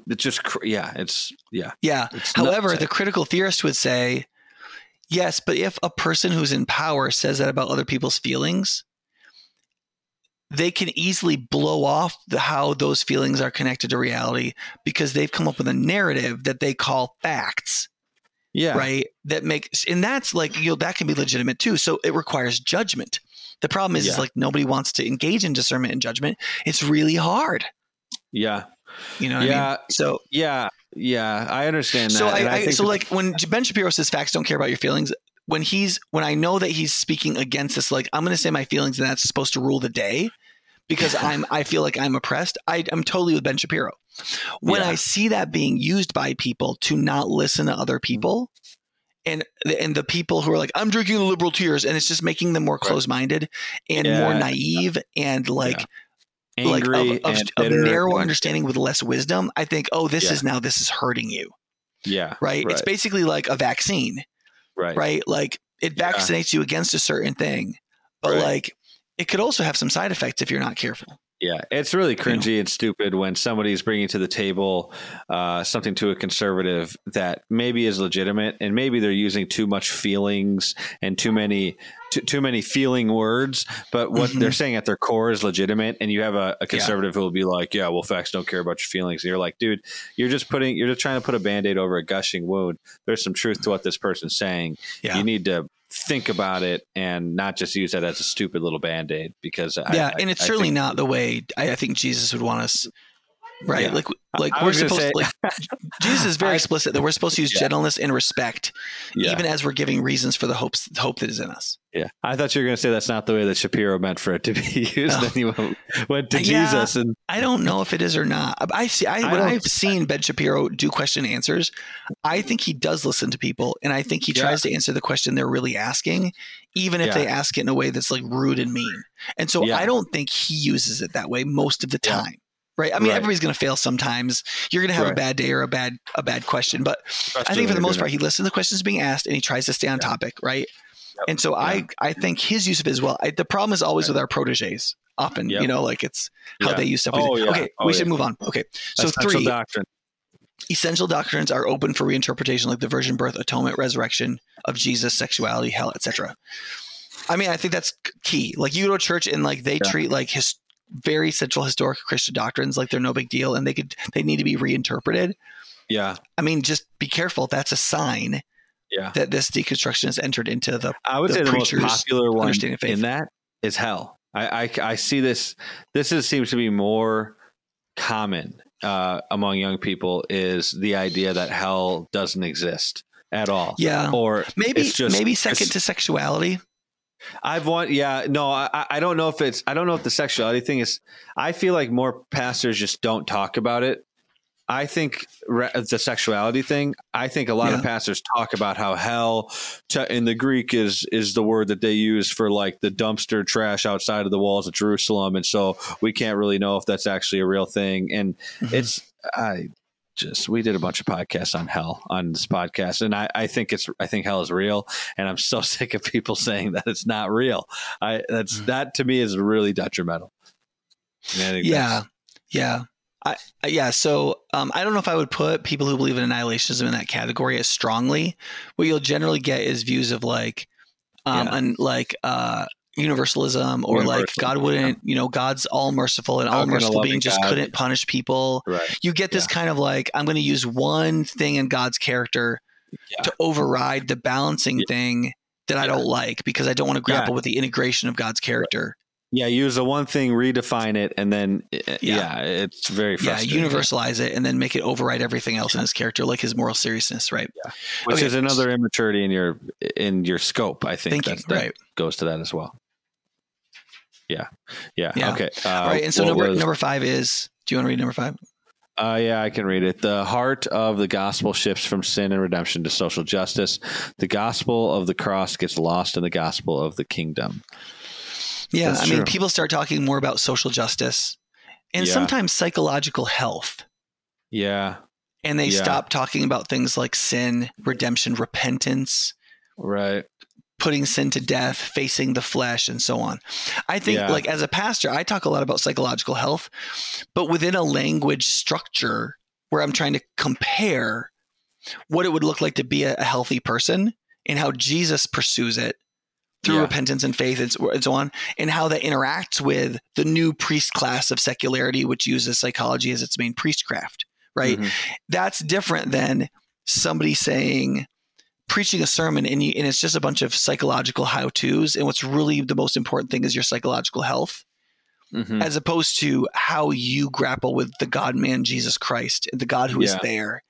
It's just yeah. It's yeah. Yeah. It's However, the critical theorist would say, yes, but if a person who's in power says that about other people's feelings, they can easily blow off the, how those feelings are connected to reality because they've come up with a narrative that they call facts. Yeah. Right. That makes, and that's like, you know, that can be legitimate too. So it requires judgment. The problem is, yeah. is like nobody wants to engage in discernment and judgment. It's really hard. Yeah. You know what Yeah. I mean? So Yeah. Yeah. I understand that. so I, I, think so like when Ben Shapiro says facts don't care about your feelings, when he's when I know that he's speaking against this, like I'm going to say my feelings and that's supposed to rule the day because I'm I feel like I'm oppressed. I, I'm totally with Ben Shapiro. When Yeah. I see that being used by people to not listen to other mm-hmm. people. And and the people who are like I'm drinking the liberal tears and it's just making them more Right. close minded and Yeah. more naive and like angry like of, of, and of bitter narrow understanding with less wisdom. I think oh this Yeah. is now this is hurting you Yeah. right? It's basically like a vaccine, Right. right? Like it Yeah. vaccinates you against a certain thing, but Right. like it could also have some side effects if you're not careful. Yeah, it's really cringy and stupid when somebody's bringing to the table uh, something to a conservative that maybe is legitimate, and maybe they're using too much feelings and too many too, too many feeling words. But what Mhm. they're saying at their core is legitimate, and you have a, a conservative who will be like, "Yeah, well, facts don't care about your feelings." And you're like, "Dude, you're just putting you're just trying to put a band aid over a gushing wound." There's some truth to what this person's saying. Yeah. You need to think about it and not just use that as a stupid little band aid because yeah, I- and it's I certainly not the way I, I think Jesus would want us. Right, Yeah. like like I we're supposed say- to, like Jesus is very I- explicit that we're supposed to use Yeah. gentleness and respect, Yeah. even as we're giving reasons for the hopes hope that is in us. Yeah, I thought you were going to say that's not the way that Shapiro meant for it to be used. Oh. Then you went, went to Yeah. Jesus, and I don't know if it is or not. I see. I, I when I've seen Ben Shapiro do question answers, I think he does listen to people, and I think he Yeah. tries to answer the question they're really asking, even if they ask it in a way that's like rude and mean. And so Yeah. I don't think he uses it that way most of the Yeah. time. Right. I mean, Right. everybody's going to fail sometimes. You're going to have a bad day or a bad a bad question, but I think for the most part, he listens to the questions being asked and he tries to stay on topic. Right. Yep. And so I I think his use of it as well. I, the problem is always Right. with our proteges. Often, Yep. you know, like it's how Yeah. they use stuff. Oh, yeah. Okay, Oh, we yeah. should move on. Okay, so Essential three doctrine. essential doctrines are open for reinterpretation, like the virgin birth, atonement, resurrection of Jesus, sexuality, hell, etc. I mean, I think that's key. Like you go to church and like they Yeah. treat like his very central historic Christian doctrines like they're no big deal, and they could they need to be reinterpreted. Yeah, I mean, just be careful. That's a sign yeah. that this deconstruction has entered into the I would the say the most popular one understanding of faith. in that is hell. I, I, I see this. This is, seems to be more common uh, among young people is the idea that hell doesn't exist at all. yeah. Or Maybe just- maybe second to sexuality. I've want yeah no I I- don't know if it's I don't know if the sexuality thing is I feel like more pastors just don't talk about it. I think re- the sexuality thing. I think a lot of pastors talk about how hell in the Greek is is the word that they use for like the dumpster trash outside of the walls of Jerusalem, and so we can't really know if that's actually a real thing. And Mhm. it's I just we did a bunch of podcasts on hell on this podcast, and I, I think it's I think hell is real, and I'm so sick of people saying that it's not real. I that's Mhm. that to me is really detrimental. Yeah yeah I, I- yeah so um, i don't know if i would put people who believe in annihilationism in that category as strongly what you'll generally get is views of like um Yeah. and like uh universalism or like god wouldn't you know god's all merciful and all merciful being just God- couldn't punish people right. you get this kind of like i'm going to use one thing in god's character Yeah. to override the balancing Yeah. thing that i don't like because i don't want to grapple Yeah. with the integration of god's character Yeah, use the one thing, redefine it, and then uh, Yeah. yeah, it's very yeah universalize it and then make it override everything else in his character like his moral seriousness right which Okay. is another immaturity in your in your scope. I think thinking that's, that right goes to that as well. Yeah, yeah, Yeah. okay. Uh, All right, and so number was- number five is. Do you want to read number five? Uh, yeah, I can read it. The heart of the gospel shifts from sin and redemption to social justice. The gospel of the cross gets lost in the gospel of the kingdom. Yeah, That's I mean, people start talking more about social justice and Yeah. sometimes psychological health, Yeah, and they Yeah. stop talking about things like sin, redemption, repentance, right. Putting sin to death, facing the flesh, and so on. I think, Yeah. like as a pastor, I talk a lot about psychological health, but within a language structure where I'm trying to compare what it would look like to be a, healthy person and how Jesus pursues it through Yeah. repentance and faith and so, and so on, and how that interacts with the new priest class of secularity, which uses psychology as its main priestcraft, right? Mhm. That's different than somebody saying, preaching a sermon and, you, and it's just a bunch of psychological how to's. And what's really the most important thing is your psychological health. Mhm. as opposed to how you grapple with the God man Jesus Christ, the God who is Yeah. there,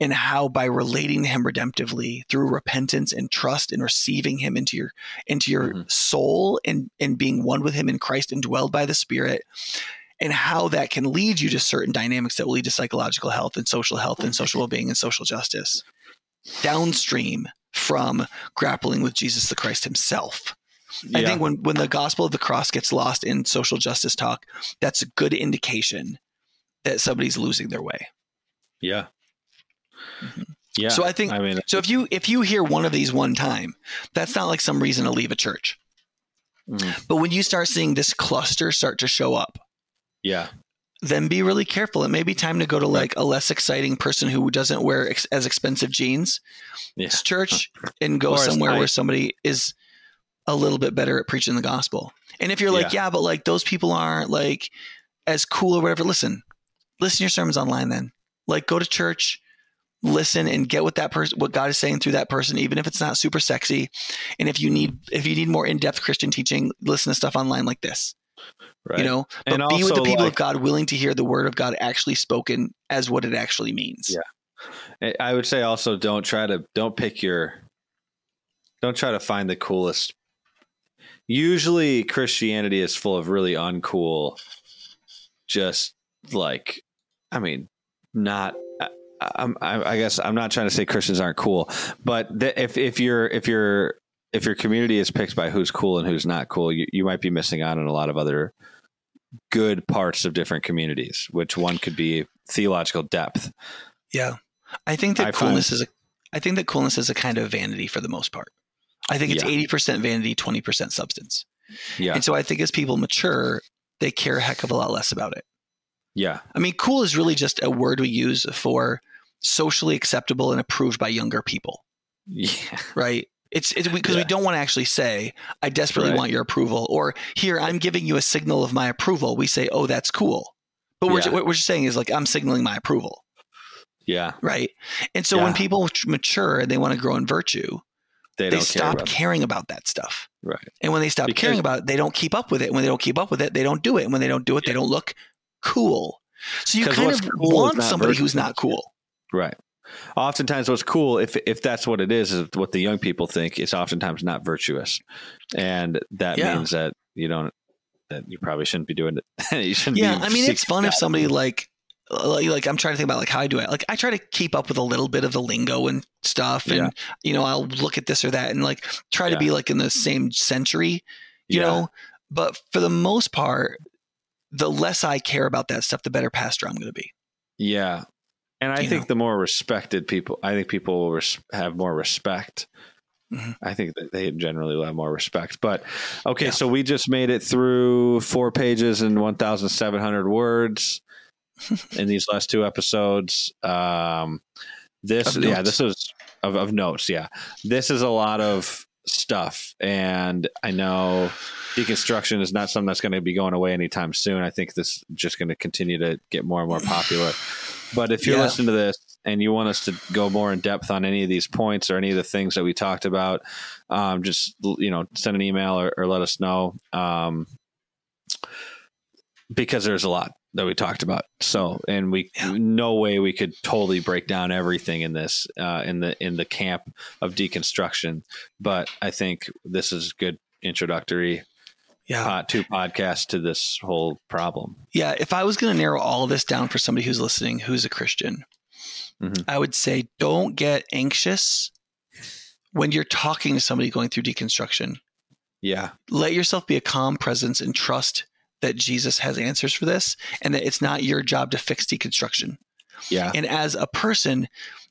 and how by relating to him redemptively through repentance and trust and receiving him into your into your Mhm. soul and and being one with him in Christ and dwelled by the Spirit. And how that can lead you to certain dynamics that will lead to psychological health and social health and social well being and social justice downstream from grappling with Jesus the Christ himself. I think when, when the gospel of the cross gets lost in social justice talk, that's a good indication that somebody's losing their way. yeah. Mhm. Yeah. So I think I mean, so if you if you hear one of these one time, that's not like some reason to leave a church. mhm. But when you start seeing this cluster start to show up, yeah. Then be really careful. It may be time to go to like a less exciting person who doesn't wear ex- as expensive jeans Yeah. church and go Or as somewhere where somebody is a little bit better at preaching the gospel. And if you're like, yeah, but like those people aren't like as cool or whatever, listen, listen to your sermons online then. Like go to church, listen and get what that person what God is saying through that person, even if it's not super sexy. And if you need if you need more in-depth Christian teaching, listen to stuff online like this. Right. You know, but And be with the people like- of God willing to hear the word of God actually spoken as what it actually means. Yeah. I- would say also don't try to don't pick your don't try to find the coolest. Usually Christianity is full of really uncool just like I mean not I, I'm I, I guess I'm not trying to say Christians aren't cool, but the, if if you're if you're if your community is picked by who's cool and who's not cool, you, you might be missing out on a lot of other good parts of different communities, which one could be theological depth. Yeah. I think that I find- coolness is a I think that coolness is a kind of vanity for the most part. I think it's Yeah. 80% vanity, 20% substance. Yeah. And so I think as people mature, they care a heck of a lot less about it. Yeah. I mean, cool is really just a word we use for socially acceptable and approved by younger people, Yeah. right? It's because we, 'cause we don't want to actually say, I desperately Right. want your approval, or here, I'm giving you a signal of my approval. We say, oh, that's cool. But we're, Yeah. what we're just saying is like, I'm signaling my approval. Yeah. right? And so when people mature and they want to grow in virtue, They they, don't care stop about caring about that stuff. Right. And when they stop Because- caring about it, they don't keep up with it. And when they don't keep up with it, they don't do it. And when they don't do it, they don't look cool. So you kind of cool want somebody virtue. who's not cool. Right. Oftentimes, what's cool if if that's what it is, is what the young people think. It's oftentimes not virtuous, and that Yeah. means that you don't that you probably shouldn't be doing it. you shouldn't. Yeah, I mean, it's fun if somebody like, like, like I'm trying to think about like how I do it. Like I try to keep up with a little bit of the lingo and stuff, and Yeah. you know, I'll look at this or that and like try to Yeah. be like in the same century, you Yeah. know. But for the most part, the less I care about that stuff, the better pastor I'm going to be. Yeah, and I You think know. the more respected people, I think people will res- have more respect. Mhm. I think that they generally will have more respect. But okay, Yeah. so we just made it through four pages and one thousand seven hundred words in these last two episodes. Um, this, yeah, this was of, of notes. Yeah, this is a lot of stuff, and I know deconstruction is not something that's going to be going away anytime soon. I think this is just going to continue to get more and more popular. But if you're Yeah. listening to this and you want us to go more in depth on any of these points or any of the things that we talked about, um, just you know, send an email or, or let us know. Um, because there's a lot that we talked about. So, and we Yeah. no way we could totally break down everything in this uh, in the in the camp of deconstruction. But I think this is good introductory Yeah. pod, two podcasts to this whole problem. Yeah, if I was going to narrow all of this down for somebody who's listening who's a Christian, Mhm. I would say don't get anxious when you're talking to somebody going through deconstruction. Yeah, Let yourself be a calm presence and trust that Jesus has answers for this and that it's not your job to fix deconstruction. yeah, And as a person,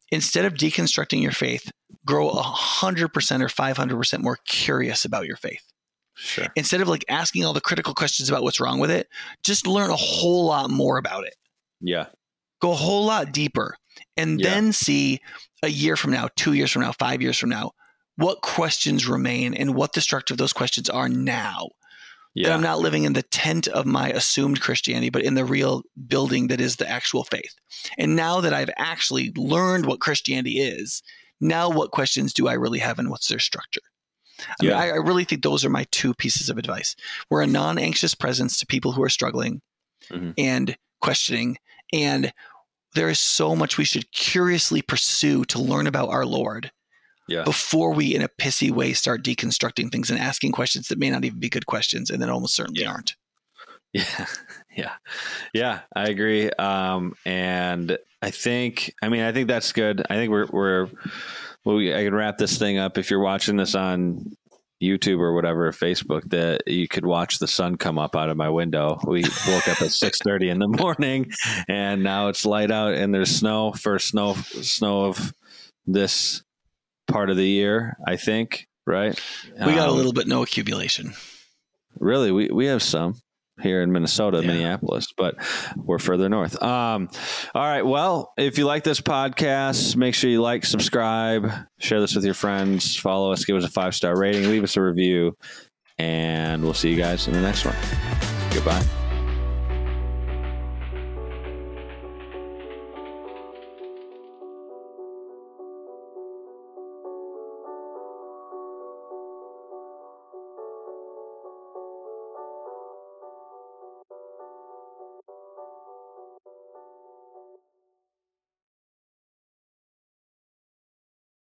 instead of deconstructing your faith, grow 100% or 500% more curious about your faith. Sure. Instead of like asking all the critical questions about what's wrong with it, just learn a whole lot more about it. Yeah, go a whole lot deeper and Yeah. then see a year from now, two years from now, five years from now, what questions remain and what the structure of those questions are now. That yeah, I'm not living in the tent of my assumed Christianity, but in the real building that is the actual faith. And now that I've actually learned what Christianity is, now what questions do I really have and what's their structure? I, Yeah. mean, I, I really think those are my two pieces of advice. We're a non anxious presence to people who are struggling Mhm. and questioning. And there is so much we should curiously pursue to learn about our Lord Yeah. before we, in a pissy way, start deconstructing things and asking questions that may not even be good questions and then almost certainly Yeah. aren't. Yeah, yeah, yeah. I agree. Um, and I think, I mean, I think that's good. I think we're we're well, I can wrap this thing up. If you're watching this on YouTube or whatever, Facebook, that you could watch the sun come up out of my window. We woke up at six thirty in the morning, and now it's light out, and there's snow. First snow snow of this part of the year, I think. Right? We got a Um, little bit no accumulation. Really, we, we have some here in Minnesota, Yeah. Minneapolis, but we're further north. Um, all right. Well, if you like this podcast, make sure you like, subscribe, share this with your friends, follow us, give us a five star rating, leave us a review, and we'll see you guys in the next one. Goodbye.